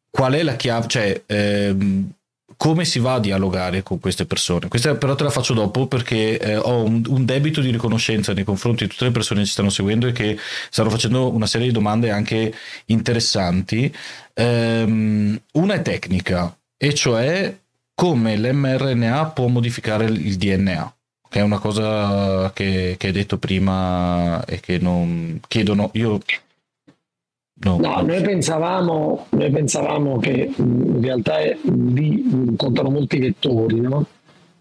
qual è la chiave, cioè... Ehm, come si va a dialogare con queste persone? Questa però te la faccio dopo perché eh, ho un, un, debito di riconoscenza nei confronti di tutte le persone che ci stanno seguendo e che stanno facendo una serie di domande anche interessanti. Um, una è tecnica, e cioè come l'mRNA può modificare il DNA è una cosa che, che hai detto prima e che non chiedono. Io No, no noi, pensavamo, noi, pensavamo, che in realtà lì contano molti vettori, no?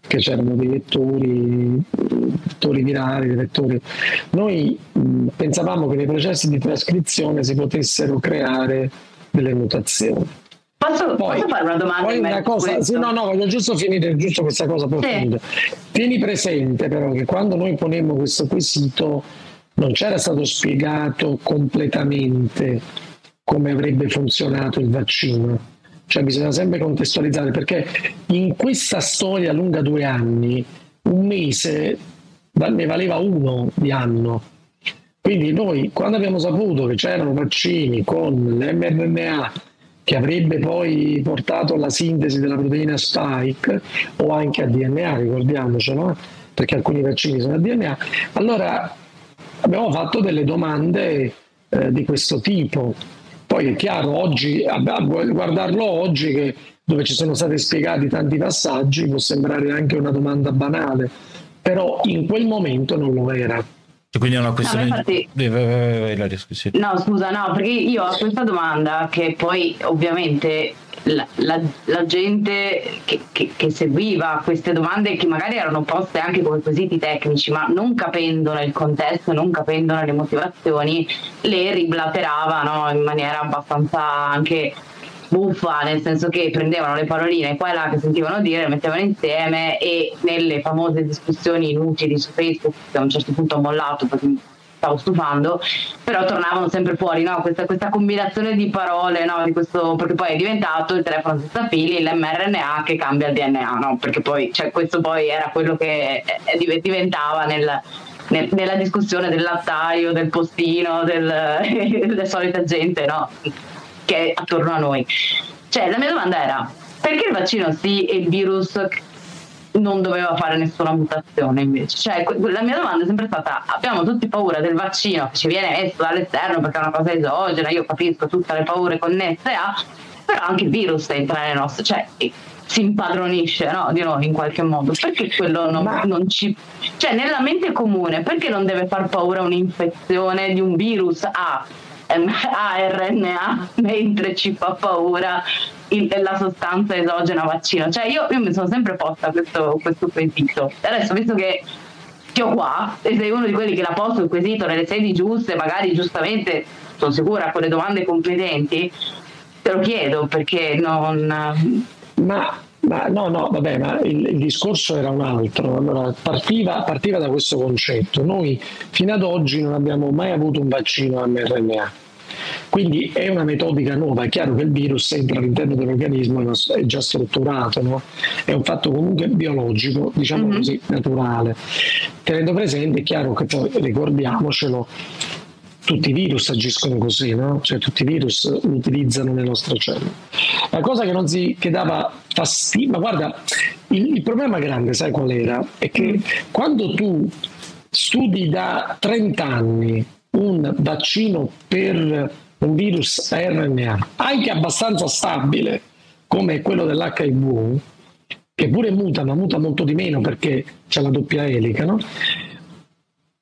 che c'erano dei vettori, vettori virali, dei vettori. Noi pensavamo che nei processi di trascrizione si potessero creare delle mutazioni. Posso, poi, posso fare una domanda? Poi una cosa, sì, no, no, voglio giusto finire giusto questa cosa. Sì. Tieni presente però che quando noi ponemmo questo quesito non c'era stato spiegato completamente come avrebbe funzionato il vaccino. Cioè bisogna sempre contestualizzare perché in questa storia lunga due anni, un mese ne valeva uno di anno. Quindi noi quando abbiamo saputo che c'erano vaccini con l'mRNA che avrebbe poi portato alla sintesi della proteina spike o anche a DNA, ricordiamocelo, perché alcuni vaccini sono a DNA, allora abbiamo fatto delle domande eh, di questo tipo. Poi è chiaro, oggi, a guardarlo oggi, che, dove ci sono stati spiegati tanti passaggi, può sembrare anche una domanda banale, però in quel momento non lo era. Quindi è una questione no, infatti, di... No, scusa, no, perché io ho questa domanda che poi ovviamente la, la, la gente che, che, che, seguiva queste domande che magari erano poste anche come quesiti tecnici, ma non capendone il contesto, non capendone le motivazioni, le riblaterava no? in maniera abbastanza anche buffa, nel senso che prendevano le paroline qua e là che sentivano dire, le mettevano insieme e nelle famose discussioni inutili su Facebook, che a un certo punto ho mollato perché stavo stufando, però tornavano sempre fuori no? questa, questa, combinazione di parole, no? di questo, perché poi è diventato il telefono senza fili, l'mRNA che cambia il DNA, no? perché poi cioè, questo poi era quello che diventava nel, nel, nella discussione del lattaio, del postino, del, della solita gente che è attorno a noi. Cioè, la mia domanda era, perché il vaccino sì e il virus non doveva fare nessuna mutazione invece. Cioè, la mia domanda è sempre stata: abbiamo tutti paura del vaccino che ci viene messo dall'esterno perché è una cosa esogena, io capisco tutte le paure connesse a, però anche il virus entra nelle nostre, cioè si impadronisce no, di noi in qualche modo. Perché quello non, Ma... non ci. Cioè, nella mente comune, perché non deve far paura un'infezione di un virus a mRNA mentre ci fa paura il, la sostanza esogena vaccino. Cioè io, io mi sono sempre posta questo, questo quesito. Adesso visto che ti ho qua e sei uno di quelli che l'ha posto il quesito nelle sedi giuste, magari giustamente, sono sicura, con le domande competenti, te lo chiedo perché non... Ma ma no, no, vabbè, ma il, il, discorso era un altro. Allora, partiva, partiva, da questo concetto. Noi fino ad oggi non abbiamo mai avuto un vaccino mRNA. Quindi è una metodica nuova, è chiaro che il virus entra all'interno dell'organismo, è già strutturato, no? è un fatto comunque biologico, diciamo mm-hmm. così, naturale. Tenendo presente, è chiaro che poi ricordiamocelo, tutti i virus agiscono così, no? cioè tutti i virus utilizzano le nostre cellule. La cosa che non si che dava fastidio, ma guarda, il, il problema grande, sai qual era? È che mm. quando tu studi da 30 anni un vaccino per un virus RNA, anche abbastanza stabile come quello dell'HIV, che pure muta, ma muta molto di meno perché c'è la doppia elica, no?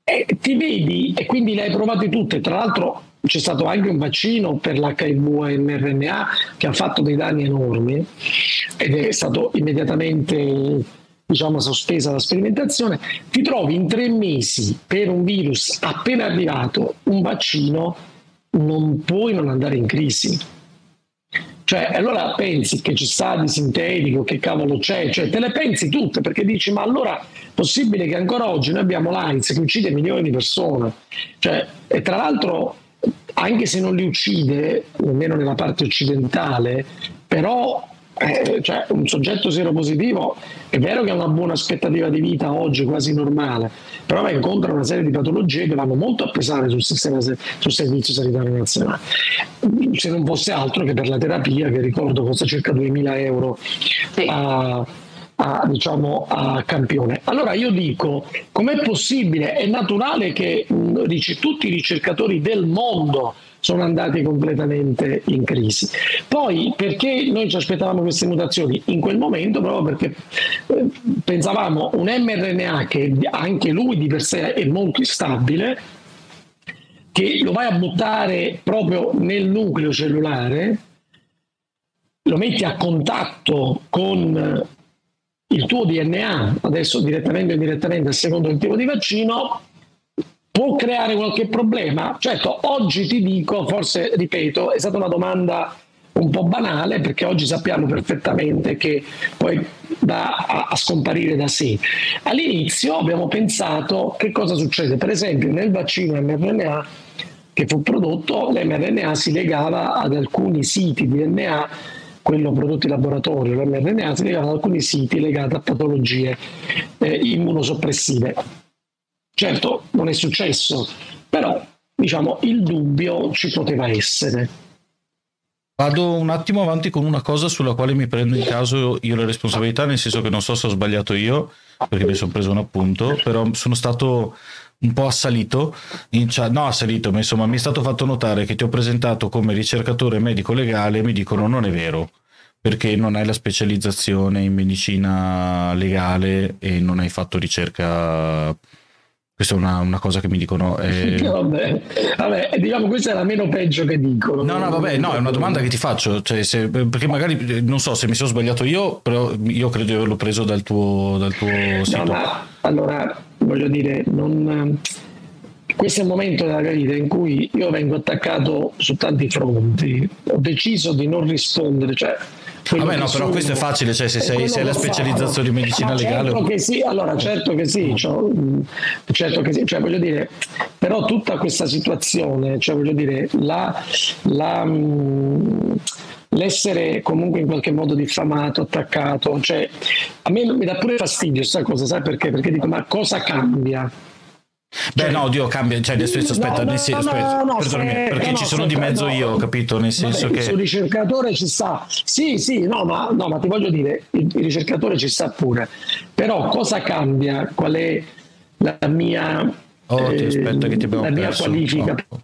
E ti vedi, e quindi le hai provate tutte, tra l'altro c'è stato anche un vaccino per l'HIV e mRNA che ha fatto dei danni enormi ed è stato immediatamente diciamo, sospesa la sperimentazione, ti trovi in tre mesi per un virus appena arrivato un vaccino, non puoi non andare in crisi. Cioè, allora pensi che ci sta di sintetico, che cavolo c'è, cioè te le pensi tutte perché dici ma allora è possibile che ancora oggi noi abbiamo l'AIDS che uccide milioni di persone. Cioè, e tra l'altro, anche se non li uccide, almeno nella parte occidentale, però eh, cioè un soggetto seropositivo è vero che ha una buona aspettativa di vita oggi, quasi normale, però va incontro a una serie di patologie che vanno molto a pesare sul, sistema, sul servizio sanitario nazionale. Se non fosse altro che per la terapia, che ricordo costa circa 2.000 euro a, a, diciamo, a campione. Allora io dico, com'è possibile? È naturale che mh, tutti i ricercatori del mondo sono andati completamente in crisi. Poi perché noi ci aspettavamo queste mutazioni? In quel momento proprio perché eh, pensavamo un mRNA che anche lui di per sé è molto instabile, che lo vai a buttare proprio nel nucleo cellulare, lo metti a contatto con il tuo DNA, adesso direttamente o indirettamente a secondo del tipo di vaccino, può creare qualche problema? Certo, oggi ti dico, forse ripeto, è stata una domanda un po' banale perché oggi sappiamo perfettamente che poi va a, a, scomparire da sé. All'inizio abbiamo pensato che cosa succede, per esempio nel vaccino mRNA che fu prodotto, l'mRNA si legava ad alcuni siti di DNA, quello prodotto in laboratorio, l'mRNA si legava ad alcuni siti legati a patologie eh, immunosoppressive Certo, non è successo, però diciamo il dubbio ci poteva essere. Vado un attimo avanti con una cosa sulla quale mi prendo in caso io le responsabilità, nel senso che non so se ho sbagliato io, perché mi sono preso un appunto, però sono stato un po' assalito, chat, no assalito, ma insomma mi è stato fatto notare che ti ho presentato come ricercatore medico legale e mi dicono non è vero, perché non hai la specializzazione in medicina legale e non hai fatto ricerca questa è una, una, cosa che mi dicono. Eh... Vabbè, vabbè, diciamo questa è la meno peggio che dicono. No, no, vabbè, no, è una domanda che ti faccio. Cioè, se, perché magari non so se mi sono sbagliato io, però io credo di averlo preso dal tuo, dal tuo sito. No, ma allora voglio dire, non, questo è un momento della mia vita in cui io vengo attaccato su tanti fronti, ho deciso di non rispondere, cioè Vabbè, no, però questo è facile, cioè se sei, sei la specializzazione di medicina no, legale. Certo che sì, allora certo che sì, cioè, certo che sì, cioè voglio dire, però tutta questa situazione, cioè voglio dire, la, la, l'essere comunque in qualche modo diffamato, attaccato, cioè a me mi dà pure fastidio questa cosa, sai perché? Perché dico, ma cosa cambia? Beh, cioè, no, Dio cambia, cioè nel senso, aspetta, no, nel senso, no, aspetta, no, se, perché no, ci sono di mezzo io, capito? Nel senso vabbè, che... Il ricercatore ci sta, sì, sì, no ma, no, ma ti voglio dire, il, il, ricercatore ci sta pure, però cosa cambia? Qual è la mia, oh, ti aspetta, che ti la mia perso. qualifica? Oh.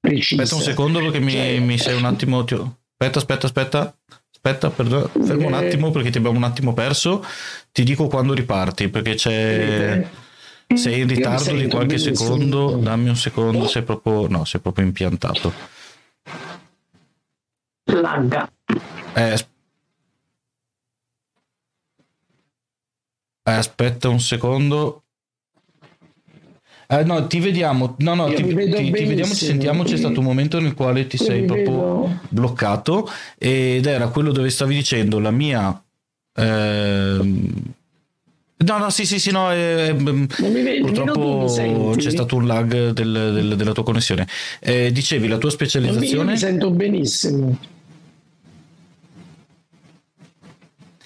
Precisa. Aspetta un secondo perché mi, Cioè- mi sei un attimo... ti- Aspetta, aspetta, aspetta. Aspetta, perdono, fermo un Eh. attimo perché ti abbiamo un attimo perso. Ti dico quando riparti perché c'è... Sei in ritardo di qualche secondo, dammi un secondo, sei proprio, no, sei proprio impiantato. Lagga. Eh, eh, aspetta un secondo. Eh, no, ti vediamo. No, no, ti, ti- ti vediamo, ci benissimo. sentiamo. C'è stato un momento nel quale ti sei proprio bloccato ed era quello dove stavi dicendo la mia. ehm, No, no, sì, sì, sì, no. eh, mm, Non mi vedi, purtroppo c'è stato un lag del- del- della tua connessione. Eh, dicevi la tua Non mi- Io specializzazione? mi sento benissimo.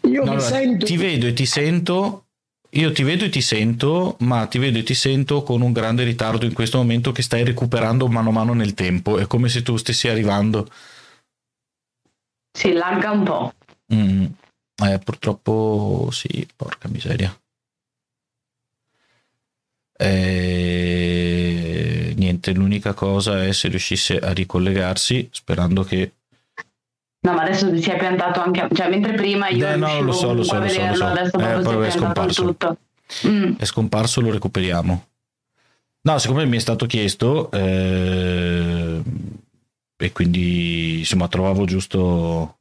Io No, mi allora, sento Ti vedo e ti sento. Io ti vedo e ti sento, ma ti vedo e ti sento con un grande ritardo in questo momento che stai recuperando mano a mano nel tempo. È come se tu stessi arrivando. Si lagga un po'. Mm. Eh, purtroppo sì, porca miseria. Eh, niente, l'unica cosa è se riuscisse a ricollegarsi, sperando che No, ma adesso si è piantato anche. Cioè, mentre prima io Eh, no, lo so, lo so, lo so, lo so. adesso Eh, proprio è scomparso. Mm. è scomparso, lo recuperiamo. No, siccome mi è stato chiesto, eh, e quindi insomma trovavo giusto,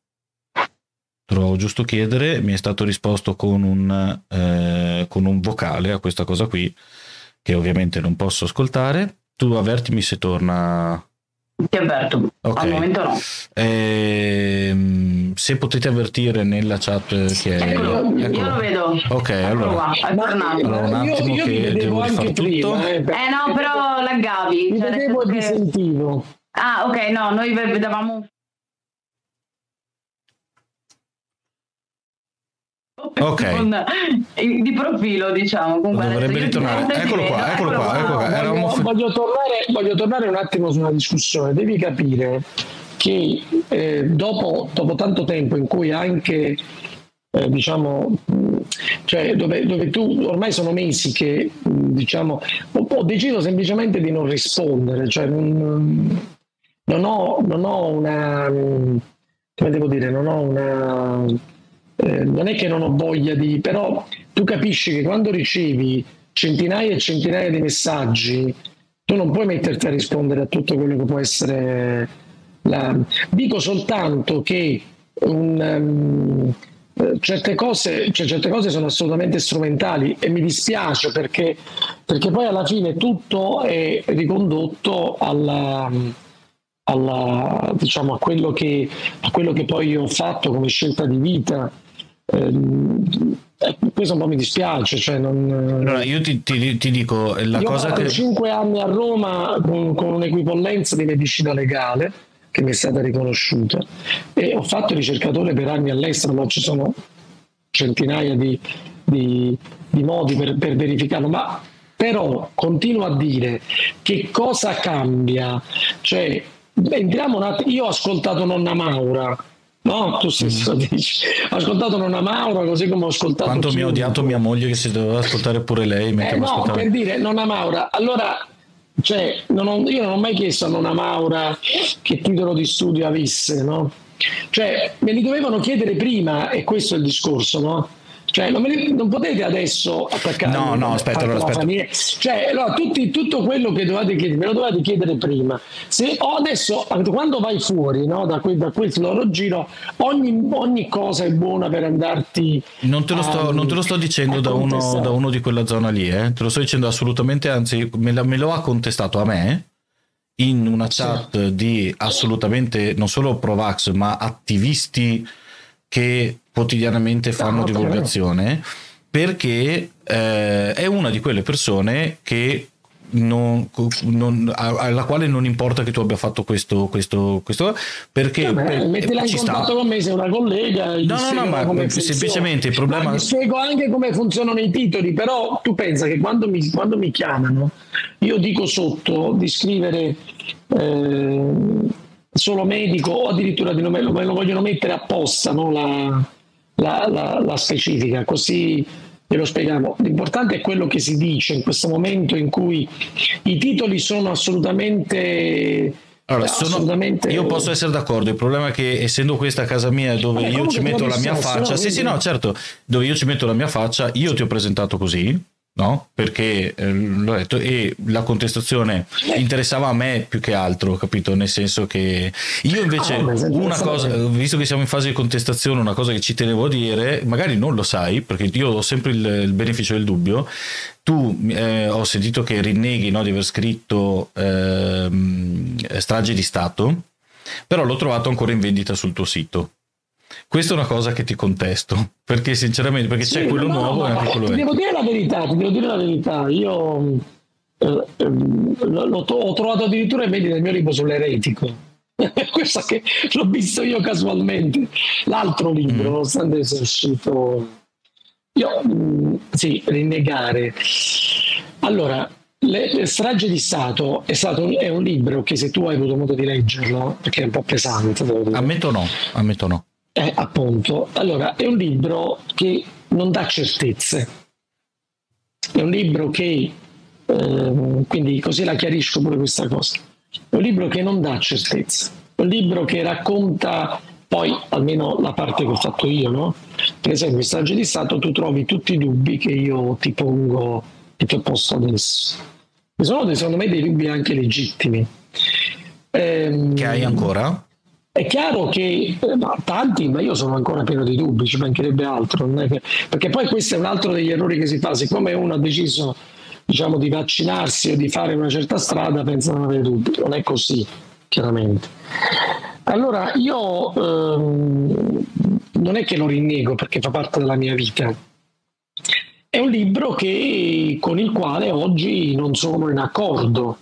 trovavo giusto chiedere, mi è stato risposto con un, eh, con un vocale a questa cosa qui, che ovviamente non posso ascoltare. Tu avvertimi se torna. Ti avverto. Ok. Al momento no. Ehm, se potete avvertire nella chat che è. Eccolo, io eccolo. lo vedo. Ok, allora. tornato. Allora, un io- attimo io che mi vedevo devo rifare tutto. prima, eh, Eh no, però laggavi. Mi cioè, vedevo e che- sentivo. Ah, ok, no, noi ve- vedevamo. Ok. Con- di profilo, diciamo. Comunque Dovrebbe ritornare. Eccolo qua, eccolo qua, eccolo qua. Voglio, fe- voglio tornare, voglio tornare un attimo su una discussione. Devi capire che eh, dopo, dopo tanto tempo in cui anche eh, diciamo cioè dove, dove tu ormai sono mesi che diciamo ho, ho deciso semplicemente di non rispondere cioè non, non ho, non ho una come devo dire non ho una eh, non è che non ho voglia di però tu capisci che quando ricevi centinaia e centinaia di messaggi tu non puoi metterti a rispondere a tutto quello che può essere la... dico soltanto che un, eh, certe, cose, cioè, certe cose sono assolutamente strumentali e mi dispiace perché, perché poi alla fine tutto è ricondotto alla, alla, diciamo, a, quello che, a quello che poi ho fatto come scelta di vita. Eh, questo un po' mi dispiace. Cioè non, Allora, io ti, ti- ti dico, la io cosa che... 5 anni a Roma con, con un'equipollenza di medicina legale che mi è stata riconosciuta e ho fatto ricercatore per anni all'estero, ma ci sono centinaia di, di- di modi per, per verificarlo, ma però continuo a dire che cosa cambia, cioè entriamo un attimo, io ho ascoltato nonna Maura, no? Tu stesso dici, ho ascoltato nonna Maura così come ho ascoltato... Mm. Quanto mi ha odiato mia moglie che si doveva ascoltare pure lei Eh, no, ascoltava. per dire, nonna Maura, allora, cioè, non ho- io non ho mai chiesto a nonna Maura che titolo di studio avesse, no? Cioè, me li dovevano chiedere prima, e questo è il discorso, no? Cioè, non, me, non, potete adesso attaccare. No, no, aspetta, allora, aspetta. Cioè, allora, tutti, tutto quello che dovete chiedere, me lo dovete chiedere prima. Se o adesso, quando vai fuori no, da, quel, da quel loro giro, ogni, ogni, cosa è buona per andarti. Non te lo sto, a, non te lo sto dicendo da uno, da uno, di quella zona lì, eh. te lo sto dicendo assolutamente, anzi, me, la, me lo ha contestato a me in una chat sì. di assolutamente non solo Provax, ma attivisti che quotidianamente fanno no, divulgazione perché eh, è una di quelle persone che non, non, alla quale non importa che tu abbia fatto questo, questo, questo perché Vabbè, per, mettila in contatto sta. con me, sei una collega. No, no, no, ma semplicemente il problema. Ma spiego anche come funzionano i titoli, però tu pensa che quando mi, quando mi chiamano, io dico sotto di scrivere. Eh, solo medico o addirittura di nome, me lo vogliono mettere apposta no? la, la, la, la specifica, così ve lo spieghiamo. L'importante è quello che si dice in questo momento in cui i titoli sono assolutamente... Allora, sono, io posso essere d'accordo, il problema è che essendo questa casa mia dove Vabbè, io ci metto la mia faccia, no? sì sì no certo, dove io ci metto la mia faccia, io ti ho presentato così, no? Perché eh, l'ho detto e la contestazione interessava a me più che altro, capito? Nel senso che io invece ah, una cosa, visto che siamo in fase di contestazione, una cosa che ci tenevo a dire, magari non lo sai, perché io ho sempre il, il beneficio del dubbio. Tu eh, ho sentito che rinneghi no, di aver scritto eh, strage di Stato, però l'ho trovato ancora in vendita sul tuo sito. Questa è una cosa che ti contesto, perché sinceramente, perché sì, c'è quello no, nuovo no, e anche quello vecchio. Devo dire la verità, ti devo dire la verità. Io eh, ehm, l'ho, ho trovato addirittura in media nel mio libro sull'eretico. Questo che l'ho visto io casualmente. L'altro libro, mm. nonostante sia uscito, io mm, sì, rinnegare. Allora, le, le strage di Stato è, stato, è un libro che se tu hai avuto modo di leggerlo, perché è un po' pesante. Ammetto no, ammetto no. Eh, appunto, allora è un libro che non dà certezze, è un libro che, eh, quindi così la chiarisco pure questa cosa, è un libro che non dà certezze, è un libro che racconta poi almeno la parte che ho fatto io, no? Per esempio in Strage di Stato tu trovi tutti i dubbi che io ti pongo e ti ho posto adesso. E sono secondo me dei dubbi anche legittimi. Ehm, che hai ancora? È chiaro che eh, ma tanti, ma io sono ancora pieno di dubbi, ci mancherebbe altro, che, perché poi questo è un altro degli errori che si fa, siccome uno ha deciso diciamo, di vaccinarsi o di fare una certa strada, pensa di non avere dubbi, non è così, chiaramente. Allora io ehm, non è che lo rinnego perché fa parte della mia vita, è un libro che, con il quale oggi non sono in accordo.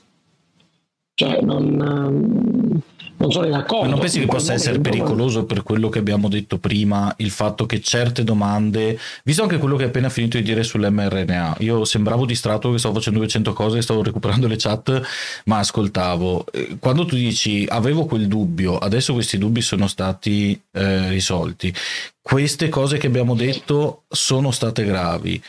Cioè, non, non sono d'accordo. Ma non pensi che possa essere pericoloso per quello che abbiamo detto prima, il fatto che certe domande, visto anche quello che hai appena finito di dire sull'mRNA, io sembravo distratto che stavo facendo 200 cose, stavo recuperando le chat, ma ascoltavo. Eh, quando tu dici avevo quel dubbio, adesso questi dubbi sono stati eh, risolti, queste cose che abbiamo detto sono state gravi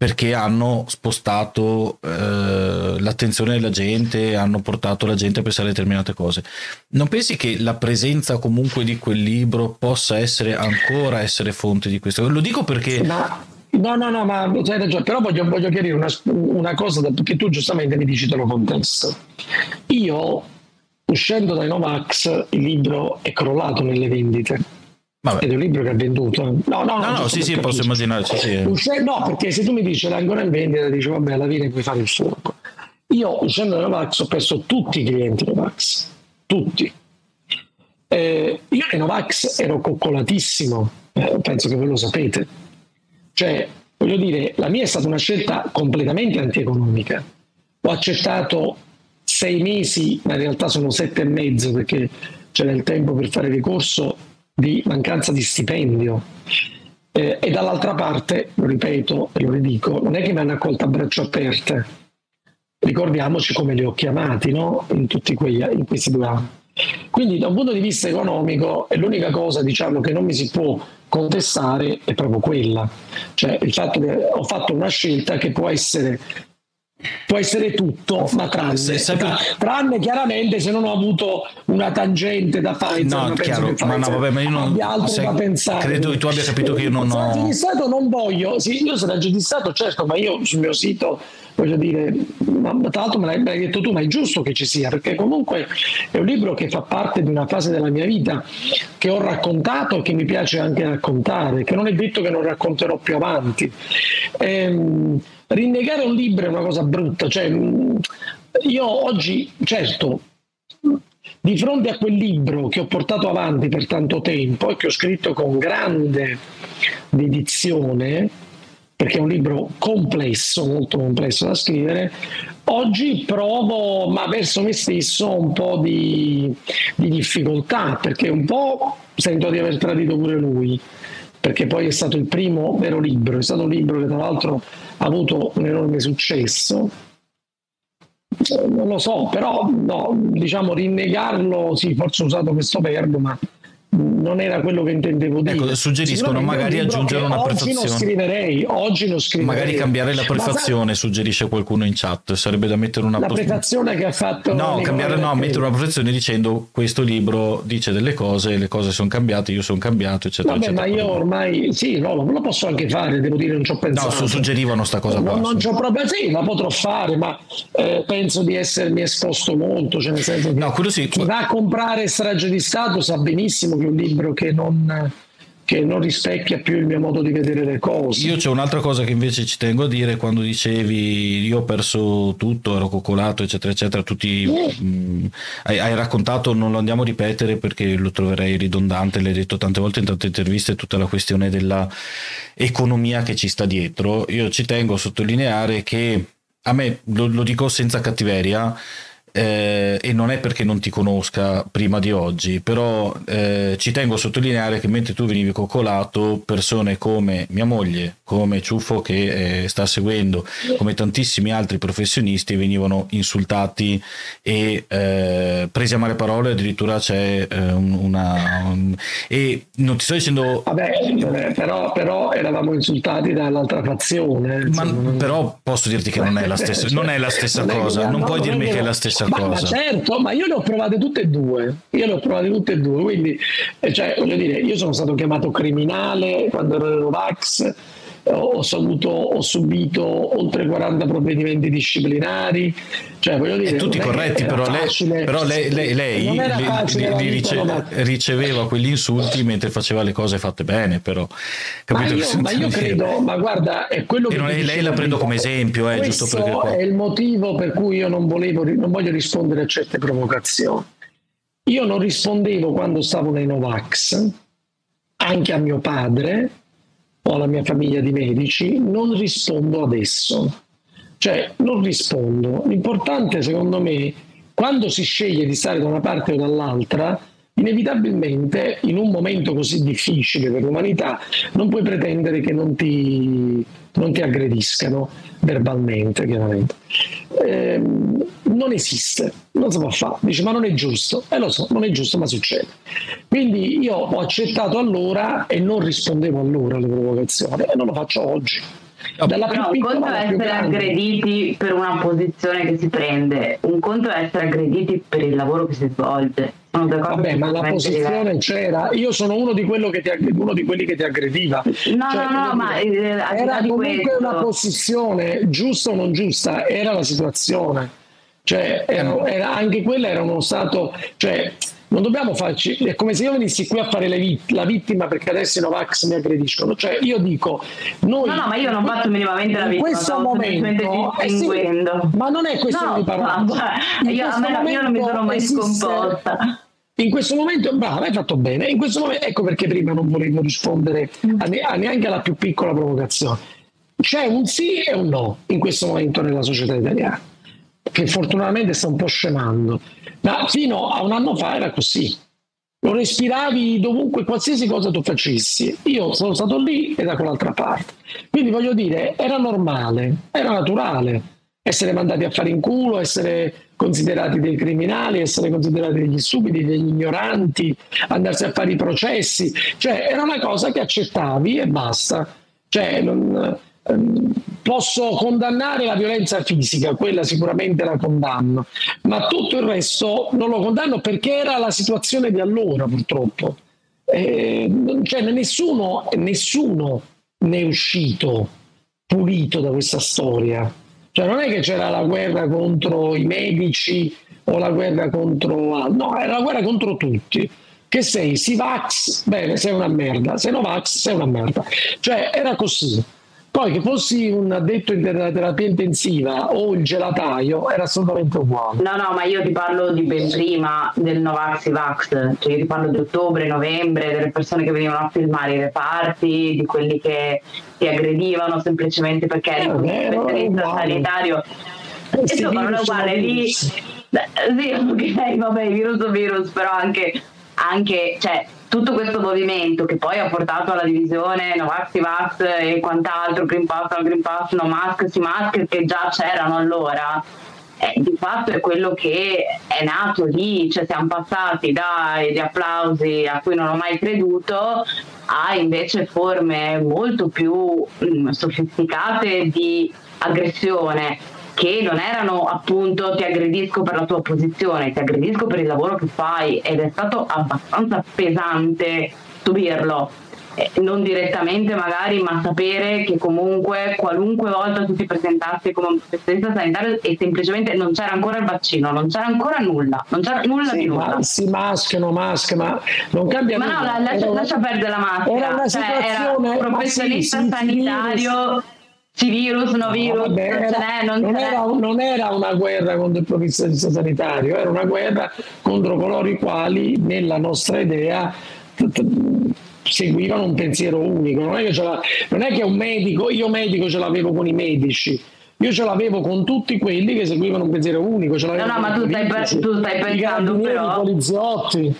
perché hanno spostato eh, l'attenzione della gente, hanno portato la gente a pensare a determinate cose. Non pensi che la presenza comunque di quel libro possa essere ancora essere fonte di questo? Lo dico perché... Ma, no, no, no, ma hai ragione, però voglio, voglio chiarire una, una cosa, perché tu giustamente mi dici te lo contesto. Io, uscendo dai Novax, il libro è crollato nelle vendite Vabbè. Ed è un libro che ha venduto. No, no, no, no sì, sì, posso immaginare. Sì, sì. No, perché se tu mi dici l'hai ancora in vendita, dici vabbè, alla fine puoi fare il fuoco. Io, uscendo da Novax, ho perso tutti i clienti Novax, tutti. Eh, io in Novax ero coccolatissimo, eh, penso che voi lo sapete. Cioè, voglio dire, la mia è stata una scelta completamente antieconomica. Ho accettato sei mesi, ma in realtà sono sette e mezzo perché c'era il tempo per fare ricorso di mancanza di stipendio. Eh, e dall'altra parte, lo ripeto e lo ridico, non è che mi hanno accolto a braccia aperte. Ricordiamoci come li ho chiamati no? in tutti quegli, in questi due anni. Quindi da un punto di vista economico l'unica cosa diciamo, che non mi si può contestare è proprio quella, cioè il fatto che ho fatto una scelta che può essere può essere tutto, ma tranne, tra, tranne chiaramente se non ho avuto una tangente da fare. No, chiaro, ma no, vabbè, ma io non altro da pensare. Credo che tu abbia capito che io non ho. Strage di Stato non voglio, sì, io strage di Stato, certo, ma io sul mio sito voglio dire, ma, tra l'altro me l'hai, me l'hai detto tu, ma è giusto che ci sia, perché comunque è un libro che fa parte di una fase della mia vita che ho raccontato e che mi piace anche raccontare, che non è detto che non racconterò più avanti. Ehm, rinnegare un libro è una cosa brutta, cioè, io oggi, certo, di fronte a quel libro che ho portato avanti per tanto tempo e che ho scritto con grande dedizione, perché è un libro complesso, molto complesso da scrivere, oggi provo, ma verso me stesso, un po' di, di difficoltà, perché un po' sento di aver tradito pure lui, perché poi è stato il primo vero libro, è stato un libro che tra l'altro ha avuto un enorme successo. Non lo so, però no, diciamo rinnegarlo, sì, forse ho usato questo verbo, ma non era quello che intendevo dire. Ecco, suggeriscono magari aggiungere una prefazione. Oggi lo scriverei, oggi lo scriverei. Magari cambiare la prefazione, sa... suggerisce qualcuno in chat, sarebbe da mettere una La post... prefazione che ha fatto No, cambiare no, mettere una prefazione dicendo questo libro dice delle cose, le cose sono cambiate, io sono cambiato, eccetera, Vabbè, eccetera. ma io ormai sì, no, lo posso anche fare, devo dire non ci ho pensato. No, suggerivano sta cosa qua. Non, non c'ho proprio sì, la potrò fare, ma eh, penso di essermi esposto molto, cioè nel senso che no, quello sì. chi va a comprare Strage di Stato sa benissimo è un libro che non, che non rispecchia più il mio modo di vedere le cose. Io c'è un'altra cosa che invece ci tengo a dire quando dicevi io ho perso tutto, ero coccolato, eccetera, eccetera, tutti mh, mm, hai, hai, raccontato, non lo andiamo a ripetere perché lo troverei ridondante, l'hai detto tante volte in tante interviste, tutta la questione della economia che ci sta dietro. Io ci tengo a sottolineare che a me, lo, lo dico senza cattiveria, eh, e non è perché non ti conosca prima di oggi, però eh, ci tengo a sottolineare che mentre tu venivi coccolato, persone come mia moglie, come Ciuffo che eh, sta seguendo, come tantissimi altri professionisti venivano insultati e eh, presi a male parole, addirittura c'è eh, una... Un, e non ti sto dicendo... Vabbè, però, però eravamo insultati dall'altra fazione. Ma, però posso dirti che non è la stessa, non è la stessa cosa, non puoi dirmi che è la stessa ma, cosa. Ma certo, ma io le ho provate tutte e due. Io le ho provate tutte e due. Quindi, eh, cioè, voglio dire, io sono stato chiamato criminale quando ero Novax ho, saluto, ho subito oltre 40 provvedimenti disciplinari. Cioè, voglio dire, tutti corretti, però, lei, però lei, lei, lei li, li rice, riceveva quegli insulti mentre faceva le cose fatte bene, però. Capito ma, io, ma io credo, ma guarda, è quello che. Lei, lei la prendo come esempio, eh, giusto perché. Qua. è il motivo per cui io non, volevo, non voglio rispondere a certe provocazioni. Io non rispondevo quando stavo nei Novax, anche a mio padre, o alla mia famiglia di medici, non rispondo adesso. Cioè, non rispondo. L'importante, secondo me, quando si sceglie di stare da una parte o dall'altra, inevitabilmente in un momento così difficile per l'umanità non puoi pretendere che non ti, non ti aggrediscano verbalmente, chiaramente. Eh, non esiste, non si può fare. Dice, ma non è giusto. E eh, lo so, non è giusto, ma succede. Quindi io ho accettato allora e non rispondevo allora alle provocazioni e non lo faccio oggi. Dalla Però un conto è essere aggrediti per una posizione che si prende, un conto è essere aggrediti per il lavoro che si svolge. Vabbè, ma la posizione diverse. c'era. Io sono uno di, ti, uno di, quelli che ti aggrediva. No, cioè, no, no, ma eh, era comunque questo. una posizione giusta o non giusta, era la situazione. Cioè, era, era, anche quella era uno stato. Cioè, non dobbiamo farci, è come se io venissi qui a fare vit- la vittima perché adesso i Novax mi aggrediscono, cioè io dico, noi... No, no, ma io non faccio minimamente la vittima, in questo momento, eh sì, ma non è questione no, di parole. Io, io non mi sono mai scomposta. In questo momento, brava, hai fatto bene. In questo momento, ecco perché prima non volevo rispondere a, ne- a neanche alla più piccola provocazione. C'è un sì e un no in questo momento nella società italiana, che fortunatamente sta un po' scemando ma fino a un anno fa era così. Lo respiravi dovunque, qualsiasi cosa tu facessi. Io sono stato lì e da quell'altra parte. Quindi voglio dire, era normale, era naturale essere mandati a fare in culo, essere considerati dei criminali, essere considerati degli stupidi, degli ignoranti, andarsi a fare i processi. Cioè, era una cosa che accettavi e basta. Cioè, non, posso condannare la violenza fisica, quella sicuramente la condanno, ma tutto il resto non lo condanno perché era la situazione di allora purtroppo. Eh, cioè, nessuno, nessuno ne è uscito pulito da questa storia. Cioè non è che c'era la guerra contro i medici o la guerra contro... No, era la guerra contro tutti. Che sei, si vax, bene, sei una merda, se no vax, sei una merda. Cioè era così. Poi che fossi un addetto in terapia intensiva o il gelataio era assolutamente uguale. No, no, ma io ti parlo di ben prima del Novax Vax, cioè io ti parlo di ottobre, novembre, delle persone che venivano a filmare i reparti, di quelli che ti aggredivano semplicemente perché eri un specialista sanitario. Eh, Insomma, non è uguale lì. Sì, ok, vabbè, virus o virus, però anche, anche cioè, tutto questo movimento che poi ha portato alla divisione no vax, vax e quant'altro, Green Pass, no Green Pass, no mask, si mask, che già c'erano allora, eh, di fatto è quello che è nato lì, cioè siamo passati dagli applausi a cui non ho mai creduto a invece forme molto più mh, mm, sofisticate di aggressione che non erano appunto ti aggredisco per la tua posizione, ti aggredisco per il lavoro che fai ed è stato abbastanza pesante subirlo. Eh, non direttamente magari, ma sapere che comunque qualunque volta tu ti presentassi come un professionista sanitario e semplicemente non c'era ancora il vaccino, non c'era ancora nulla, non c'era nulla sì, di nulla. Ma si mascherano, maschera, ma non cambia ma nulla. Ma no, lascia, lascia perdere la maschera. Era una cioè, situazione, era un professionista sì, sanitario. Sì, sì, virus, no virus, no, vabbè, era, non, non, era, non, era, una guerra contro il professionista sanitario, era una guerra contro coloro i quali nella nostra idea seguivano un pensiero unico. Non è, che non è che un medico, io medico ce l'avevo con i medici, io ce l'avevo con tutti quelli che seguivano un pensiero unico. no, no, ma tu stai, tu stai pensando però... I poliziotti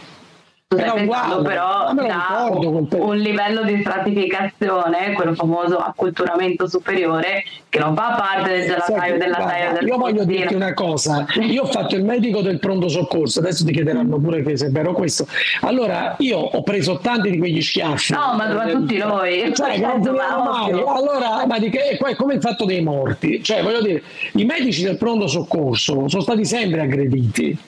era uguale, però da un livello di stratificazione, quello famoso acculturamento superiore, che non fa parte del gelataio della taia del Io voglio dirti una cosa, io ho fatto il medico del pronto soccorso, adesso ti chiederanno pure che se è vero questo. Allora, io ho preso tanti di quegli schiaffi. No, ma, ma tutti noi. Cioè, certo, ma allora, ma di che, è come il fatto dei morti. Cioè, voglio dire, i medici del pronto soccorso sono stati sempre aggrediti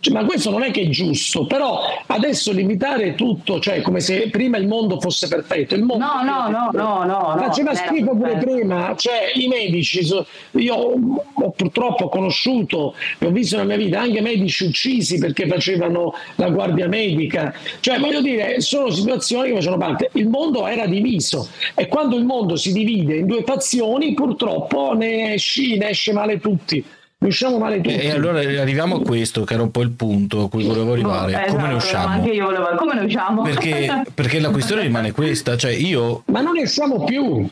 cioè, ma questo non è che è giusto, però adesso limitare tutto, cioè come se prima il mondo fosse perfetto. Il mondo no, no, no, no, no, Faceva no, schifo pure prima, cioè i medici, io ho, purtroppo conosciuto, ho visto nella mia vita anche medici uccisi perché facevano la guardia medica, cioè voglio dire, sono situazioni che facevano parte. Il mondo era diviso e quando il mondo si divide in due fazioni purtroppo ne, esci, ne esce male tutti usciamo male tutti. E allora arriviamo a questo, che era un po' il punto a cui volevo arrivare. No, come esatto, ne usciamo? Anche io volevo, come ne usciamo? Perché, perché la questione rimane questa, cioè io... Ma non ne usciamo più.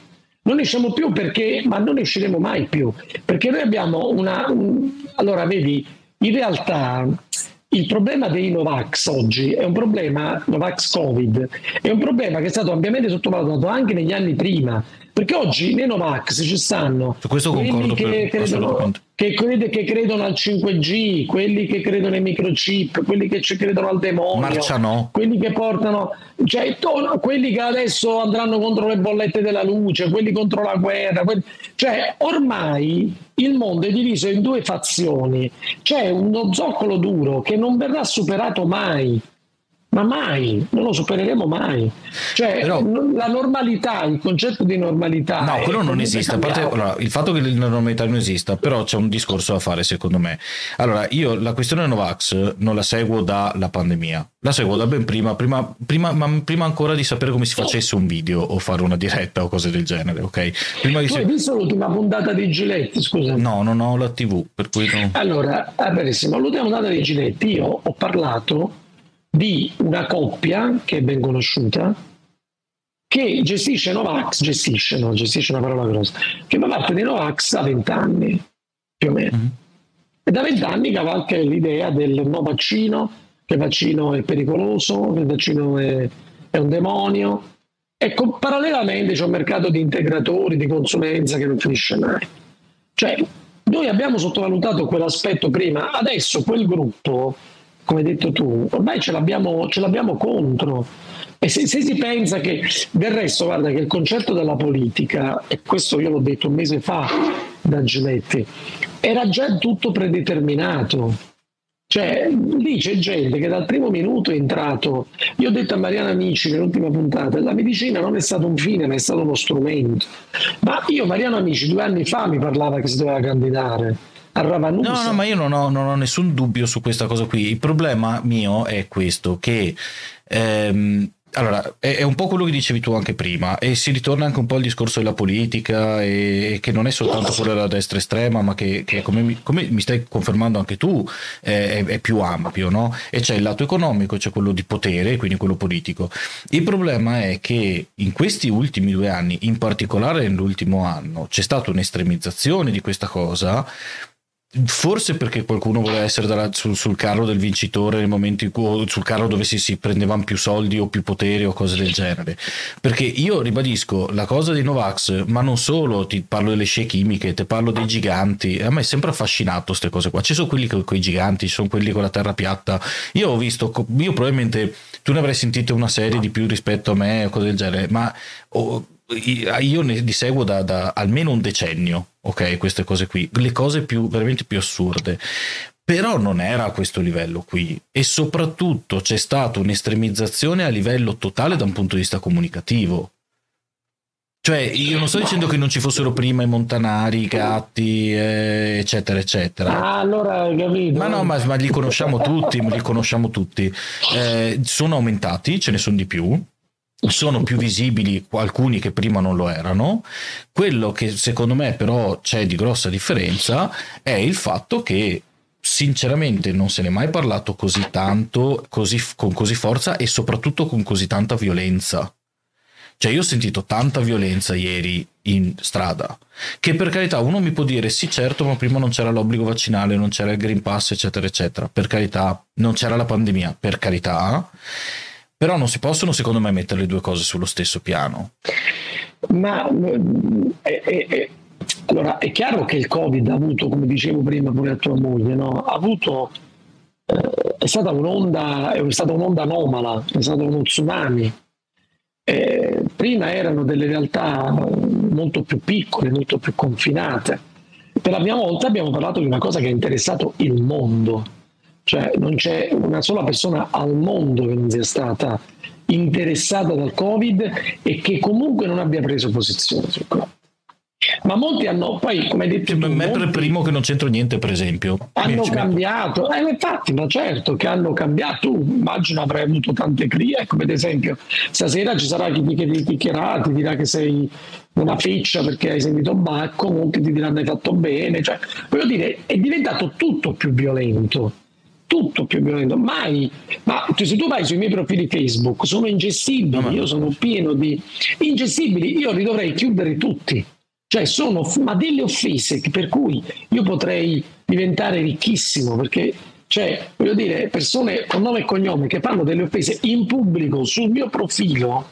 Non ne usciamo più perché, ma non ne usciremo mai più, perché noi abbiamo una... Un, allora, vedi, in realtà il problema dei Novax oggi è un problema, Novax Covid, è un problema che è stato ampiamente sottovalutato anche negli anni prima, perché oggi nei Novax ci stanno Su questo concordo che, credono, che, crede, che, credono al 5G, quelli che credono ai microchip, quelli che ci credono al demonio, Marcia no. quelli che portano, cioè, to, quelli che adesso andranno contro le bollette della luce, quelli contro la guerra, quelli, cioè ormai il mondo è diviso in due fazioni, c'è uno zoccolo duro che non verrà superato mai ma mai, non lo supereremo mai. Cioè, Però, la normalità, il concetto di normalità. No, quello non esiste. A parte, allora, il fatto che la normalità non esista, però c'è un discorso da fare, secondo me. Allora, io la questione Novax non la seguo dalla pandemia, la seguo da ben prima, prima, prima, ma prima ancora di sapere come si facesse un video o fare una diretta o cose del genere, ok? Prima tu hai visto l'ultima puntata di Giletti, scusa? No, non ho la TV, per cui no. Allora, benissimo, l'ultima puntata di Giletti, io ho parlato di una coppia che è ben conosciuta che gestisce Novax, gestisce, no, gestisce una parola grossa, che fa parte di Novax da vent'anni, più o meno. Mm-hmm. E da vent'anni cavalca l'idea del no vaccino, che il vaccino è pericoloso, che il vaccino è, è un demonio. E con, parallelamente c'è un mercato di integratori, di consulenza che non finisce mai. Cioè, noi abbiamo sottovalutato quell'aspetto prima, adesso quel gruppo come hai detto tu, ormai ce l'abbiamo, ce l'abbiamo contro. E se, se, si pensa che del resto, guarda, che il concetto della politica, e questo io l'ho detto un mese fa da Giletti, era già tutto predeterminato. Cioè, lì c'è gente che dal primo minuto è entrato. Io ho detto a Mariana Amici nell'ultima puntata: la medicina non è stato un fine, ma è stato uno strumento. Ma io, Mariano Amici, due anni fa mi parlava che si doveva candidare a Ravanusa. No, no, ma io non ho, non ho, nessun dubbio su questa cosa qui. Il problema mio è questo: che ehm, allora, è, un po' quello che dicevi tu anche prima, e si ritorna anche un po' al discorso della politica, e, che non è soltanto quello della destra estrema, ma che, che come, mi, come, mi, stai confermando anche tu, è, è, più ampio, no? E c'è il lato economico, c'è quello di potere, quindi quello politico. Il problema è che in questi ultimi due anni, in particolare nell'ultimo anno, c'è stata un'estremizzazione di questa cosa Forse perché qualcuno voleva essere dalla, sul, sul, carro del vincitore nel momento in cui sul carro dove si, si, prendevano più soldi o più potere o cose del genere. Perché io ribadisco la cosa dei Novax, ma non solo, ti parlo delle scie chimiche, ti parlo dei giganti. A me è sempre affascinato queste cose qua. Ci sono quelli con i giganti, ci sono quelli con la terra piatta. Io ho visto, io probabilmente tu ne avrai sentito una serie di più rispetto a me o cose del genere, ma. Oh, io ne li seguo da, da, almeno un decennio, ok? Queste cose qui, le cose più, veramente più assurde. Però non era a questo livello qui e soprattutto c'è stata un'estremizzazione a livello totale da un punto di vista comunicativo. Cioè, io non sto dicendo che non ci fossero prima i montanari, i gatti, eh, eccetera, eccetera. Ah, allora capito. Ma no, ma, ma li conosciamo tutti, li conosciamo tutti. Eh, sono aumentati, ce ne sono di più sono più visibili alcuni che prima non lo erano. Quello che secondo me però c'è di grossa differenza è il fatto che sinceramente non se ne è mai parlato così tanto, così, con così forza e soprattutto con così tanta violenza. Cioè io ho sentito tanta violenza ieri in strada, che per carità uno mi può dire sì certo ma prima non c'era l'obbligo vaccinale, non c'era il Green Pass eccetera eccetera, per carità, non c'era la pandemia, per carità, però non si possono, secondo me, mettere le due cose sullo stesso piano. Ma è, è, è, allora è chiaro che il Covid ha avuto, come dicevo prima pure a tua moglie, no? ha avuto eh, è stata un'onda, è stata un'onda anomala, è stato uno tsunami. Eh, prima erano delle realtà molto più piccole, molto più confinate. Per la prima volta abbiamo parlato di una cosa che ha interessato il mondo cioè non c'è una sola persona al mondo che non sia stata interessata dal Covid e che comunque non abbia preso posizione sul Covid. Ma molti hanno, poi come hai detto, cioè, tu, me per primo che non c'entro niente, per esempio. Hanno cambiato, eh, infatti, ma certo che hanno cambiato. Tu immagino avrai avuto tante crie, come ad esempio, stasera ci sarà chi ti criticherà, ti dirà che sei una feccia perché hai sentito Bacco, molti ti diranno hai fatto bene. Cioè, voglio dire, è diventato tutto più violento tutto più violento. Mai, ma se tu vai sui miei profili Facebook, sono ingestibili. Io sono pieno di ingestibili. Io li dovrei chiudere tutti. Cioè, sono ma delle offese per cui io potrei diventare ricchissimo perché cioè, voglio dire, persone con nome e cognome che fanno delle offese in pubblico sul mio profilo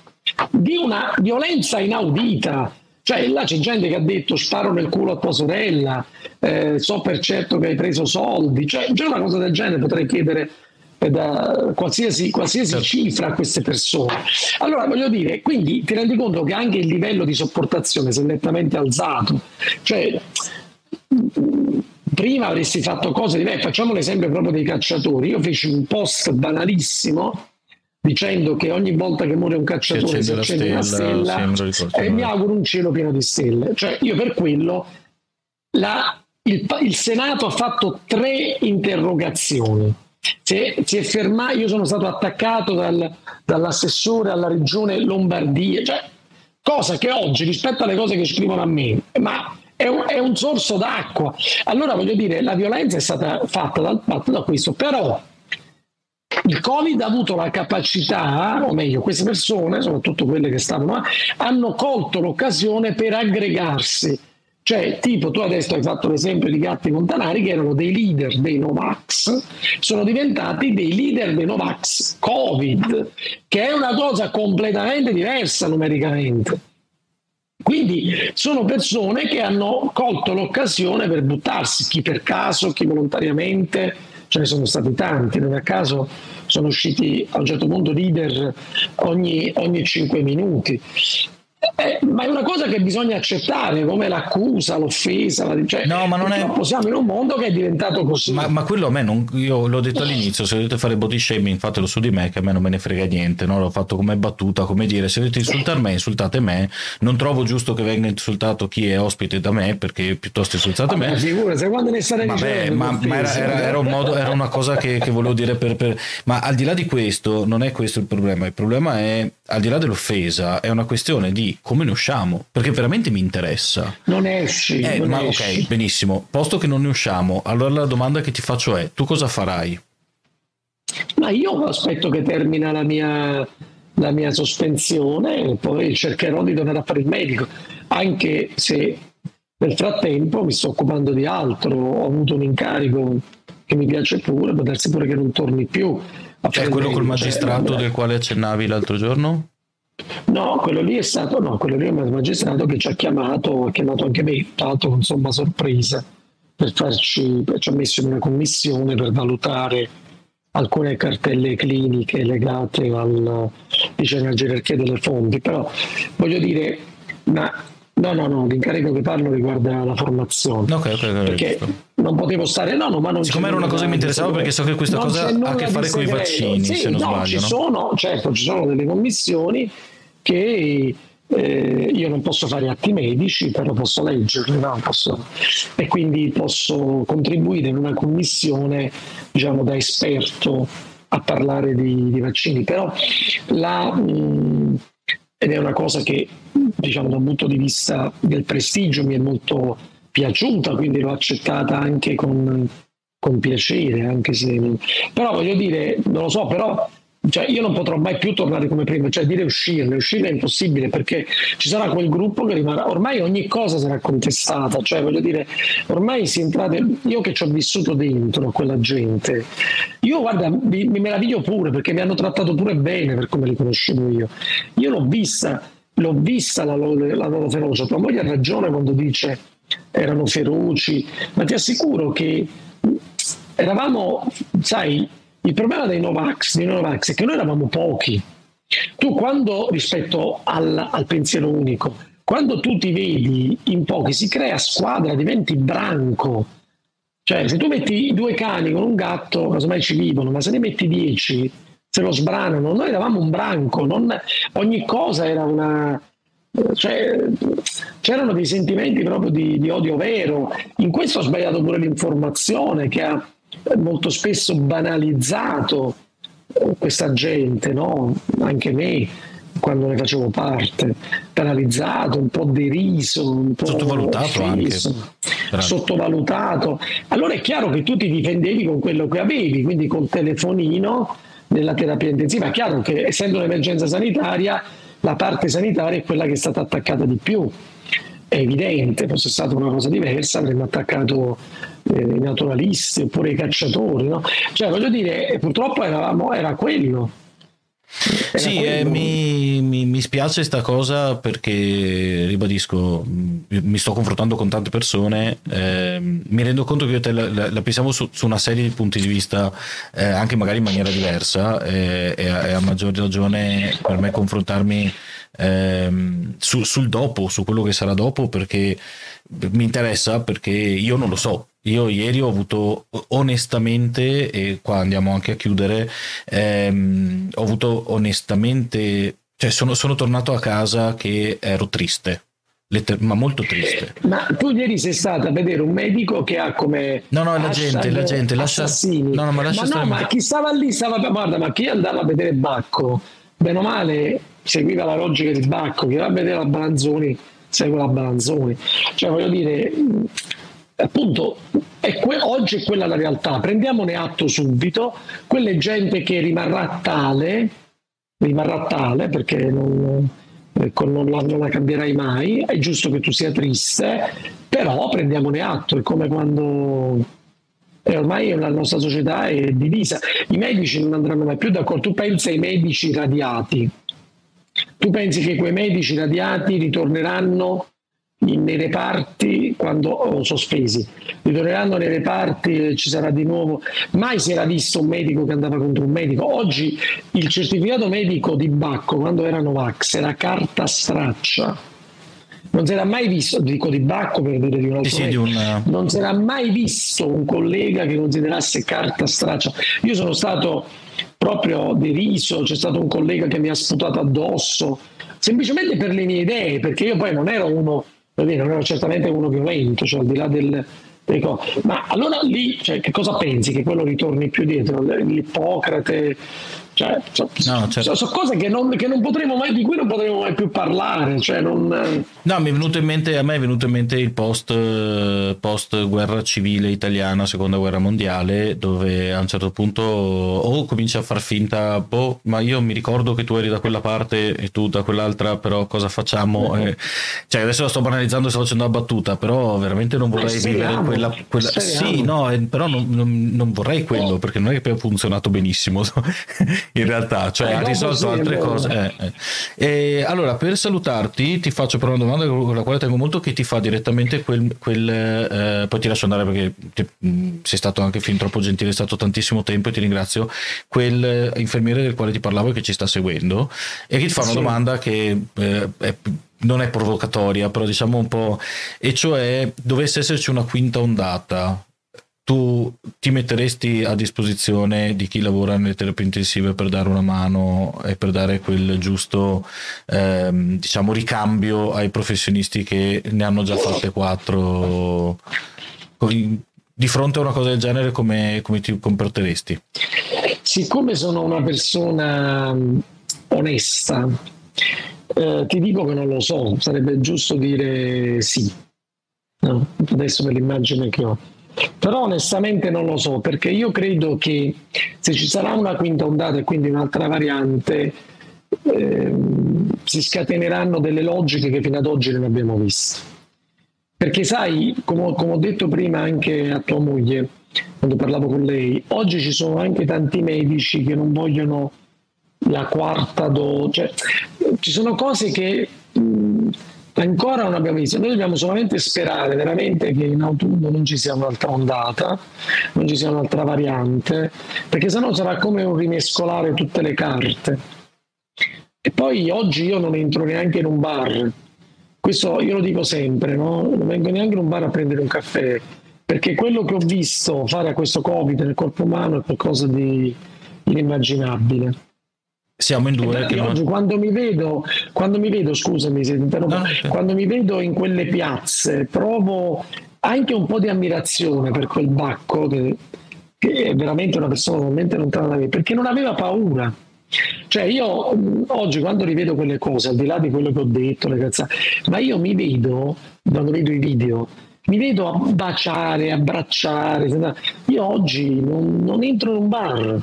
di una violenza inaudita cioè là c'è gente che ha detto sparo nel culo a tua sorella, eh, so per certo che hai preso soldi, cioè già una cosa del genere potrei chiedere eh, da qualsiasi, qualsiasi certo. cifra a queste persone. Allora voglio dire, quindi ti rendi conto che anche il livello di sopportazione si è nettamente alzato. Cioè, prima avresti fatto cose diverse, facciamo l'esempio proprio dei cacciatori. Io feci un post banalissimo dicendo che ogni volta che muore un cacciatore si accende una stella, e mi auguro un cielo pieno di stelle. Cioè, io per quello la, il, il, Senato ha fatto tre interrogazioni. Si è, si è fermato, io sono stato attaccato dal, dall'assessore alla regione Lombardia, cioè, cosa che oggi rispetto alle cose che scrivono a me, ma è un, è un sorso d'acqua. Allora voglio dire, la violenza è stata fatta dal, da questo, però il Covid ha avuto la capacità, o meglio, queste persone, soprattutto quelle che stavano, hanno colto l'occasione per aggregarsi. Cioè, tipo, tu adesso hai fatto l'esempio di Gatti Montanari che erano dei leader dei Novax, sono diventati dei leader dei Novax Covid, che è una cosa completamente diversa numericamente. Quindi sono persone che hanno colto l'occasione per buttarsi, chi per caso, chi volontariamente, ce ne sono stati tanti, non a caso sono usciti a un certo punto leader ogni, ogni 5 minuti. Eh, ma è una cosa che bisogna accettare come l'accusa, l'offesa. La, cioè, no, ma non è. Siamo in un mondo che è diventato così. Ma, ma quello a me, non, io l'ho detto all'inizio: se dovete fare body shaming, fatelo su di me, che a me non me ne frega niente. No? L'ho fatto come battuta, come dire: se dovete insultare me, insultate me. Non trovo giusto che venga insultato chi è ospite da me, perché piuttosto insultate me. Figura, se quando ne state Vabbè, ma, ma era, era, era, un modo, era, una cosa che, che volevo dire per, per. Ma al di là di questo, non è questo il problema. Il problema è, al di là dell'offesa, è una questione di come ne usciamo perché veramente mi interessa. Non esci. Eh, non ma esci. ok, benissimo. Posto che non ne usciamo, allora la domanda che ti faccio è: tu cosa farai? Ma io aspetto che termina la mia, la mia sospensione e poi cercherò di tornare a fare il medico, anche se nel frattempo mi sto occupando di altro, ho avuto un incarico che mi piace pure, può darsi pure che non torni più. Cioè quello col magistrato cioè, del quale accennavi l'altro giorno? No, quello lì è stato no, quello lì è un magistrato che ci ha chiamato, ha chiamato anche me, tra l'altro con somma sorpresa, per farci, ci ha messo in una commissione per valutare alcune cartelle cliniche legate al, diciamo, alla gerarchia delle fonti, però voglio dire, ma No, no, no, l'incarico che parlo riguarda la formazione. Ok, ok, ok. Perché non potevo stare, no, no, ma non Siccome era una cosa che mi interessava perché so che questa cosa ha a che fare con i vaccini, sì, se non no, sbaglio. Ci no? sono, certo, ci sono delle commissioni che eh, io non posso fare atti medici, però posso leggerli, no? posso, e quindi posso contribuire in una commissione, diciamo, da esperto a parlare di, di vaccini. Però la... Mh, ed è una cosa che diciamo da un punto di vista del prestigio mi è molto piaciuta, quindi l'ho accettata anche con, con piacere, anche se... Però voglio dire, non lo so, però cioè io non potrò mai più tornare come prima, cioè dire uscirne, uscirne è impossibile perché ci sarà quel gruppo che rimarrà, ormai ogni cosa sarà contestata, cioè voglio dire, ormai si entrate, io che ci ho vissuto dentro quella gente, io guarda, mi, mi meraviglio pure perché mi hanno trattato pure bene per come li conoscevo io, io l'ho vista, l'ho vista la loro, la loro ferocia, tua moglie ha ragione quando dice erano feroci, ma ti assicuro che eravamo, sai, il problema dei Novax, dei Novax è che noi eravamo pochi. Tu quando, rispetto al, al pensiero unico, quando tu ti vedi in pochi, si crea squadra, diventi branco. Cioè, se tu metti due cani con un gatto, casomai ci vivono, ma se ne metti dieci, se lo sbranano. Noi eravamo un branco, non, ogni cosa era una. Cioè, c'erano dei sentimenti proprio di, di odio vero. In questo ho sbagliato pure l'informazione che ha molto spesso banalizzato questa gente, no? anche me quando ne facevo parte, banalizzato, un po' deriso, un po' sottovalutato offeso, anche. Sottovalutato. Allora è chiaro che tu ti difendevi con quello che avevi, quindi col telefonino nella terapia intensiva. È chiaro che essendo un'emergenza sanitaria, la parte sanitaria è quella che è stata attaccata di più. È evidente, fosse stata una cosa diversa, avremmo attaccato eh, i naturalisti oppure i cacciatori. No? Cioè, voglio dire, purtroppo eravamo, era quello. Era sì, quello. Eh, mi, mi, mi, spiace questa cosa perché, ribadisco, mi sto confrontando con tante persone, eh, mi rendo conto che io te la, la, la pensiamo su, su, una serie di punti di vista, eh, anche magari in maniera diversa, e, e a maggior ragione per me confrontarmi ehm, su, sul dopo, su quello che sarà dopo, perché mi interessa, perché io non lo so. Io ieri ho avuto onestamente, e qua andiamo anche a chiudere, ehm, ho avuto onestamente, cioè sono, sono tornato a casa che ero triste ma molto triste. Ma tu ieri sei stata a vedere un medico che ha come No, no, la gente, la gente lascia. No, no, ma lascia ma, no, ma chi stava lì stava guarda, ma chi andava a vedere Bacco, bene o male seguiva la logica di Bacco, chi va a vedere la Balanzoni segue la Balanzoni. Cioè voglio dire appunto è que- oggi è quella la realtà, prendiamone atto subito, quella gente che rimarrà tale, rimarrà tale perché non, ecco, non, la, non la cambierai mai, è giusto che tu sia triste, però prendiamone atto, è come quando e ormai la nostra società è divisa. I medici non andranno mai più d'accordo. Tu pensi ai medici radiati. Tu pensi che quei medici radiati ritorneranno nei reparti quando sospesi, ritorneranno nei reparti e ci sarà di nuovo. Mai si era visto un medico che andava contro un medico. Oggi il certificato medico di Bacco, quando era Novax, era carta straccia non si era mai visto, dico di Bacco per dire di un altro, sì, sì, un... Eh, non si era mai visto un collega che considerasse carta straccia. Io sono stato proprio deriso, c'è stato un collega che mi ha sputato addosso, semplicemente per le mie idee, perché io poi non ero uno, non ero certamente uno violento, cioè al di là del, ma allora lì cioè, che cosa pensi? Che quello ritorni più dietro? L'Ippocrate cioè, so, no, certo. so, so, cose che, non, che non mai, di cui non potremo mai più parlare. Cioè non... No, mi è venuto in mente, a me è venuto in mente il post, post guerra civile italiana, seconda guerra mondiale, dove a un certo punto o oh, comincia a far finta, boh, ma io mi ricordo che tu eri da quella parte e tu da quell'altra, però cosa facciamo? Eh, cioè, adesso la sto banalizzando, sto facendo una battuta, però veramente non vorrei vivere quella. quella... Sì, no, eh, però non, non, non vorrei quello, perché non è che ha funzionato benissimo in realtà, cioè eh, ha risolto altre cose. Eh, eh. E, allora, per salutarti, ti faccio però una domanda con la quale tengo molto, che ti fa direttamente quel. quel eh, poi ti lascio andare perché ti, mh, sei stato anche fin troppo gentile, è stato tantissimo tempo e ti ringrazio. Quel infermiere del quale ti parlavo e che ci sta seguendo, e che ti fa una domanda che eh, è non è provocatoria, però diciamo un po', e cioè dovesse esserci una quinta ondata tu ti metteresti a disposizione di chi lavora nelle terapie intensive per dare una mano e per dare quel giusto ehm, diciamo ricambio ai professionisti che ne hanno già fatte quattro? Di fronte a una cosa del genere come, come ti comporteresti? Siccome sono una persona mm, onesta eh, ti dico che non lo so sarebbe giusto dire sì no, adesso per l'immagine che ho però onestamente non lo so, perché io credo che se ci sarà una quinta ondata e quindi un'altra variante, ehm, si scateneranno delle logiche che fino ad oggi non abbiamo visto. Perché sai, come, come ho detto prima anche a tua moglie, quando parlavo con lei, oggi ci sono anche tanti medici che non vogliono la quarta dose, cioè, ci sono cose che... Ancora non abbiamo visto. Noi dobbiamo solamente sperare veramente che in autunno non ci sia un'altra ondata, non ci sia un'altra variante, perché sennò sarà come un rimescolare tutte le carte. E poi oggi io non entro neanche in un bar, questo io lo dico sempre, no? non vengo neanche in un bar a prendere un caffè, perché quello che ho visto fare a questo Covid nel corpo umano è qualcosa di inimmaginabile siamo in due. Che oggi quando mi vedo, quando mi vedo, scusami se ti interrompo, no, quando mi vedo in quelle piazze provo anche un po' di ammirazione per quel Bacco che, che è veramente una persona totalmente lontana da me, perché non aveva paura. Cioè io oggi quando rivedo quelle cose, al di là di quello che ho detto, le cazzate, ma io mi vedo, quando vedo i video, mi vedo a baciare, abbracciare. Io oggi non, non entro in un bar,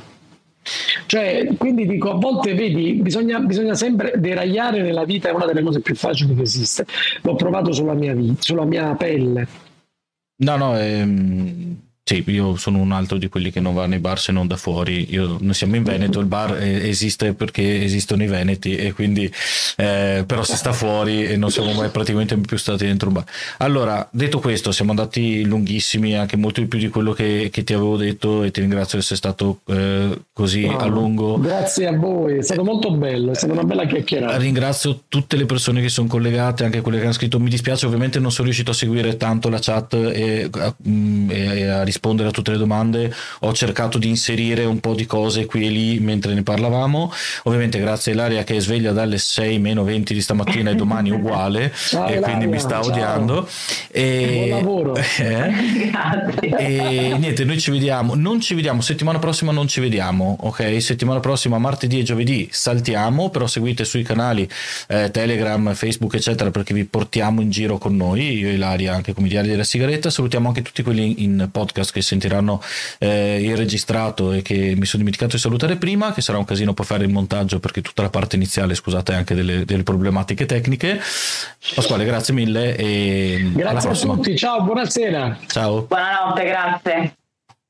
cioè, quindi dico, a volte vedi, bisogna, bisogna, sempre deragliare nella vita, è una delle cose più facili che esiste. L'ho provato sulla mia vita, sulla mia pelle. No, no, ehm, sì, io sono un altro di quelli che non va nei bar se non da fuori. Io, noi siamo in Veneto, il bar eh, esiste perché esistono i veneti e quindi eh, però si sta fuori e non siamo mai praticamente più stati dentro un bar. Allora, detto questo, siamo andati lunghissimi, anche molto di più di quello che, che ti avevo detto e ti ringrazio di essere stato eh, così no, a lungo. Grazie a voi, è stato molto bello, è stata una bella chiacchierata. Ringrazio tutte le persone che sono collegate, anche quelle che hanno scritto. Mi dispiace, ovviamente non sono riuscito a seguire tanto la chat e, mm, e, e a rispondere rispondere a tutte le domande. Ho cercato di inserire un po' di cose qui e lì mentre ne parlavamo. Ovviamente grazie a Ilaria che è sveglia dalle 6 meno 20 di stamattina e domani uguale ciao, e quindi mi sta ciao. odiando. E, buon lavoro. Eh, e niente noi ci vediamo. Non ci vediamo. Settimana prossima non ci vediamo ok? Settimana prossima martedì e giovedì saltiamo però seguite sui canali eh, telegram facebook eccetera perché vi portiamo in giro con noi io e Ilaria anche come diario della sigaretta. Salutiamo anche tutti quelli in podcast podcast che sentiranno eh, il registrato e che mi sono dimenticato di salutare prima, che sarà un casino poi fare il montaggio perché tutta la parte iniziale, scusate, anche delle, delle problematiche tecniche. Pasquale, grazie mille e grazie a tutti, ciao, buonasera. Ciao. Buonanotte, grazie.